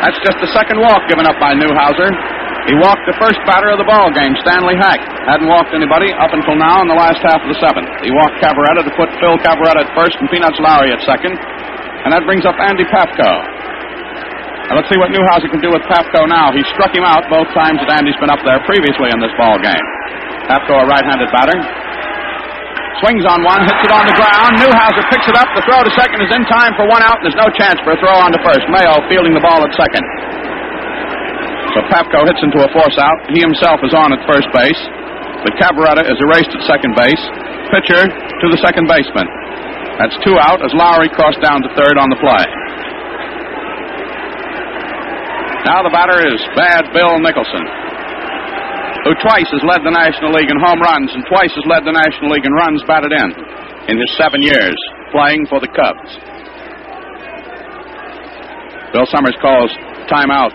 That's just the second walk given up by Newhouser. He walked the first batter of the ball game, Stanley Hack. Hadn't walked anybody up until now in the last half of the seventh. He walked Cavarretta to put Phil Cavarretta at first and Peanuts Lowrey at second. And that brings up Andy Pafko. Now let's see what Newhouser can do with Pafko now. He struck him out both times that Andy's been up there previously in this ball game. Pafko, a right-handed batter. Swings on one, hits it on the ground. Newhouser picks it up. The throw to second is in time for one out, and there's no chance for a throw on to first. Mayo fielding the ball at second. So Pafko hits into a force out. He himself is on at first base. But Cavarretta is erased at second base. Pitcher to the second baseman. That's two out as Lowrey crossed down to third on the play. Now the batter is Bad Bill Nicholson, who twice has led the National League in home runs and twice has led the National League in runs batted in in his seven years playing for the Cubs. Bill Summers calls timeout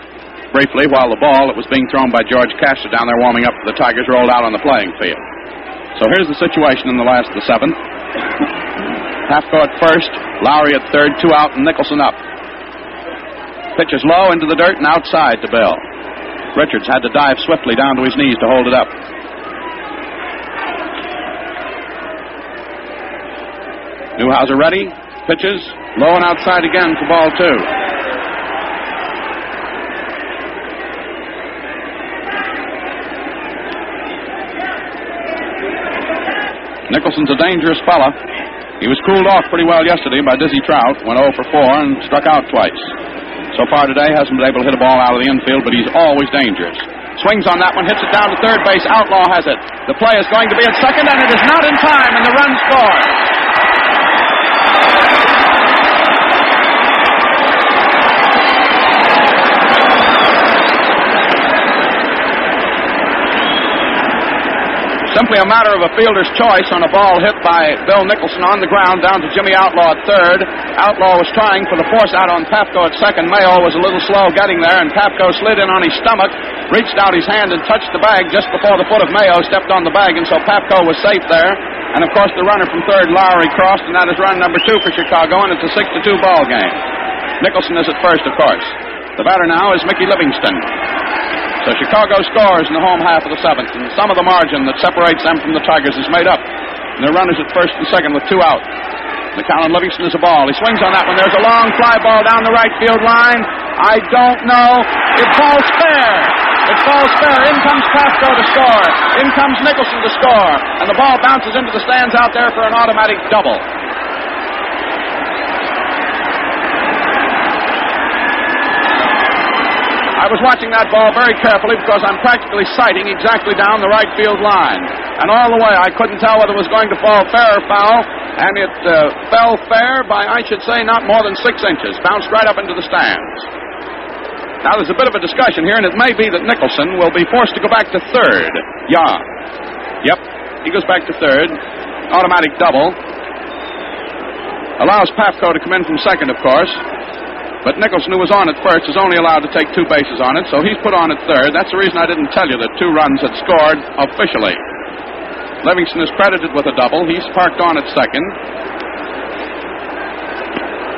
briefly while the ball that was being thrown by George Caster down there warming up for the Tigers rolled out on the playing field. So here's the situation in the last of the seventh. At first, Lowrey at third, two out, and Nicholson up. Pitches low into the dirt and outside to Bell. Richards had to dive swiftly down to his knees to hold it up. Newhouser ready. Pitches low and outside again for ball two. Nicholson's a dangerous fella. He was cooled off pretty well yesterday by Dizzy Trout, went 0 for 4 and struck out twice. So far today, hasn't been able to hit a ball out of the infield, but he's always dangerous. Swings on that one, hits it down to third base. Outlaw has it. The play is going to be at second, and it is not in time, and the run scores. Simply a matter of a fielder's choice on a ball hit by Bill Nicholson on the ground down to Jimmy Outlaw at third. Outlaw was trying for the force out on Pafko at second. Mayo was a little slow getting there, and Pafko slid in on his stomach, reached out his hand and touched the bag just before the foot of Mayo stepped on the bag, and so Pafko was safe there. And of course, the runner from third, Lowrey, crossed, and that is run number two for Chicago, and it's a six to two ball game.
Nicholson is at first, of course. The batter now is Mickey Livingston. So Chicago scores in the home half of the seventh, and some of the margin that separates them from the Tigers is made up. And their runners at first and second with two out. The Livingston is a ball. He swings on that one. There's a long fly ball down the right field line. I don't know. It falls fair. It falls fair. In comes Pafko to score. In comes Nicholson to score. And the ball bounces into the stands out there for an automatic double. I was watching that ball very carefully because I'm practically sighting exactly down the right field line. And all the way, I couldn't tell whether it was going to fall fair or foul, and it uh, fell fair by, I should say, not more than six inches. Bounced right up into the stands. Now, there's a bit of a discussion here, and it may be that Nicholson will be forced to go back to third. Yeah. Yep. He goes back to third. Automatic double. Allows Pafko to come in from second, of course. But Nicholson, who was on at first, is only allowed to take two bases on it, so he's put on at third. That's the reason I didn't tell you that two runs had scored officially. Livingston is credited with a double. He's parked on at second.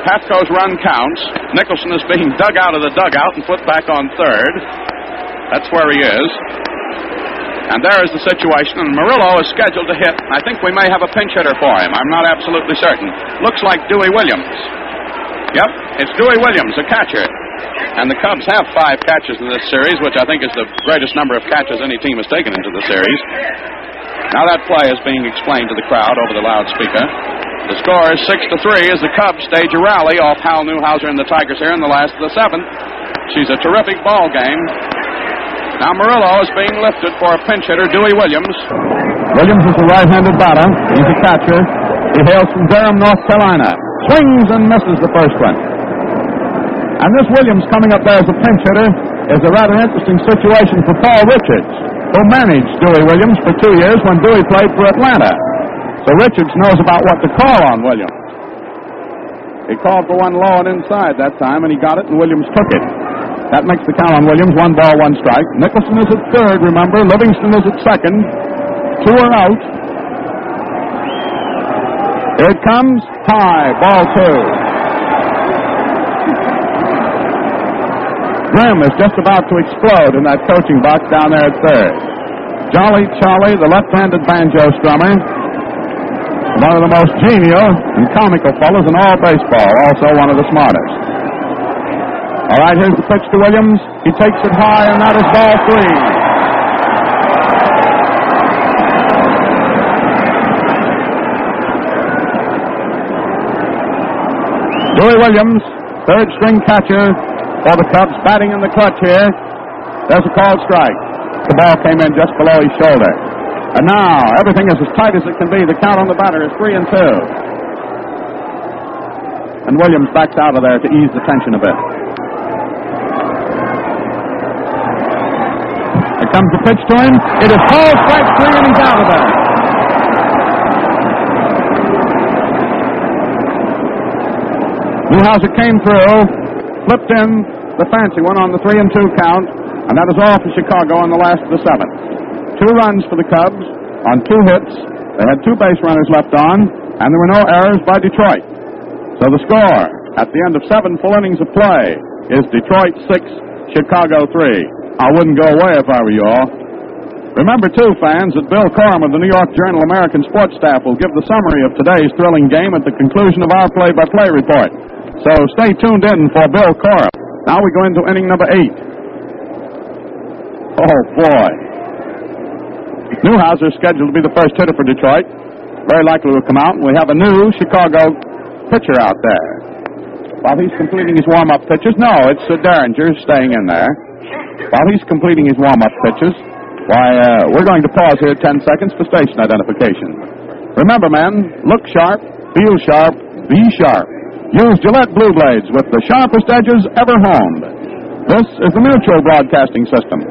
Pafko's run counts. Nicholson is being dug out of the dugout and put back on third. That's where he is. And there is the situation, and Merullo is scheduled to hit. I think we may have a pinch hitter for him. I'm not absolutely certain. Looks like Dewey Williams. Yep, it's Dewey Williams, a catcher. And the Cubs have five catches in this series, which I think is the greatest number of catches any team has taken into the series. Now that play is being explained to the crowd over the loudspeaker. The score is six to three as the Cubs stage a rally off Hal Newhouser and the Tigers here in the last of the seventh. She's a terrific ball game. Now Merullo is being lifted for a pinch hitter, Dewey Williams.
Williams is a right-handed batter. He's a catcher. He hails from Durham, North Carolina. Swings and misses the first one. And this Williams coming up there as a pinch hitter is a rather interesting situation for Paul Richards, who managed Dewey Williams for two years when Dewey played for Atlanta. So Richards knows about what to call on Williams. He called for one low and inside that time, and he got it, and Williams took it. That makes the count on Williams one ball, one strike. Nicholson is at third, remember. Livingston is at second. Two are out. Here it comes. High. Ball two. Grimm is just about to explode in that coaching box down there at third. Jolly Charlie, the left-handed banjo strummer, one of the most genial and comical fellows in all baseball, also one of the smartest. All right, here's the pitch to Williams. He takes it high, and that is ball three. Dewey Williams, third string catcher for the Cubs, batting in the clutch here. There's a called strike. The ball came in just below his shoulder. And now everything is as tight as it can be. The count on the batter is three and two. And Williams backs out of there to ease the tension a bit. Here comes the pitch to him. It is called strike three, and he's out of there. Newhouser came through, flipped in the fancy one on the three and two count, and that is all for Chicago on the last of the seventh. Two runs for the Cubs on two hits. They had two base runners left on, and there were no errors by Detroit. So the score at the end of seven full innings of play is Detroit six, Chicago three. I wouldn't go away if I were you all. Remember, too, fans, that Bill Corum of the New York Journal American Sports Staff will give the summary of today's thrilling game at the conclusion of our play by play report. So stay tuned in for Bill Corum. Now we go into inning number eight. Oh, boy. Newhouser is scheduled to be the first hitter for Detroit. Very likely will come out, we have a new Chicago pitcher out there. While he's completing his warm-up pitches, no, it's uh, Derringer staying in there. While he's completing his warm-up pitches, why, uh, we're going to pause here 10 seconds for station identification. Remember, men, look sharp, feel sharp, be sharp. Use Gillette Blue Blades with the sharpest edges ever honed. This is the Mutual Broadcasting System.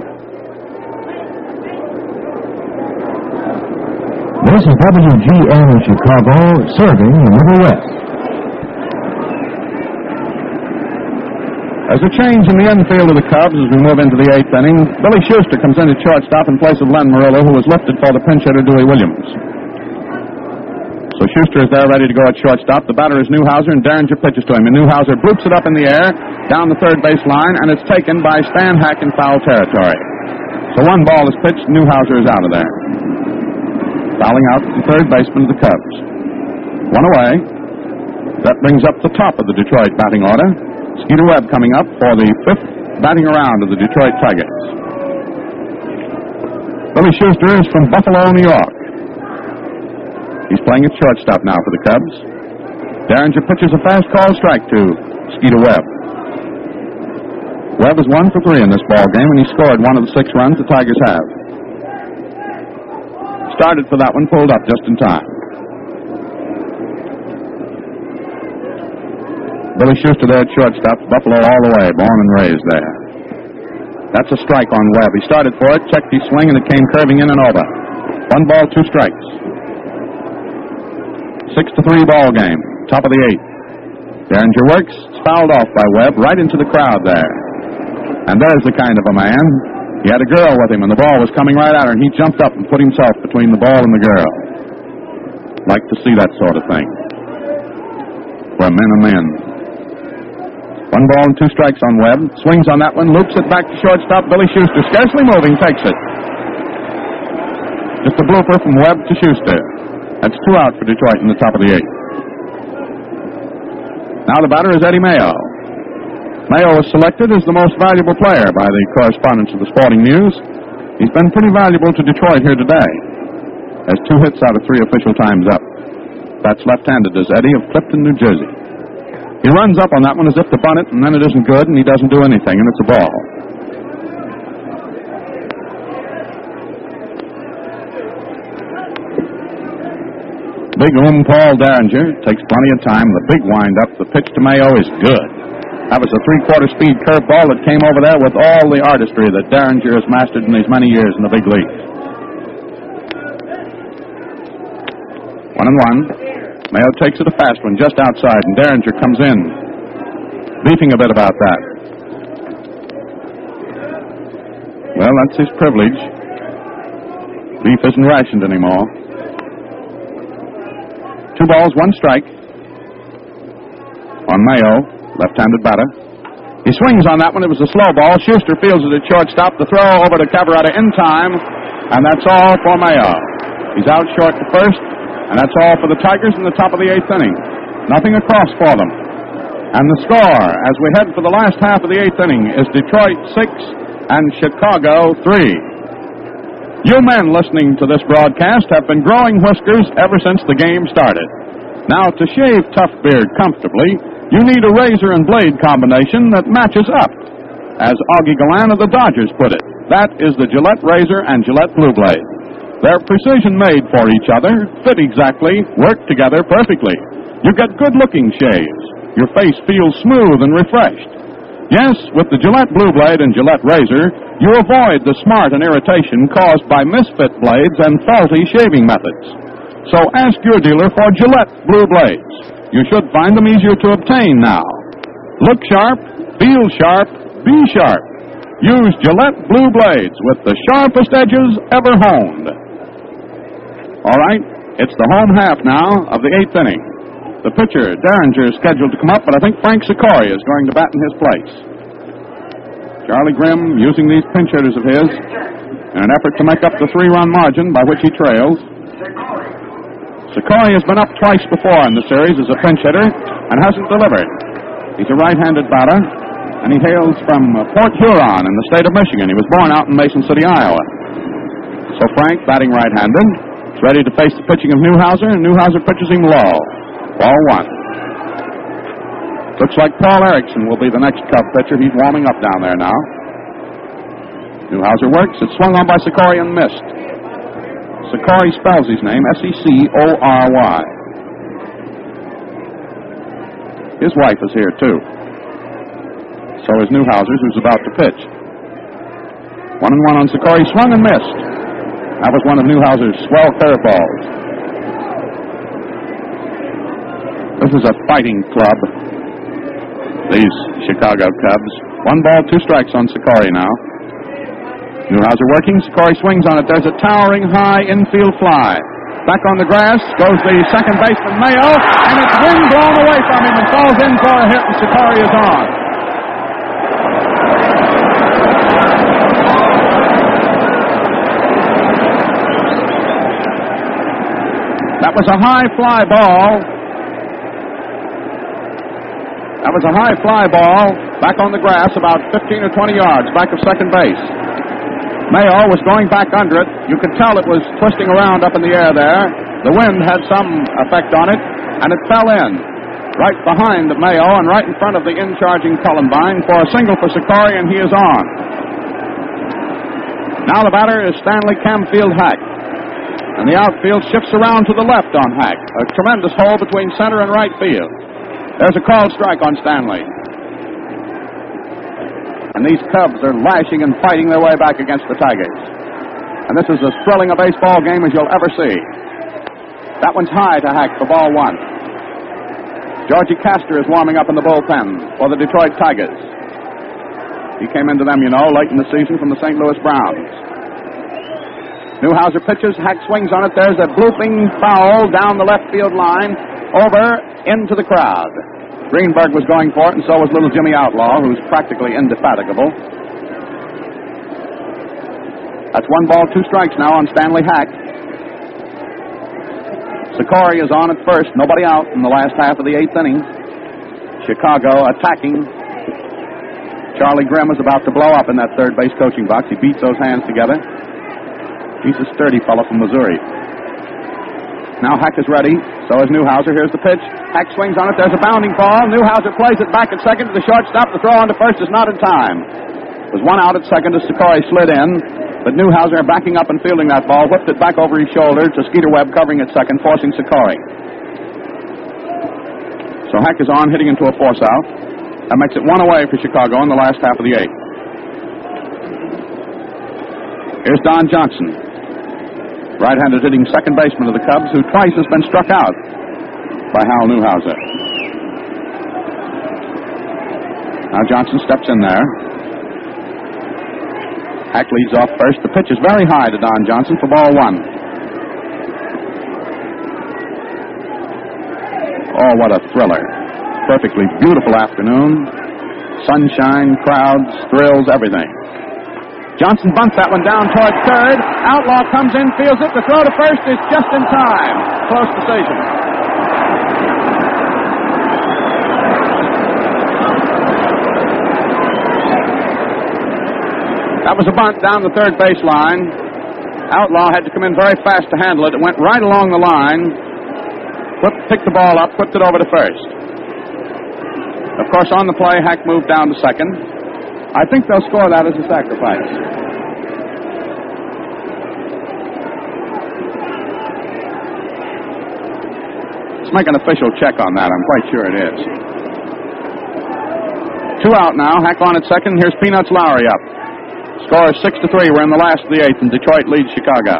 This is WGN in Chicago, serving the Middle West.
There's a change in the infield of the Cubs as we move into the eighth inning. Billy Schuster comes in at shortstop in place of Len Merullo, who was lifted for the pinch hitter Dewey Williams. So Schuster is there ready to go at shortstop. The batter is Newhouser, and Derringer pitches to him. And Newhouser bloops it up in the air down the third base line, and it's taken by Stan Hack in foul territory. So one ball is pitched. Newhouser is out of there. Fouling out the third baseman of the Cubs. One away. That brings up the top of the Detroit batting order. Skeeter Webb coming up for the fifth batting around of the Detroit Tigers. Billy Schuster is from Buffalo, New York. He's playing at shortstop now for the Cubs. Derringer pitches a fast call strike to Skeeter Webb. Webb is one for three in this ball game, and he scored one of the six runs the Tigers have. Started for that one, pulled up just in time. Billy Schuster there at shortstop, Buffalo all the way, born and raised there. That's a strike on Webb. He started for it, checked his swing, and it came curving in and over. One ball, two strikes. Six to three ball game. Top of the eighth. Derringer works. Fouled off by Webb right into the crowd there. And there's the kind of a man. He had a girl with him, and the ball was coming right at her, and he jumped up and put himself between the ball and the girl. Like to see that sort of thing. Where men are men. One ball and two strikes on Webb. Swings on that one, loops it back to shortstop. Billy Schuster, scarcely moving, takes it. Just a blooper from Webb to Schuster. That's two out for Detroit in the top of the eighth. Now the batter is Eddie Mayo. Mayo was selected as the most valuable player by the correspondents of the Sporting News. He's been pretty valuable to Detroit here today. Has two hits out of three official times up. That's left-handed as Eddie of Clifton, New Jersey. He runs up on that one as if to bunt it, and then it isn't good, and he doesn't do anything, and it's a ball. Big room, Paul Derringer takes plenty of time. The big windup, the pitch to Mayo is good. That was a three-quarter speed curveball that came over there with all the artistry that Derringer has mastered in these many years in the big leagues. One and one. Mayo takes it a fast one just outside, and Derringer comes in, beefing a bit about that. Well, that's his privilege. Beef isn't rationed anymore. Two balls, one strike. On Mayo, left-handed batter. He swings on that one. It was a slow ball. Schuster fields it at shortstop. The throw over to Cavarretta in time, and that's all for Mayo. He's out short to first, and that's all for the Tigers in the top of the eighth inning. Nothing across for them. And the score, as we head for the last half of the eighth inning, is Detroit six and Chicago three. You men listening to this broadcast have been growing whiskers ever since the game started. Now, to shave Tough Beard comfortably, you need a razor and blade combination that matches up. As Augie Galan of the Dodgers put it, that is the Gillette Razor and Gillette Blue Blade. They're precision made for each other, fit exactly, work together perfectly. You get good looking shaves. Your face feels smooth and refreshed. Yes, with the Gillette Blue Blade and Gillette Razor, you avoid the smart and irritation caused by misfit blades and faulty shaving methods. So ask your dealer for Gillette Blue Blades. You should find them easier to obtain now. Look sharp, feel sharp, be sharp. Use Gillette Blue Blades with the sharpest edges ever honed. All right, it's the home half now of the eighth inning. The pitcher, Derringer, is scheduled to come up, but I think Frank Secory is going to bat in his place. Charlie Grimm using these pinch hitters of his in an effort to make up the three run margin by which he trails. Secory has been up twice before in the series as a pinch hitter and hasn't delivered. He's a right handed batter, and he hails from Port Huron in the state of Michigan. He was born out in Mason City, Iowa. So Frank, batting right handed, is ready to face the pitching of Newhouser, and Newhouser pitches him low. Ball one. Looks like Paul Erickson will be the next Cub pitcher. He's warming up down there now. Newhouser works. It's swung on by Secory and missed. Secory spells his name S E C O R Y. His wife is here, too. So is Newhouser's, who's about to pitch. One and one on Secory. Swung and missed. That was one of Newhouser's swell curveballs. This is a fighting club. These Chicago Cubs. One ball, two strikes on Secory now. Newhouser working. Secory swings on it. There's a towering high infield fly. Back on the grass goes the second baseman Mayo, and it's wind blown away from him and falls in for a hit, and Secory is on. That was a high fly ball. That was a high fly ball back on the grass about 15 or 20 yards back of second base. Mayo was going back under it. You could tell it was twisting around up in the air there. The wind had some effect on it, and it fell in right behind the Mayo and right in front of the in-charging Cullenbine for a single for Secory, and he is on. Now the batter is Stanley Camfield Hack. And the outfield shifts around to the left on Hack. A tremendous hole between center and right field. There's a called strike on Stanley. And these Cubs are lashing and fighting their way back against the Tigers. And this is as thrilling a baseball game as you'll ever see. That one's high to Hack for ball one. Georgie Caster is warming up in the bullpen for the Detroit Tigers. He came into them, you know, late in the season from the St. Louis Browns. Newhouser pitches, Hack swings on it. There's a blooping foul down the left field line, over into the crowd. Greenberg was going for it, and so was little Jimmy Outlaw, who's practically indefatigable. That's one ball, two strikes now on Stanley Hack. Secory is on at first, nobody out in the last half of the eighth inning. Chicago attacking. Charlie Grimm is about to blow up in that third base coaching box. He beats those hands together. He's a sturdy fellow from Missouri. Now Hack is ready. So is Newhouser. Here's the pitch. Hack swings on it. There's a bounding ball. Newhouser plays it back at second to the shortstop. The throw on to first is not in time. There's one out at second as Secory slid in. But Newhouser, backing up and fielding that ball, whipped it back over his shoulder to Skeeter Webb covering at second, forcing Secory. So Hack is on, hitting into a force out. That makes it one away for Chicago in the last half of the eighth. Here's Don Johnson. Right-handed hitting second baseman of the Cubs, who twice has been struck out by Hal Newhouser. Now Johnson steps in there. Hack leads off first. The pitch is very high to Don Johnson for ball one. Oh, what a thriller. Perfectly beautiful afternoon. Sunshine, crowds, thrills, everything. Johnson bunts that one down toward third. Outlaw comes in, feels it. The throw to first is just in time. Close decision. That was a bunt down the third baseline. Outlaw had to come in very fast to handle it. It went right along the line. Whipped, picked the ball up, whipped it over to first. Of course, on the play, Hack moved down to second. I think they'll score that as a sacrifice. Let's make an official check on that. I'm quite sure it is. Two out now. Hack on at second. Here's Peanuts Lowrey up. Score is six to three. We're in the last of the eighth, and Detroit leads Chicago.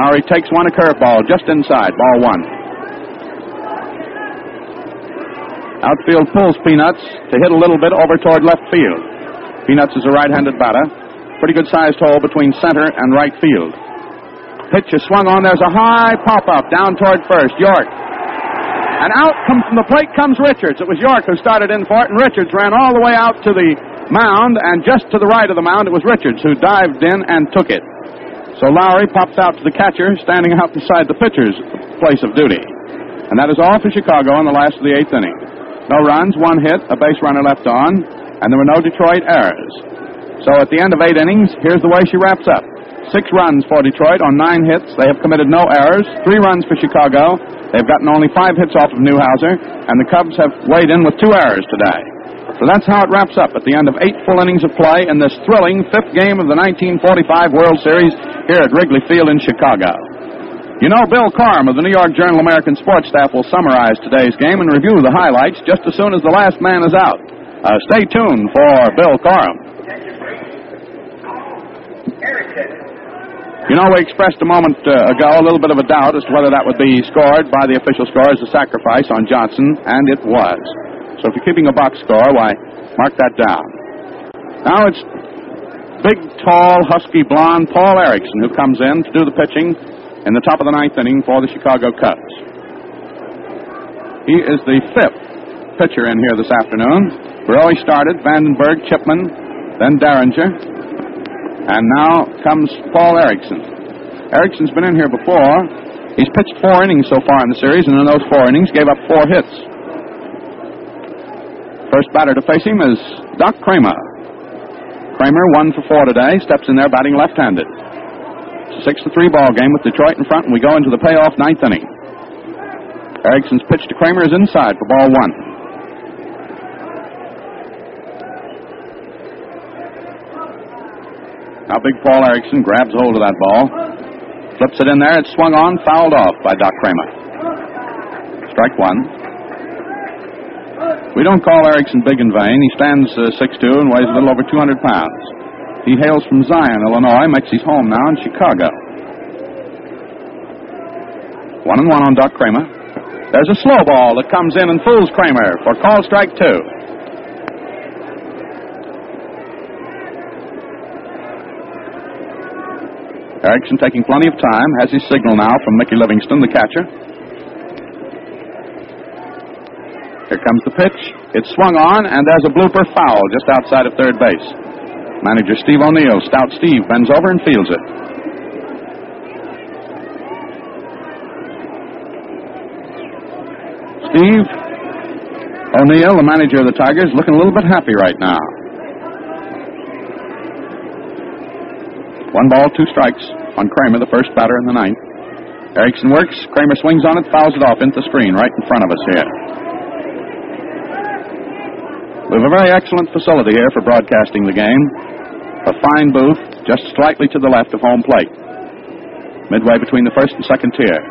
Lowrey takes one a curveball just inside. Ball one. Outfield pulls Peanuts to hit a little bit over toward left field. Peanuts is a right-handed batter. Pretty good sized hole between center and right field. Pitch is swung on. There's a high pop-up down toward first. York. And out come, from the plate comes Richards. It was York who started in for it, and Richards ran all the way out to the mound, and just to the right of the mound, it was Richards who dived in and took it. So Lowrey pops out to the catcher, standing out beside the pitcher's place of duty. And that is all for Chicago in the last of the eighth inning. No runs, one hit, a base runner left on, and there were no Detroit errors. So at the end of eight innings, here's the way she wraps up. Six runs for Detroit on nine hits. They have committed no errors. Three runs for Chicago. They've gotten only five hits off of Newhouser, and the Cubs have weighed in with two errors today. So that's how it wraps up at the end of eight full innings of play in this thrilling fifth game of the 1945 World Series here at Wrigley Field in Chicago. You know, Bill Corum of the New York Journal American Sports Staff will summarize today's game and review the highlights just as soon as the last man is out. Uh, stay tuned for Bill Corum. You know, we expressed a moment uh, ago a little bit of a doubt as to whether that would be scored by the official score as a sacrifice on Johnson, and it was. So if you're keeping a box score, why, mark that down. Now it's big, tall, husky, blonde Paul Erickson who comes in to do the pitching in the top of the ninth inning for the Chicago Cubs. He is the fifth pitcher in here this afternoon. Borowy started, Vandenberg, Chipman, then Derringer, and now comes Paul Erickson. Erickson's been in here before. He's pitched four innings so far in the series, and in those four innings gave up four hits. First batter to face him is Doc Cramer. Cramer, one for four today, steps in there batting left-handed. It's a six to three ball game with Detroit in front, and we go into the payoff ninth inning. Erickson's pitch to Cramer is inside for ball one. Now big Paul Erickson grabs hold of that ball, flips it in there. It's swung on, fouled off by Doc Cramer. Strike one. We don't call Erickson big in vain. He stands uh, 6'2 and weighs a little over 200 pounds. He hails from Zion, Illinois, makes his home now in Chicago. One and one on Doc Cramer. There's a slow ball that comes in and fools Kramer for call strike two. Erickson taking plenty of time, has his signal now from Mickey Livingston, the catcher. Here comes the pitch. It's swung on, and there's a blooper foul just outside of third base. Manager Steve O'Neill, stout Steve, bends over and fields it. Steve O'Neill, the manager of the Tigers, looking a little bit happy right now. One ball, two strikes on Cramer, the first batter in the ninth. Erickson works. Cramer swings on it, fouls it off into the screen right in front of us here. We have a very excellent facility here for broadcasting the game. A fine booth just slightly to the left of home plate, midway between the first and second tier.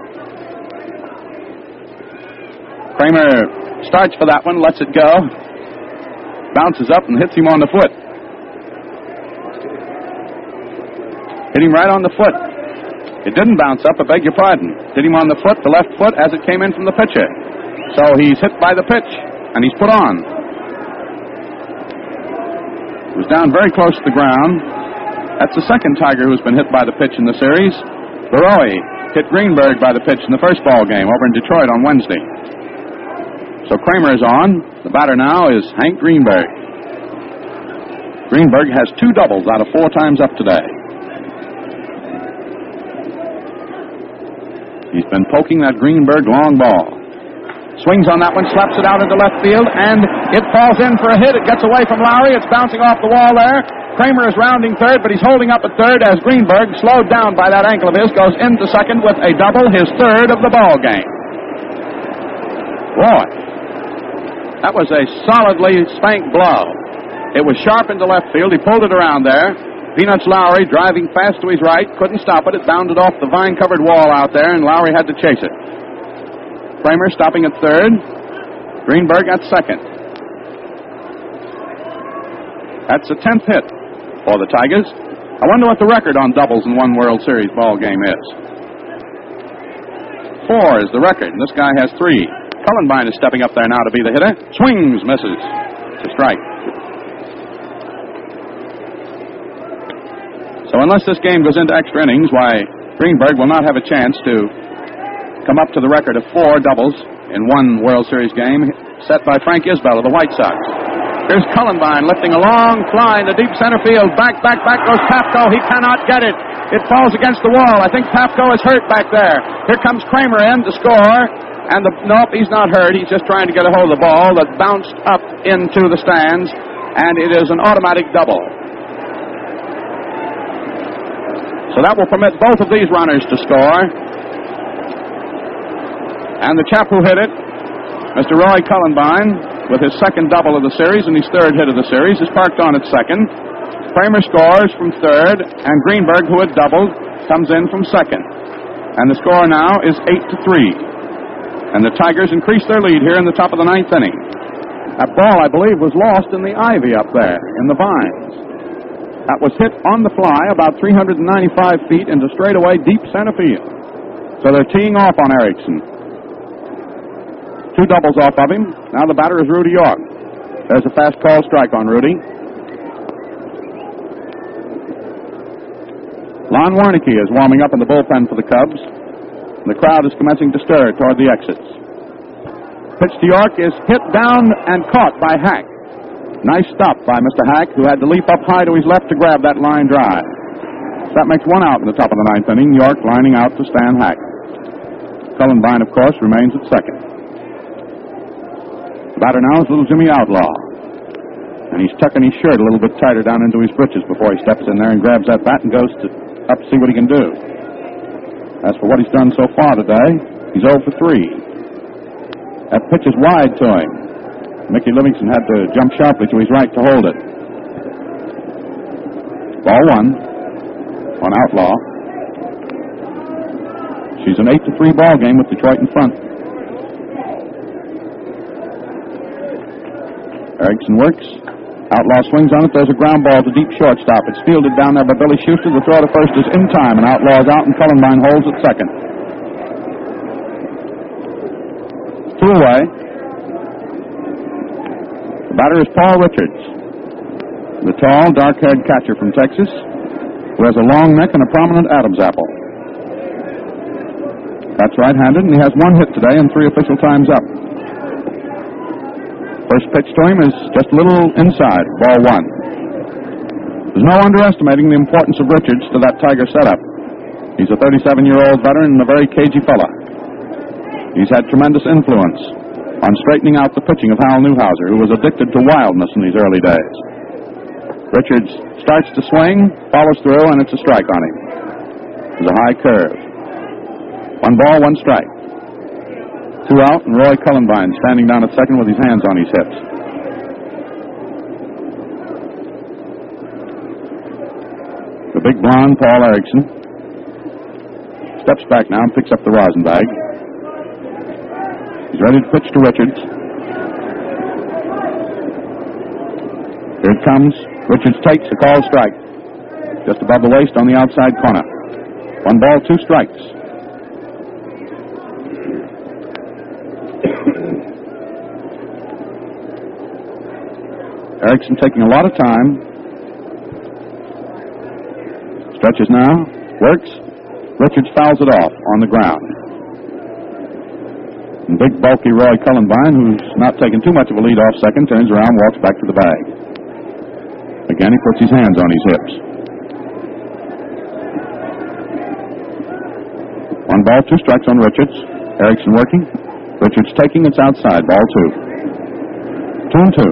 Cramer starts for that one, lets it go, bounces up and hits him on the foot. Hit him right on the foot. It didn't bounce up, I beg your pardon. Hit him on the foot, the left foot, as it came in from the pitcher. So he's hit by the pitch, and he's put on. He was down very close to the ground. That's the second Tiger who's been hit by the pitch in the series. Borowy hit Greenberg by the pitch in the first ball game over in Detroit on Wednesday. So Cramer is on. The batter now is Hank Greenberg. Greenberg has two doubles out of four times up today. He's been poking that Greenberg long ball. Swings on that one, slaps it out into left field, and it falls in for a hit. It gets away from Lowrey. It's bouncing off the wall there. Cramer is rounding third, but he's holding up at third as Greenberg, slowed down by that ankle of his, goes into second with a double, his third of the ball game. Boy, that was a solidly spanked blow. It was sharp into left field. He pulled it around there. Peanuts Lowrey driving fast to his right, couldn't stop it. It bounded off the vine covered wall out there, and Lowrey had to chase it. Cramer stopping at third. Greenberg at second. That's the tenth hit for the Tigers. I wonder what the record on doubles in one World Series ball game is. Four is the record, and this guy has three. Cullenbine is stepping up there now to be the hitter. Swings, misses. It's a strike. So unless this game goes into extra innings, why Greenberg will not have a chance to come up to the record of four doubles in one World Series game set by Frank Isbell of the White Sox. Here's Cullenbine lifting a long fly in the deep center field. Back, back, back goes Pafko. He cannot get it. It falls against the wall. I think Pafko is hurt back there. Here comes Cramer in to score. And the, nope, he's not hurt. He's just trying to get a hold of the ball that bounced up into the stands. And it is an automatic double. So that will permit both of these runners to score. And the chap who hit it, Mr. Roy Cullenbine, with his second double of the series and his third hit of the series, is parked on at second. Cramer scores from third, and Greenberg, who had doubled, comes in from second. And the score now is 8 to 3. And the Tigers increase their lead here in the top of the ninth inning. That ball, I believe, was lost in the ivy up there in the vines. That was hit on the fly about 395 feet into straightaway deep center field. So they're teeing off on Erickson. Two doubles off of him. Now the batter is Rudy York. There's a fast call strike on Rudy. Lon Warneke is warming up in the bullpen for the Cubs. The crowd is commencing to stir toward the exits. Pitch to York is hit down and caught by Hack. Nice stop by Mr. Hack, who had to leap up high to his left to grab that line drive. That makes one out in the top of the ninth inning. York lining out to Stan Hack. Cullenbine, of course, remains at second. The batter now is little Jimmy Outlaw. And he's tucking his shirt a little bit tighter down into his breeches before he steps in there and grabs that bat and goes to up to see what he can do. As for what he's done so far today, he's 0 for 3. That pitch is wide to him. Mickey Livingston had to jump sharply to his right to hold it. Ball one on Outlaw. She's an 8 to 3 ball game with Detroit in front. Erickson works. Outlaw swings on it. There's a ground ball to deep shortstop. It's fielded down there by Billy Schuster. The throw to first is in time, and Outlaw is out, and Cullenbine holds at second. Two away. Batter is Paul Richards, the tall, dark-haired catcher from Texas, who has a long neck and a prominent Adam's apple. That's right-handed, and he has one hit today and three official times up. First pitch to him is just a little inside, ball one. There's no underestimating the importance of Richards to that Tiger setup. He's a 37-year-old veteran and a very cagey fella. He's had tremendous influence on straightening out the pitching of Hal Newhouser, who was addicted to wildness in these early days. Richards starts to swing, follows through, and it's a strike on him. It's a high curve. One ball, one strike. Two out, and Roy Cullenbine standing down at second with his hands on his hips. The big blonde, Paul Erickson, steps back now and picks up the rosin bag. He's ready to pitch to Richards. Here it comes. Richards takes the call strike. Just above the waist on the outside corner. One ball, two strikes. Erickson taking a lot of time. Stretches now. Works. Richards fouls it off on the ground. And big, bulky Roy Cullenbine, who's not taking too much of a lead off second, turns around, walks back to the bag. Again, he puts his hands on his hips. One ball, two strikes on Richards. Erickson working. Richards taking, it's outside. Ball two. Two and two.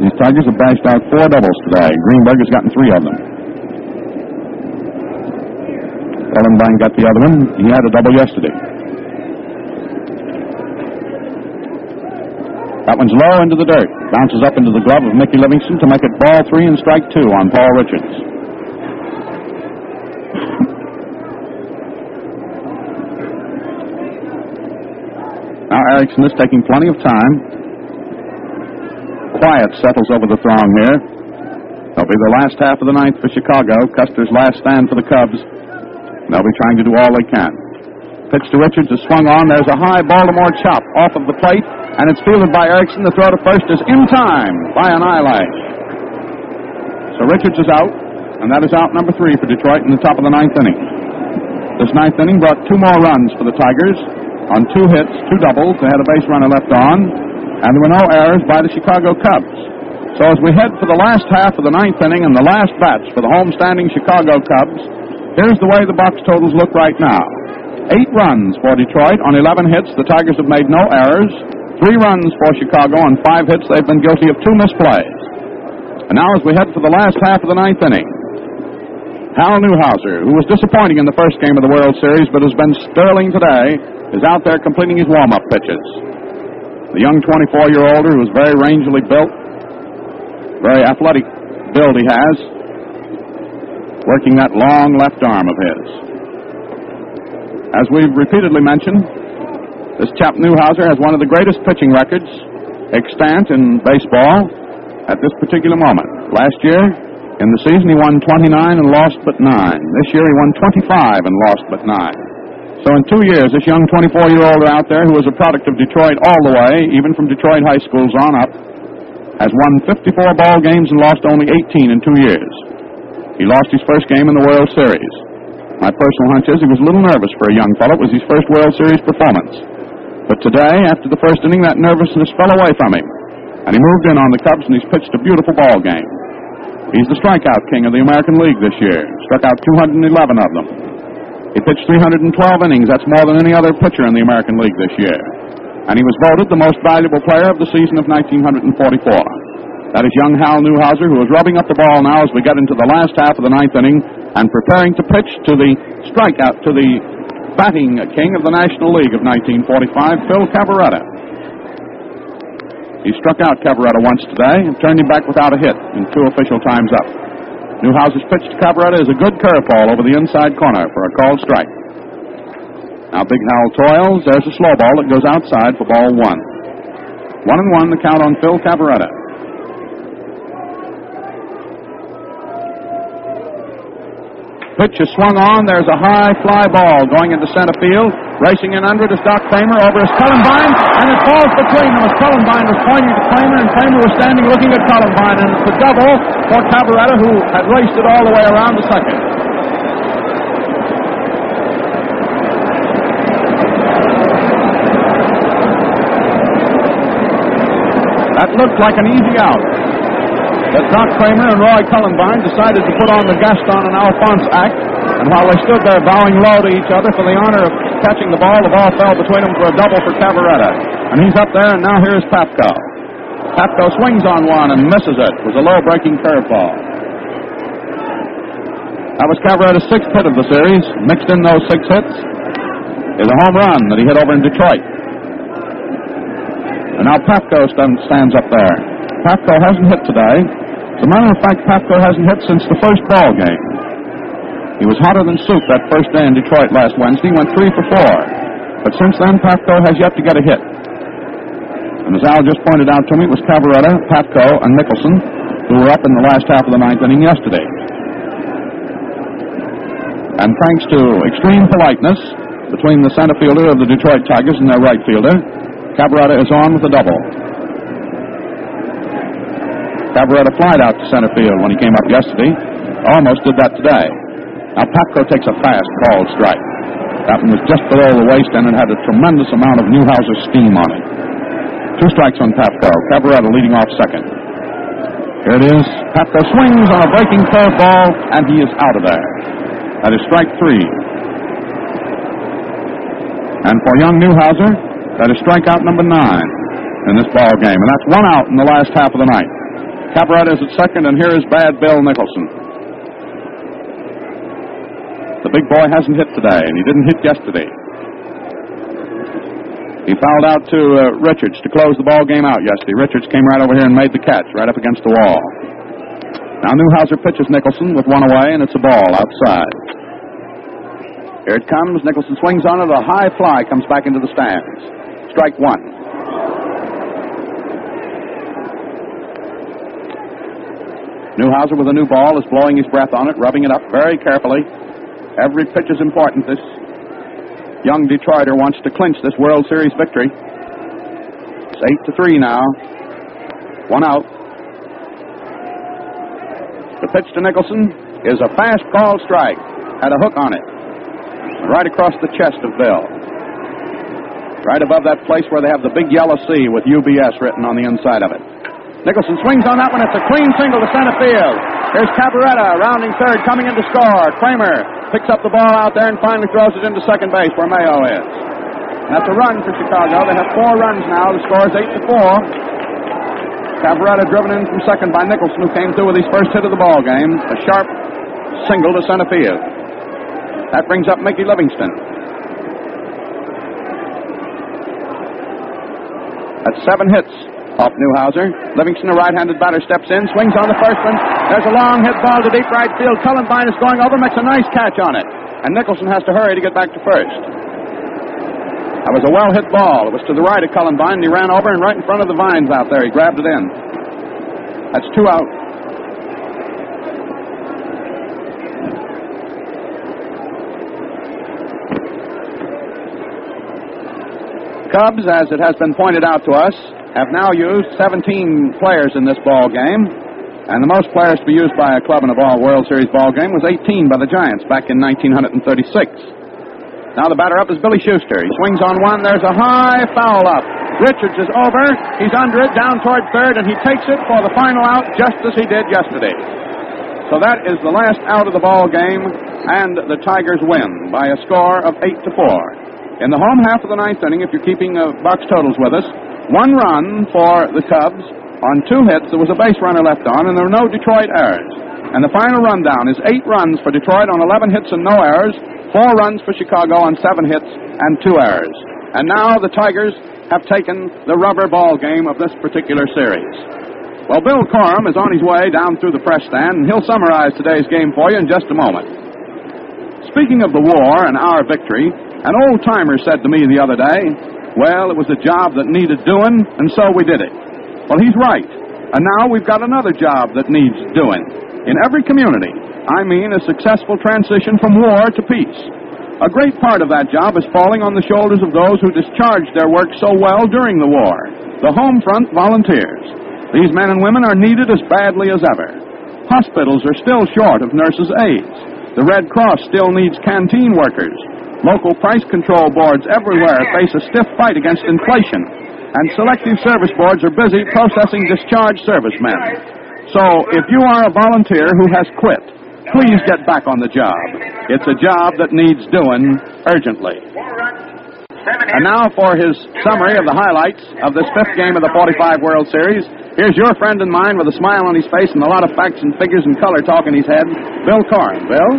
These Tigers have bashed out four doubles today. Greenberg has gotten three of them. Cullenbine got the other one. He had a double yesterday. That one's low into the dirt. Bounces up into the glove of Mickey Livingston to make it ball three and strike two on Paul Richards. now Erickson is taking plenty of time. Quiet settles over the throng here. It'll be the last half of the ninth for Chicago. Custer's last stand for the Cubs. They'll be trying to do all they can. Pitch to Richards is swung on. There's a high Baltimore chop off of the plate, and it's fielded by Erickson. The throw to first is in time by an eyelash. So Richards is out, and that is out number three for Detroit in the top of the ninth inning. This ninth inning brought two more runs for the Tigers on two hits, two doubles. They had a base runner left on, and there were no errors by the Chicago Cubs. So as we head for the last half of the ninth inning and the last bats for the homestanding Chicago Cubs, here's the way the box totals look right now. Eight runs for Detroit on 11 hits. The Tigers have made no errors. Three runs for Chicago on five hits. They've been guilty of two misplays. And now as we head for the last half of the ninth inning, Hal Newhouser, who was disappointing in the first game of the World Series but has been sterling today, is out there completing his warm-up pitches. The young 24-year-older who is very rangily built, very athletic build he has, working that long left arm of his. As we've repeatedly mentioned, this chap Newhouser has one of the greatest pitching records extant in baseball at this particular moment. Last year, in the season, he won 29 and lost but 9. This year, he won 25 and lost but 9. So in two years, this young 24-year-old out there, who was a product of Detroit all the way, even from Detroit high schools on up, has won 54 ball games and lost only 18 in two years. He lost his first game in the World Series. My personal hunch is he was a little nervous for a young fellow. It was his first World Series performance. But today, after the first inning, that nervousness fell away from him. And he moved in on the Cubs and he's pitched a beautiful ball game. He's the strikeout king of the American League this year. Struck out 211 of them. He pitched 312 innings. That's more than any other pitcher in the American League this year. And he was voted the most valuable player of the season of 1944. That is young Hal Newhouser, who is rubbing up the ball now as we get into the last half of the ninth inning and preparing to pitch to the strikeout, to the batting king of the National League of 1945, Phil Cavarretta. He struck out Cavarretta once today and turned him back without a hit in two official times up. Newhouser's pitch to Cavarretta is a good curveball over the inside corner for a called strike. Now Big Hal toils. There's a slow ball that goes outside for ball one. One and one, the count on Phil Cavarretta. Pitch is swung on. There's a high fly ball going into center field. Racing in under it is Doc Cramer. Over is Cullenbine, and it falls between them as Cullenbine was pointing to Cramer, and Cramer was standing looking at Cullenbine. And it's the double for Cavarretta, who had raced it all the way around the second. That looked like an easy out. But Doc Cramer and Roy Cullenbine decided to put on the Gaston and Alphonse act, and while they stood there bowing low to each other for the honor of catching the ball, the ball fell between them for a double for Cavarretta. And he's up there, and now here's Pafko. Pafko swings on one and misses it. It was a low breaking curveball. That was Cavarretta's sixth hit of the series. Mixed in those six hits is a home run that he hit over in Detroit. And now Pafko stands up there. Pafko hasn't hit today. As a matter of fact, Pafko hasn't hit since the first ball game. He was hotter than soup that first day in Detroit last Wednesday. He went three for four. But since then, Pafko has yet to get a hit. And as Al just pointed out to me, it was Cavarretta, Pafko, and Nicholson who were up in the last half of the ninth inning yesterday. And thanks to extreme politeness between the center fielder of the Detroit Tigers and their right fielder, Cavarretta is on with a double. Cavarretta flied out to center field when he came up yesterday. Almost did that today. Now Pafko takes a fast called strike. That one was just below the waist and it had a tremendous amount of Newhouser steam on it. Two strikes on Pafko. Cavarretta leading off second. Here it is. Pafko swings on a breaking curveball and he is out of there. That is strike three. And for young Newhouser, that is strikeout number nine in this ball game. And that's one out in the last half of the night. Cavarretta is at second, and here is bad Bill Nicholson. The big boy hasn't hit today, and he didn't hit yesterday. He fouled out to uh, Richards to close the ball game out yesterday. Richards came right over here and made the catch right up against the wall. Now Newhouser pitches Nicholson with one away, and it's a ball outside. Here it comes. Nicholson swings on it. A high fly comes back into the stands. Strike one. Newhouser with a new ball is blowing his breath on it, rubbing it up very carefully. Every pitch is important. This young Detroiter wants to clinch this World Series victory. It's eight to three now. One out. The pitch to Nicholson is a fast call strike. Had a hook on it. Right across the chest of Bill. Right above that place where they have the big yellow C with UBS written on the inside of it. Nicholson swings on that one. It's a clean single to center field. Here's Cavarretta rounding third, coming in to score. Cramer picks up the ball out there and finally throws it into second base where Mayo is. That's a run for Chicago. They have four runs now. The score is eight to four. Cavarretta driven in from second by Nicholson, who came through with his first hit of the ball game. A sharp single to center field. That brings up Mickey Livingston. That's seven hits off Newhouser. Livingston, a right-handed batter, steps in, swings on the first one. There's a long hit ball to deep right field. Cullenbine is going over, makes a nice catch on it. And Nicholson has to hurry to get back to first. That was a well-hit ball. It was to the right of Cullenbine, and he ran over and right in front of the vines out there. He grabbed it in. That's two out. Cubs, as it has been pointed out to us, have now used 17 players in this ball game. And the most players to be used by a club in a ball World Series ball game was 18 by the Giants back in 1936. Now the batter up is Billy Schuster. He swings on one. There's a high foul up. Richards is over. He's under it, down toward third, and he takes it for the final out just as he did yesterday. So that is the last out of the ball game, and the Tigers win by a score of eight to four. In the home half of the ninth inning, if you're keeping uh, box totals with us, one run for the Cubs on two hits. There was a base runner left on, and there were no Detroit errors. And the final rundown is eight runs for Detroit on 11 hits and no errors, four runs for Chicago on seven hits and two errors. And now the Tigers have taken the rubber ball game of this particular series. Well, Bill Corum is on his way down through the press stand, and he'll summarize today's game for you in just a moment. Speaking of the war and our victory, an old timer said to me the other day, Well, it was a job that needed doing, and so we did it. Well, he's right. And now we've got another job that needs doing. In every community, I mean a successful transition from war to peace. A great part of that job is falling on the shoulders of those who discharged their work so well during the war, the home front volunteers. These men and women are needed as badly as ever. Hospitals are still short of nurses' aides. The Red Cross still needs canteen workers. Local price control boards everywhere face a stiff fight against inflation. And selective service boards are busy processing discharged servicemen. So if you are a volunteer who has quit, please get back on the job. It's a job that needs doing urgently. And now for his summary of the highlights of this fifth game of the 45 World Series. Here's your friend and mine with a smile on his face and a lot of facts and figures and color talk in his head, Bill Corum. Bill?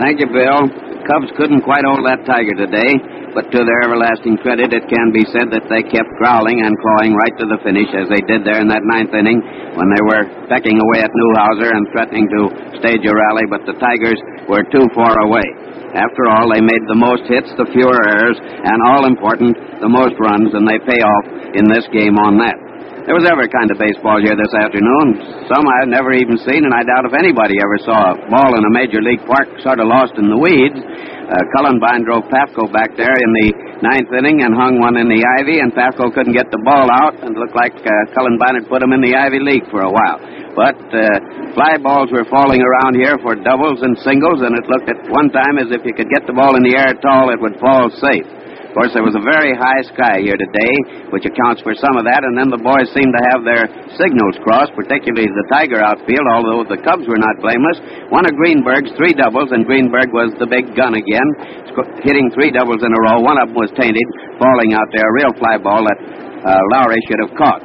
Thank you, Bill. Cubs couldn't quite hold that tiger today, but to their everlasting credit, it can be said that they kept growling and clawing right to the finish, as they did there in that ninth inning when they were pecking away at Newhouser and threatening to stage a rally, but the Tigers were too far away. After all, they made the most hits, the fewer errors, and all important, the most runs, and they pay off in this game on that. There was every kind of baseball here this afternoon. Some I had never even seen, and I doubt if anybody ever saw a ball in a major league park sort of lost in the weeds. Uh, Cullenbine drove Pafko back there in the ninth inning and hung one in the ivy, and Pafko couldn't get the ball out, and it looked like uh, Cullenbine had put him in the Ivy League for a while. But uh, fly balls were falling around here for doubles and singles, and it looked at one time as if you could get the ball in the air at all, it would fall safe. Course, there was a very high sky here today, which accounts for some of that, and then the boys seemed to have their signals crossed, particularly the Tiger outfield, although the Cubs were not blameless. One of Greenberg's three doubles, and Greenberg was the big gun again, hitting three doubles in a row. One of them was tainted, falling out there, a real fly ball that uh, Lowrey should have caught.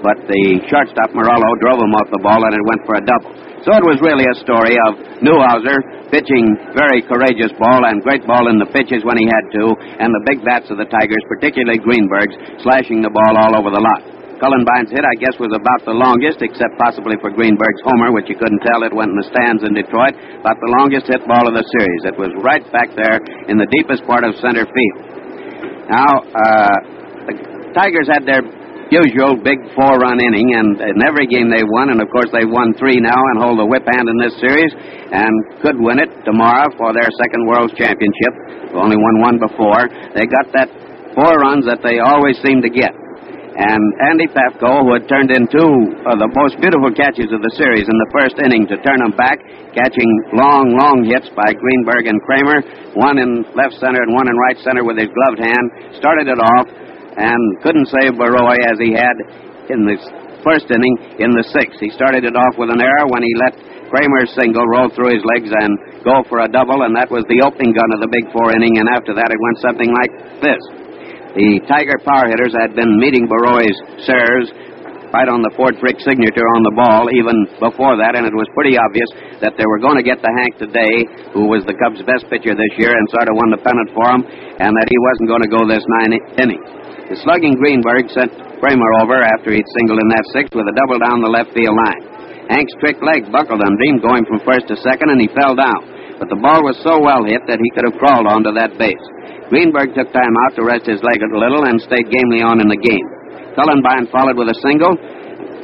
But the shortstop Merullo drove him off the ball, and it went for a double. So it was really a story of Newhouser pitching very courageous ball and great ball in the pitches when he had to, and the big bats of the Tigers, particularly Greenberg's, slashing the ball all over the lot. Cullenbine's hit, I guess, was about the longest, except possibly for Greenberg's homer, which you couldn't tell. It went in the stands in Detroit. About the longest hit ball of the series. It was right back there in the deepest part of center field. Now, uh, the Tigers had their usual big four run inning, and in every game they won, and of course they've won three now and hold the whip hand in this series, and could win it tomorrow for their second World Championship. They've only won one before. They got that four runs that they always seem to get. And Andy Pafko, who had turned in two of the most beautiful catches of the series in the first inning to turn them back, catching long, long hits by Greenberg and Cramer, one in left center and one in right center with his gloved hand, started it off and couldn't save Borowy as he had in the first inning in the sixth. He started it off with an error when he let Cramer's single roll through his legs and go for a double, and that was the opening gun of the big four inning, and after that it went something like this. The Tiger power hitters had been meeting Borowy's serves right on the Ford Frick signature on the ball even before that, and it was pretty obvious that they were going to get the Hank today, who was the Cubs' best pitcher this year and sort of won the pennant for him, and that he wasn't going to go this nine innings. The slugging Greenberg sent Cramer over after he'd singled in that sixth with a double down the left field line. Hank's trick leg buckled on him going from first to second, and he fell down. But the ball was so well hit that he could have crawled onto that base. Greenberg took time out to rest his leg a little and stayed gamely on in the game. Cullenbine followed with a single.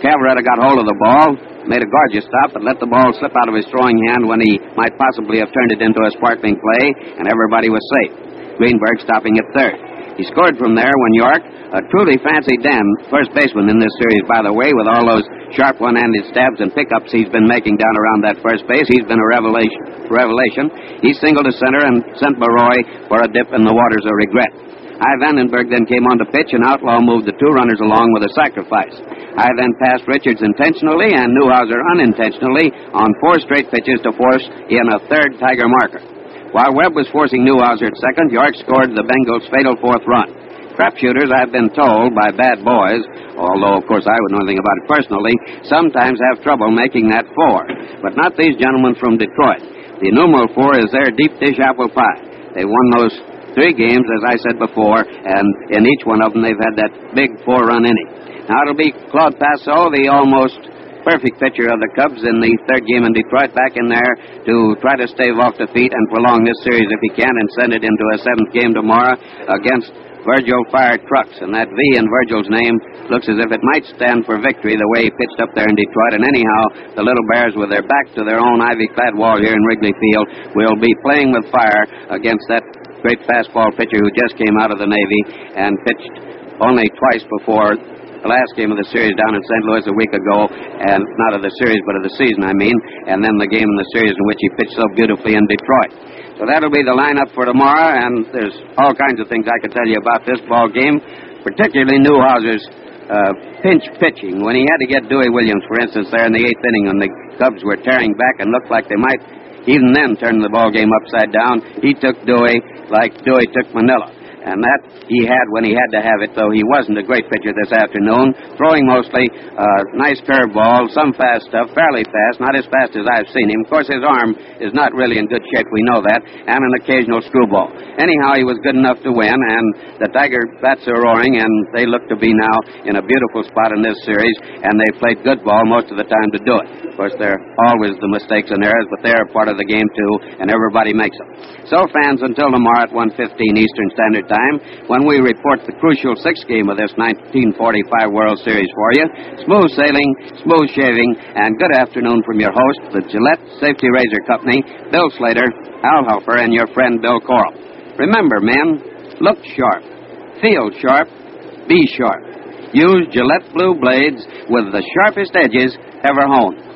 Cavarretta got hold of the ball, made a gorgeous stop, but let the ball slip out of his throwing hand when he might possibly have turned it into a sparkling play, and everybody was safe. Greenberg stopping at third. He scored from there when York, a truly fancy Dan, first baseman in this series, by the way, with all those sharp one-handed stabs and pickups he's been making down around that first base, he's been a revelation. Revelation. He singled to center and sent Borowy for a dip in the waters of regret. Hy Vandenberg then came on to pitch, and Outlaw moved the two runners along with a sacrifice. Hy then passed Richards intentionally and Newhouser unintentionally on four straight pitches to force in a third Tiger marker. While Webb was forcing Newhouser at second, York scored the Bengals' fatal fourth run. Crapshooters, I've been told by bad boys, although of course I would know anything about it personally, sometimes have trouble making that four. But not these gentlemen from Detroit. The numeral four is their deep dish apple pie. They won those three games, as I said before, and in each one of them they've had that big four-run inning. Now it'll be Claude Passeau, the almost perfect pitcher of the Cubs in the third game in Detroit, back in there to try to stave off defeat and prolong this series if he can and send it into a seventh game tomorrow against Virgil Fire Trucks. And that V in Virgil's name looks as if it might stand for victory the way he pitched up there in Detroit. And anyhow, the Little Bears, with their back to their own ivy clad wall here in Wrigley Field, will be playing with fire against that great fastball pitcher who just came out of the Navy and pitched only twice before the last game of the series down in St. Louis a week ago, and not of the series, but of the season, I mean, and then the game in the series in which he pitched so beautifully in Detroit. So that'll be the lineup for tomorrow, and there's all kinds of things I could tell you about this ball game, particularly Newhouser's uh, pinch pitching. When he had to get Dewey Williams, for instance, there in the eighth inning, when the Cubs were tearing back and looked like they might even then turn the ball game upside down, he took Dewey like Dewey took Manila. And that he had when he had to have it, though he wasn't a great pitcher this afternoon. Throwing mostly uh, nice curveball, some fast stuff, fairly fast, not as fast as I've seen him. Of course, his arm is not really in good shape, we know that, and an occasional screwball. Anyhow, he was good enough to win, and the Tiger bats are roaring, and they look to be now in a beautiful spot in this series, and they played good ball most of the time to do it. Of course, there are always the mistakes and errors, but they're a part of the game, too, and everybody makes them. So, fans, until tomorrow at 1.15 Eastern Standard Time, when we report the crucial sixth game of this 1945 World Series for you, smooth sailing, smooth shaving, and good afternoon from your host, the Gillette Safety Razor Company, Bill Slater, Al Helfer, and your friend Bill Corum. Remember, men, look sharp, feel sharp, be sharp. Use Gillette Blue Blades with the sharpest edges ever honed.